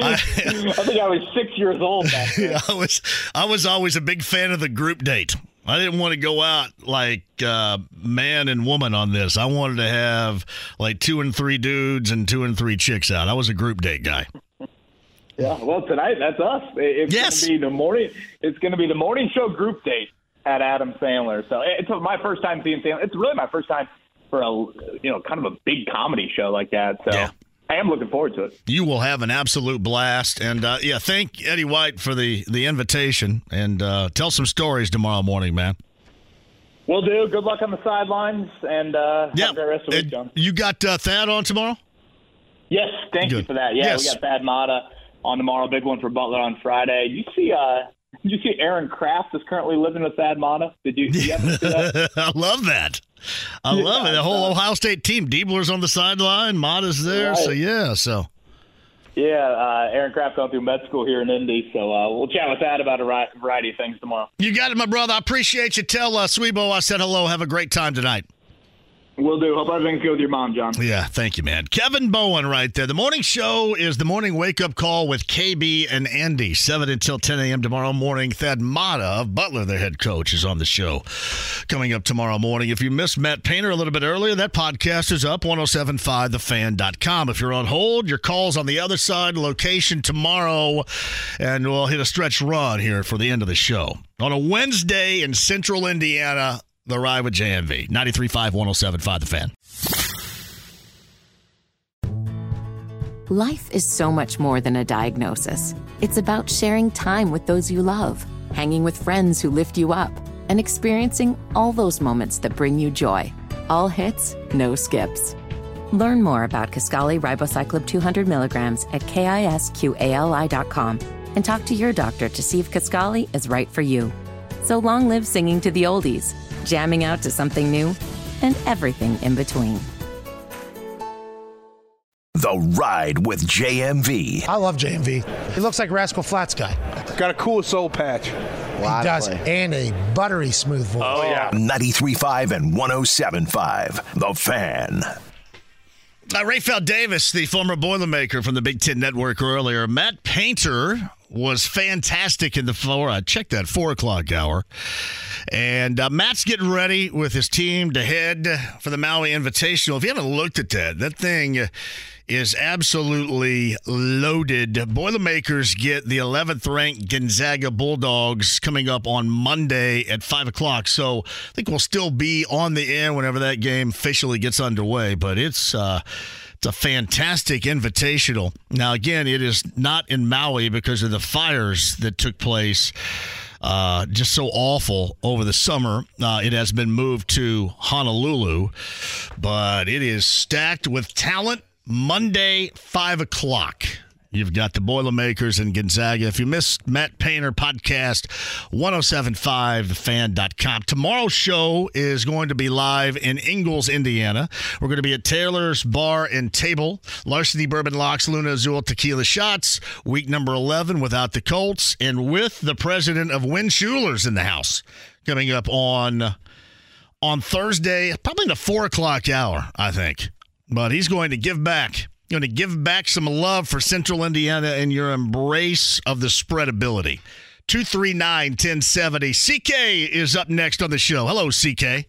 I think I was six years old back then. I was I was always a big fan of the group date. I didn't want to go out like uh, man and woman on this. I wanted to have like two and three dudes and two and three chicks out. I was a group date guy. Yeah, well, tonight that's us. It's Yes. going to be the morning. It's going to be the morning show group date at Adam Sandler. So it's my first time seeing Sandler. It's really my first time for a you know kind of a big comedy show like that. So I am looking forward to it. You will have an absolute blast, and uh, yeah, thank Eddie White for the the invitation, and uh, tell some stories tomorrow morning, man. We'll do. Good luck on the sidelines, and uh, Yeah. have a rest of the week, John. You got uh, Thad on tomorrow? Yes, thank you for that. Yeah, Yes. we got Thad Matta on tomorrow. Big one for Butler on Friday. You see, uh, did you see Aaron Craft is currently living with Thad Matta? Did you? See that? I love that. I love it. The whole Ohio State team. Diebler's on the sideline. Matta's there. So yeah. So Yeah, uh, Aaron Craft going through med school here in Indy, so uh, we'll chat with that about a variety of things tomorrow. you got it, my brother. I appreciate you. Tell uh, Swebo I said hello. Have a great time tonight. We'll do. Hope everything's good with your mom, John. Yeah, thank you, man. Kevin Bowen right there. The morning show is the morning wake up call with KB and Andy. 7 until 10 a.m. tomorrow morning. Thad Matta of Butler, their head coach, is on the show coming up tomorrow morning. If you missed Matt Painter a little bit earlier, that podcast is up 1075thefan.com. If you're on hold, your call's on the other side, location tomorrow, and we'll hit a stretch run here for the end of the show. On a Wednesday in central Indiana, the ride with JMV. 93.5, 1075 The Fan. Life is so much more than a diagnosis. It's about sharing time with those you love, hanging with friends who lift you up, and experiencing all those moments that bring you joy. All hits, no skips. Learn more about Kisqali Ribociclib 200 milligrams at kisqali.com and talk to your doctor to see if Kisqali is right for you. So long live singing to the oldies, jamming out to something new, and everything in between. The Ride with JMV. I love JMV. He looks like Rascal Flatts guy. Got a cool soul patch. He does, and a buttery smooth voice. Oh yeah. 93.5 and 107.5. The Fan. Uh, Rapheal Davis, the former Boilermaker from the Big Ten Network earlier. Matt Painter was fantastic in the four. I checked that four o'clock hour. And uh, Matt's getting ready with his team to head for the Maui Invitational. If you haven't looked at that, that thing is absolutely loaded. Boilermakers get the 11th ranked Gonzaga Bulldogs coming up on Monday at 5 o'clock. So I think we'll still be on the air whenever that game officially gets underway. But it's. Uh, it's a fantastic invitational. Now, again, it is not in Maui because of the fires that took place. Uh, just so awful over the summer. Uh, it has been moved to Honolulu, but it is stacked with talent. Monday, 5 o'clock. You've got the Boilermakers and Gonzaga. If you missed Matt Painter podcast, 1075thefan.com. Tomorrow's show is going to be live in Ingalls, Indiana. We're going to be at Taylor's Bar and Table, Larceny Bourbon Locks, Luna Azul Tequila Shots, week number 11 without the Colts, and with the president of Win Schuler's in the house coming up on on Thursday, probably the four o'clock hour, I think. But he's going to give back. Going to give back some love for Central Indiana and your embrace of the spreadability. 239 1070. CK is up next on the show. Hello, CK.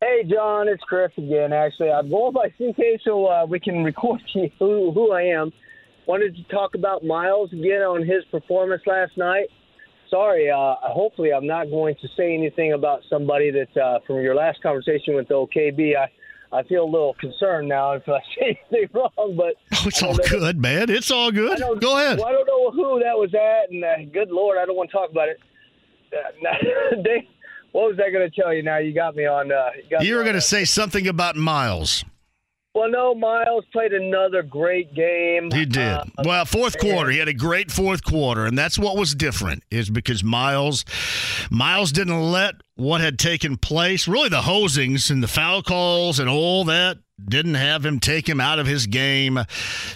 Hey, John, it's Chris again. Actually, I'm going by CK so uh, we can record who, who I am. Wanted to talk about Myles again on his performance last night. Sorry, uh, hopefully I'm not going to say anything about somebody that uh, from your last conversation with OKB. I, I feel a little concerned now if I say anything wrong, but Oh, it's all good, man. It's all good. Go ahead. Well, I don't know who that was at, and uh, good lord, I don't want to talk about it. Uh, Dave, what was I going to tell you? Now you got me on. Uh, you got me You were going to say something about Myles. Well, no, Myles played another great game. He did. Uh, well, fourth quarter, he had a great fourth quarter, and that's what was different. Is because Myles, Myles didn't let what had taken place, really the hosings and the foul calls and all that, didn't have him take him out of his game.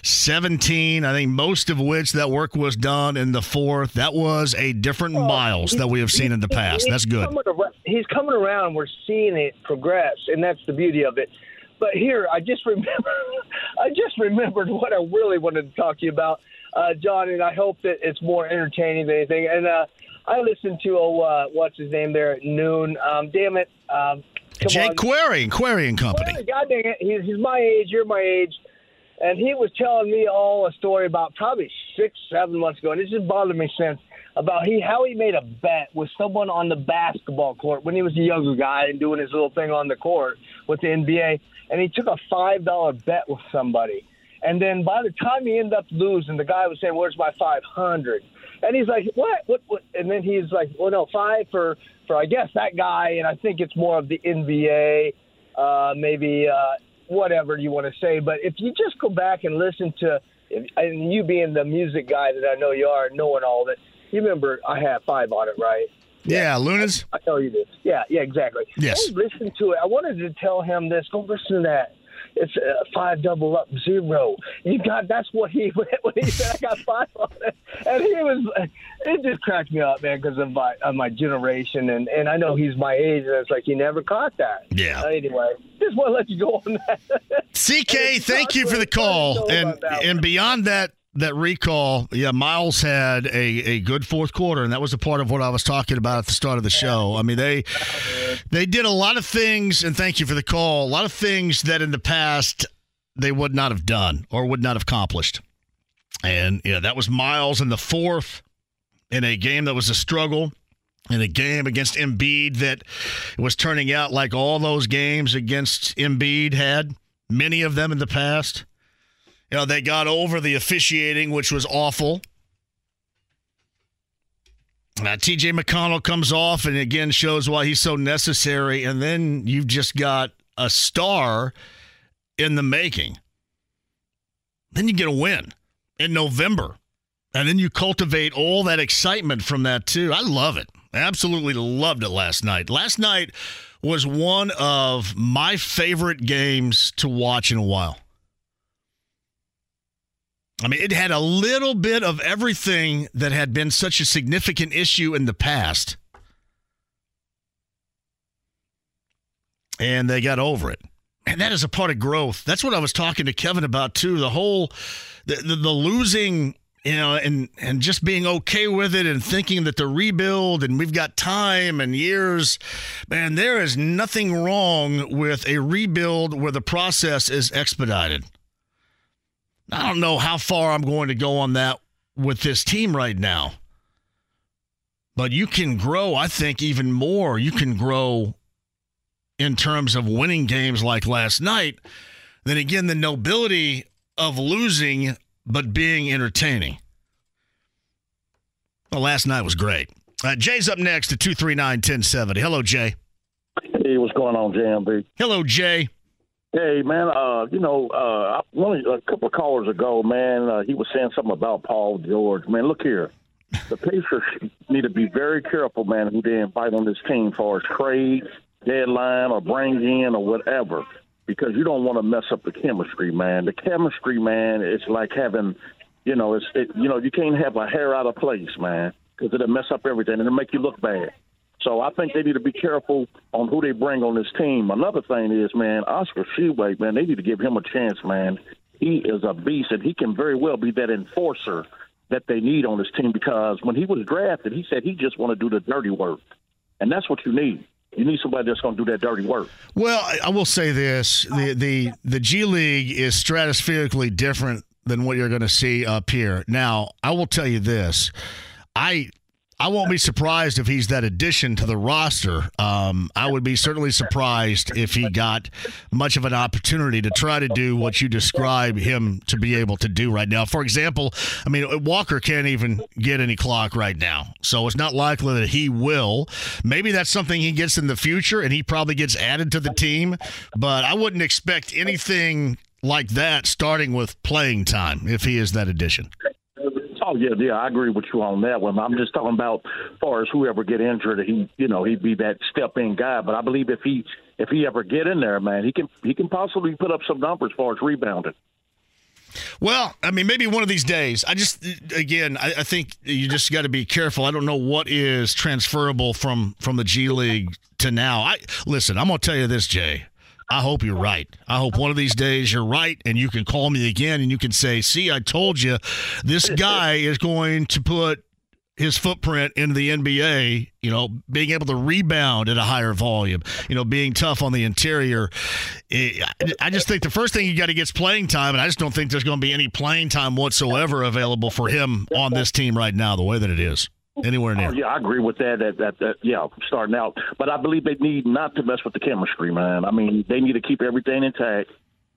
Seventeen, I think, most of which that work was done in the fourth. That was a different Myles that we have seen in the past. That's good. Coming around, he's coming around. We're seeing it progress, and that's the beauty of it. But here, I just remember, I just remembered what I really wanted to talk to you about, uh, John, and I hope that it's more entertaining than anything. And uh, I listened to oh, uh, what's his name there at noon. Um, damn it, um, Jake on. Query, Query and Company. Well, God dang it, he's, he's my age. You're my age. And he was telling me all a story about probably six, seven months ago, and it just bothered me since about he how he made a bet with someone on the basketball court when he was a younger guy and doing his little thing on the court with the NBA, and he took a five dollar bet with somebody, and then by the time he ended up losing, the guy was saying, "Where's my 500? And he's like, "What? What? What?" And then he's like, "Well, no, five for for I guess that guy, and I think it's more of the NBA, uh, maybe." Uh, whatever you want to say. But if you just go back and listen to, and you being the music guy that I know you are, knowing all that, you remember I had five on it, right? Yeah, Luniz. I tell you this. Yeah, yeah, exactly. Yes. Go listen to it. I wanted to tell him this. Go listen to that. It's uh, five double up zero. You got that's what he when he said I got five on it, and he was it just cracked me up, man, because of my of my generation, and and I know he's my age, and it's like he never caught that. Yeah. Uh, anyway, just want to let you go on that. CK, thank you for the call. And and beyond that that recall, yeah, Myles had a, a good fourth quarter, and that was a part of what I was talking about at the start of the show. I mean, they they did a lot of things, and thank you for the call. A lot of things that in the past they would not have done or would not have accomplished. And yeah, that was Myles in the fourth in a game that was a struggle. In a game against Embiid that was turning out like all those games against Embiid had, many of them in the past. You know, they got over the officiating, which was awful. Uh, TJ McConnell comes off and again shows why he's so necessary. And then you've just got a star in the making. Then you get a win in November. And then you cultivate all that excitement from that, too. I love it. Absolutely loved it last night. Last night was one of my favorite games to watch in a while. I mean, it had a little bit of everything that had been such a significant issue in the past. And they got over it. And that is a part of growth. That's what I was talking to Kevin about too. The whole the, the, the losing, you know, and and just being okay with it and thinking that the rebuild and we've got time and years. Man, there is nothing wrong with a rebuild where the process is expedited. I don't know how far I'm going to go on that with this team right now. But you can grow, I think, even more. You can grow in terms of winning games like last night. Then again, the nobility of losing but being entertaining. Well, last night was great. Uh, Jay's up next at 239 1070. Hello, Jay. Hey, what's going on, JMV? Hello, Jay. Hey, man. Uh, you know, uh, one of, a couple of callers ago, man, uh, he was saying something about Paul George. Man, look here. The Pacers need to be very careful, man, who they invite on this team, far as trade, deadline, or bring in, or whatever, because you don't want to mess up the chemistry, man. The chemistry, man, it's like having, you know, it's it, you know, you can't have a hair out of place, man, because it'll mess up everything and it'll make you look bad. So I think they need to be careful on who they bring on this team. Another thing is, man, Oscar Tshiebwe, man, they need to give him a chance, man. He is a beast, and he can very well be that enforcer that they need on this team because when he was drafted, he said he just want to do the dirty work, and that's what you need. You need somebody that's going to do that dirty work. Well, I- will say this: the the the G League is stratospherically different than what you're going to see up here. Now, I will tell you this: I I won't be surprised if he's that addition to the roster. Um, I would be certainly surprised if he got much of an opportunity to try to do what you describe him to be able to do right now. For example, I mean, Walker can't even get any clock right now, so it's not likely that he will. Maybe that's something he gets in the future, and he probably gets added to the team, but I wouldn't expect anything like that starting with playing time if he is that addition. Oh yeah, yeah, I agree with you on that one. I'm just talking about as far as whoever get injured, he you know he'd be that step in guy. But I believe if he if he ever get in there, man, he can he can possibly put up some numbers as far as rebounding. Well, I mean, maybe one of these days. I just, again, I, I think you just got to be careful. I don't know what is transferable from from the G League to now. I listen. I'm gonna tell you this, Jay. I hope you're right. I hope one of these days you're right and you can call me again and you can say, see, I told you this guy is going to put his footprint into the NBA, you know, being able to rebound at a higher volume, you know, being tough on the interior. I just think the first thing you got to get is playing time, and I just don't think there's going to be any playing time whatsoever available for him on this team right now, the way that it is anywhere near. Oh, yeah, I agree with that, that. That, that. Yeah, starting out, but I believe they need not to mess with the chemistry, man. I mean, they need to keep everything intact.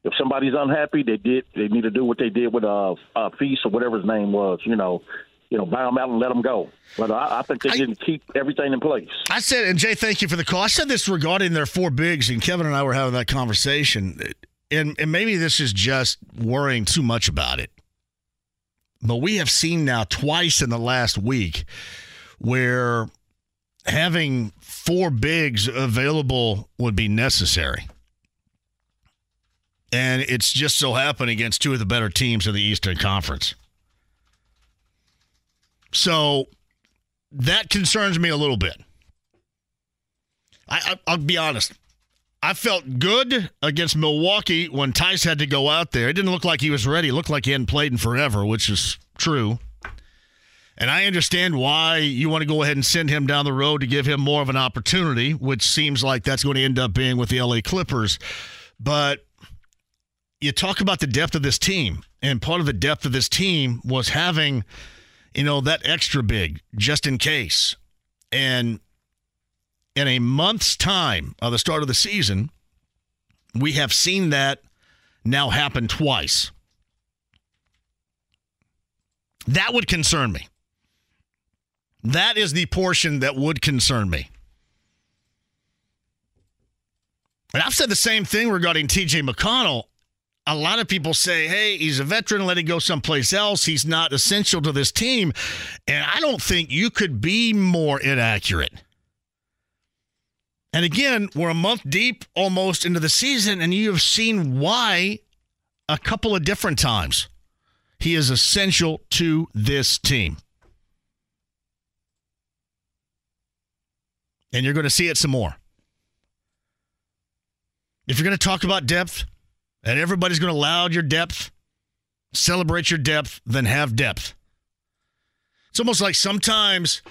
If somebody's unhappy, they did. They need to do what they did with uh, uh Feast or whatever his name was. You know, you know, buy them out and let them go. But I, I think they didn't keep everything in place. I said, and Jay, thank you for the call. I said this regarding their four bigs, and Kevin and I were having that conversation. And, and maybe this is just worrying too much about it. But we have seen now twice in the last week where having four bigs available would be necessary. And it's just so happened against two of the better teams in the Eastern Conference. So that concerns me a little bit. I, I, will be honest. I felt good against Milwaukee when Theis had to go out there. It didn't look like he was ready. It looked like he hadn't played in forever, which is true. And I understand why you want to go ahead and send him down the road to give him more of an opportunity, which seems like that's going to end up being with the LA Clippers. But you talk about the depth of this team, and part of the depth of this team was having, you know, that extra big just in case. And in a month's time of the start of the season, we have seen that now happen twice. That would concern me. That is the portion that would concern me. And I've said the same thing regarding TJ McConnell. A lot of people say, hey, he's a veteran, let him go someplace else. He's not essential to this team. And I don't think you could be more inaccurate. And again, we're a month deep almost into the season, and you have seen why a couple of different times. He is essential to this team. And you're going to see it some more. If you're going to talk about depth and everybody's going to laud your depth, celebrate your depth, then have depth. It's almost like sometimes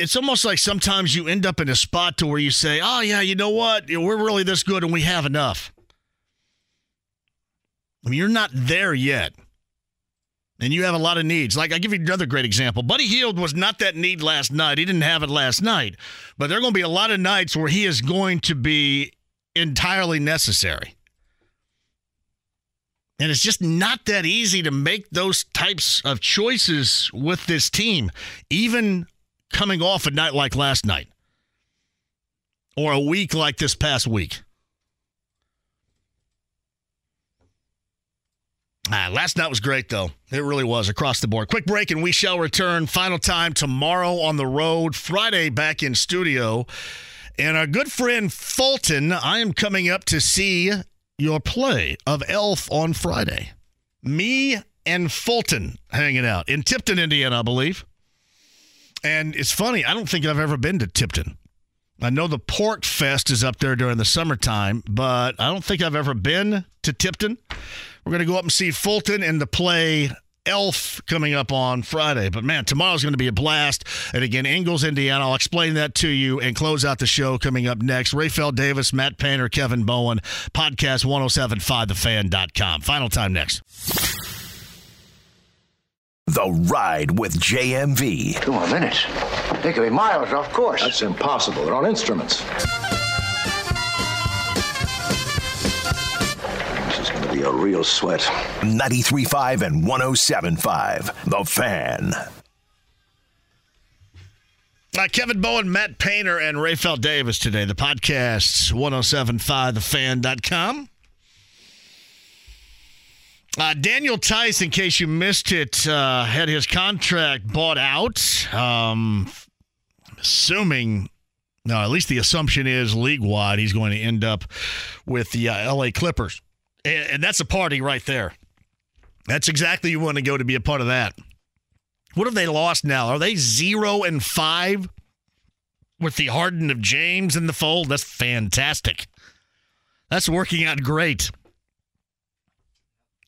it's almost like sometimes you end up in a spot to where you say, "Oh yeah, you know what? We're really this good and we have enough." I mean, you're not there yet and you have a lot of needs. Like I give you another great example. Buddy Hield was not that need last night. He didn't have it last night. But there are going to be a lot of nights where he is going to be entirely necessary. And it's just not that easy to make those types of choices with this team, even coming off a night like last night or a week like this past week. Ah, last night was great, though. It really was across the board. Quick break, and we shall return. Final time tomorrow on the road. Friday back in studio. And our good friend Fulton, I am coming up to see your play of Elf on Friday. Me and Fulton hanging out in Tipton, Indiana, I believe. And it's funny, I don't think I've ever been to Tipton. I know the Pork Fest is up there during the summertime, but I don't think I've ever been to Tipton. We're going to go up and see Fulton and the play Elf coming up on Friday. But man, tomorrow's going to be a blast. And again, Ingalls, Indiana. I'll explain that to you and close out the show coming up next. Rapheal Davis, Matt Painter, Kevin Bowen, podcast 1075thefan.com. Final time next. The Ride with JMV. Two more minutes. They could be miles off course. That's impossible. They're on instruments. This is going to be a real sweat. 93.5 and 107.5. The Fan. Uh, Kevin Bowen, Matt Painter, and Rapheal Davis today. The podcasts 1075thefan.com. Uh, Daniel Theis, in case you missed it, uh, had his contract bought out. Um, assuming, no, at least the assumption is league wide, he's going to end up with the uh, LA Clippers. And, and that's a party right there. That's exactly you want to go to be a part of that. What have they lost now? Are they zero and five with the Harden of James in the fold? That's fantastic. That's working out great.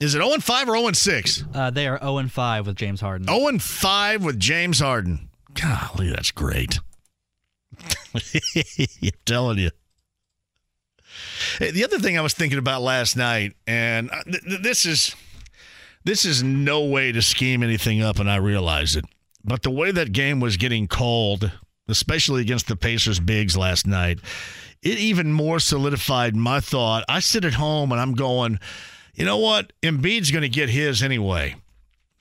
Is it 0 and 5 or 0 and 6? Uh, they are 0 and 5 with James Harden. 0 and 5 with James Harden. Golly, that's great. I'm telling you. Hey, the other thing I was thinking about last night, and uh, th- th- this is this is no way to scheme anything up, and I realize it. But the way that game was getting called, especially against the Pacers bigs last night, it even more solidified my thought. I sit at home and I'm going, you know what? Embiid's going to get his anyway.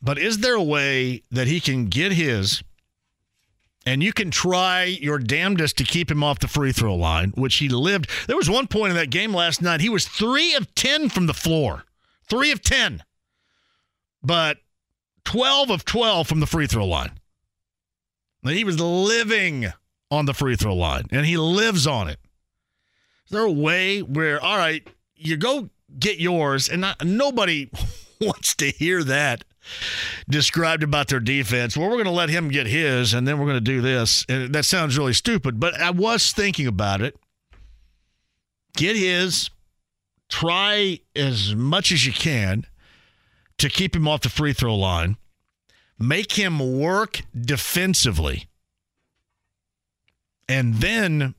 But is there a way that he can get his and you can try your damnedest to keep him off the free throw line, which he lived? There was one point in that game last night, he was three of 10 from the floor. Three of 10. But 12 of 12 from the free throw line. He was living on the free throw line, and he lives on it. Is there a way where, all right, you go get yours, and not, nobody wants to hear that described about their defense. Well, we're going to let him get his, and then we're going to do this. And that sounds really stupid, but I was thinking about it. Get his, try as much as you can to keep him off the free throw line, make him work defensively. And then,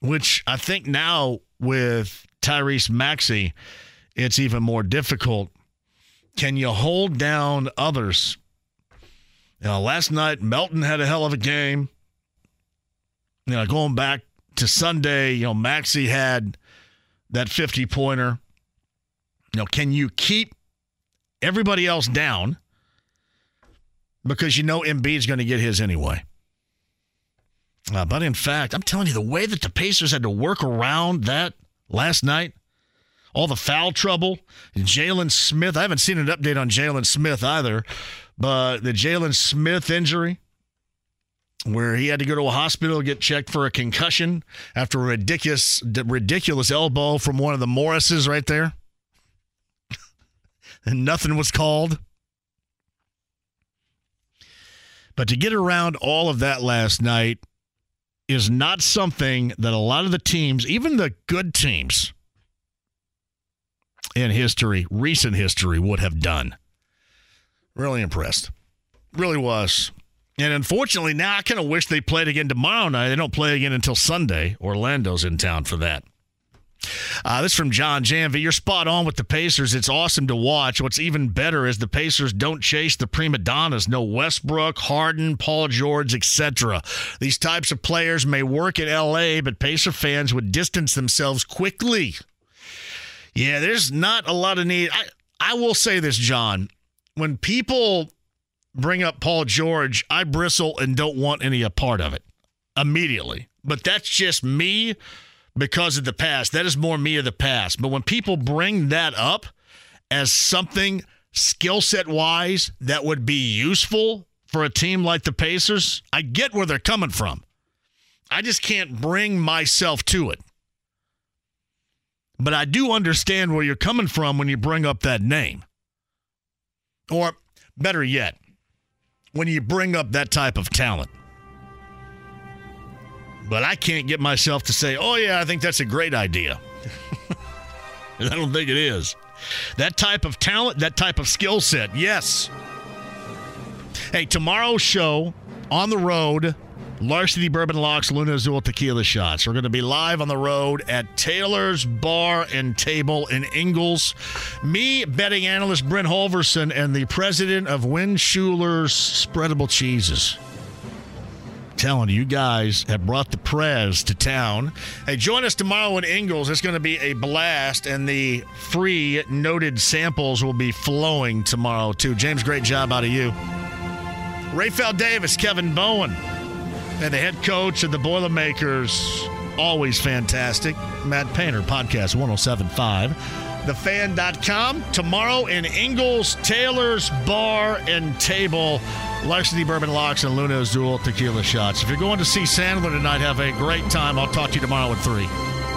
which I think now with Tyrese Maxey, it's even more difficult. Can you hold down others? You know, last night Melton had a hell of a game. You know, going back to Sunday, you know, Maxey had that 50 pointer. You know, can you keep everybody else down because you know Embiid's going to get his anyway? Uh, but in fact, I'm telling you, the way that the Pacers had to work around that last night, all the foul trouble, Jalen Smith. I haven't seen an update on Jalen Smith either, but the Jalen Smith injury, where he had to go to a hospital get checked for a concussion after a ridiculous, ridiculous elbow from one of the Morrises right there, and nothing was called. But to get around all of that last night is not something that a lot of the teams, even the good teams in history, recent history, would have done. Really impressed. Really was. And unfortunately, now I kind of wish they played again tomorrow night. They don't play again until Sunday. Orlando's in town for that. Uh, this from John Janvey. You're spot on with the Pacers. It's awesome to watch. What's even better is the Pacers don't chase the prima donnas. No Westbrook, Harden, Paul George, etc. These types of players may work at LA, but Pacer fans would distance themselves quickly. Yeah, there's not a lot of need. I, I will say this, John. When people bring up Paul George, I bristle and don't want any a part of it immediately. But that's just me because of the past. That is more me of the past. But when people bring that up as something skill set wise that would be useful for a team like the Pacers, I get where they're coming from. I just can't bring myself to it. But I do understand where you're coming from when you bring up that name. Or better yet, when you bring up that type of talent. But I can't get myself to say, oh, yeah, I think that's a great idea. I don't think it is. That type of talent, that type of skill set, yes. Hey, tomorrow's show on the road Larceny Bourbon Locks, Luna Azul Tequila Shots. We're going to be live on the road at Taylor's Bar and Table in Ingalls. Me, betting analyst Brent Holverson, and the president of Win Schuler's Spreadable Cheeses. Telling you, you guys have brought the Prez to town. Hey, join us tomorrow in Ingalls. It's going to be a blast, and the free noted samples will be flowing tomorrow, too. James, great job out of you. Rapheal Davis, Kevin Bowen, and the head coach of the Boilermakers, always fantastic. Matt Painter, podcast 1075. TheFan.com. Tomorrow in Ingalls, Taylor's Bar and Table, Larceny Bourbon Locks, and Luna Azul Tequila Shots. If you're going to see Sandler tonight, have a great time. I'll talk to you tomorrow at 3.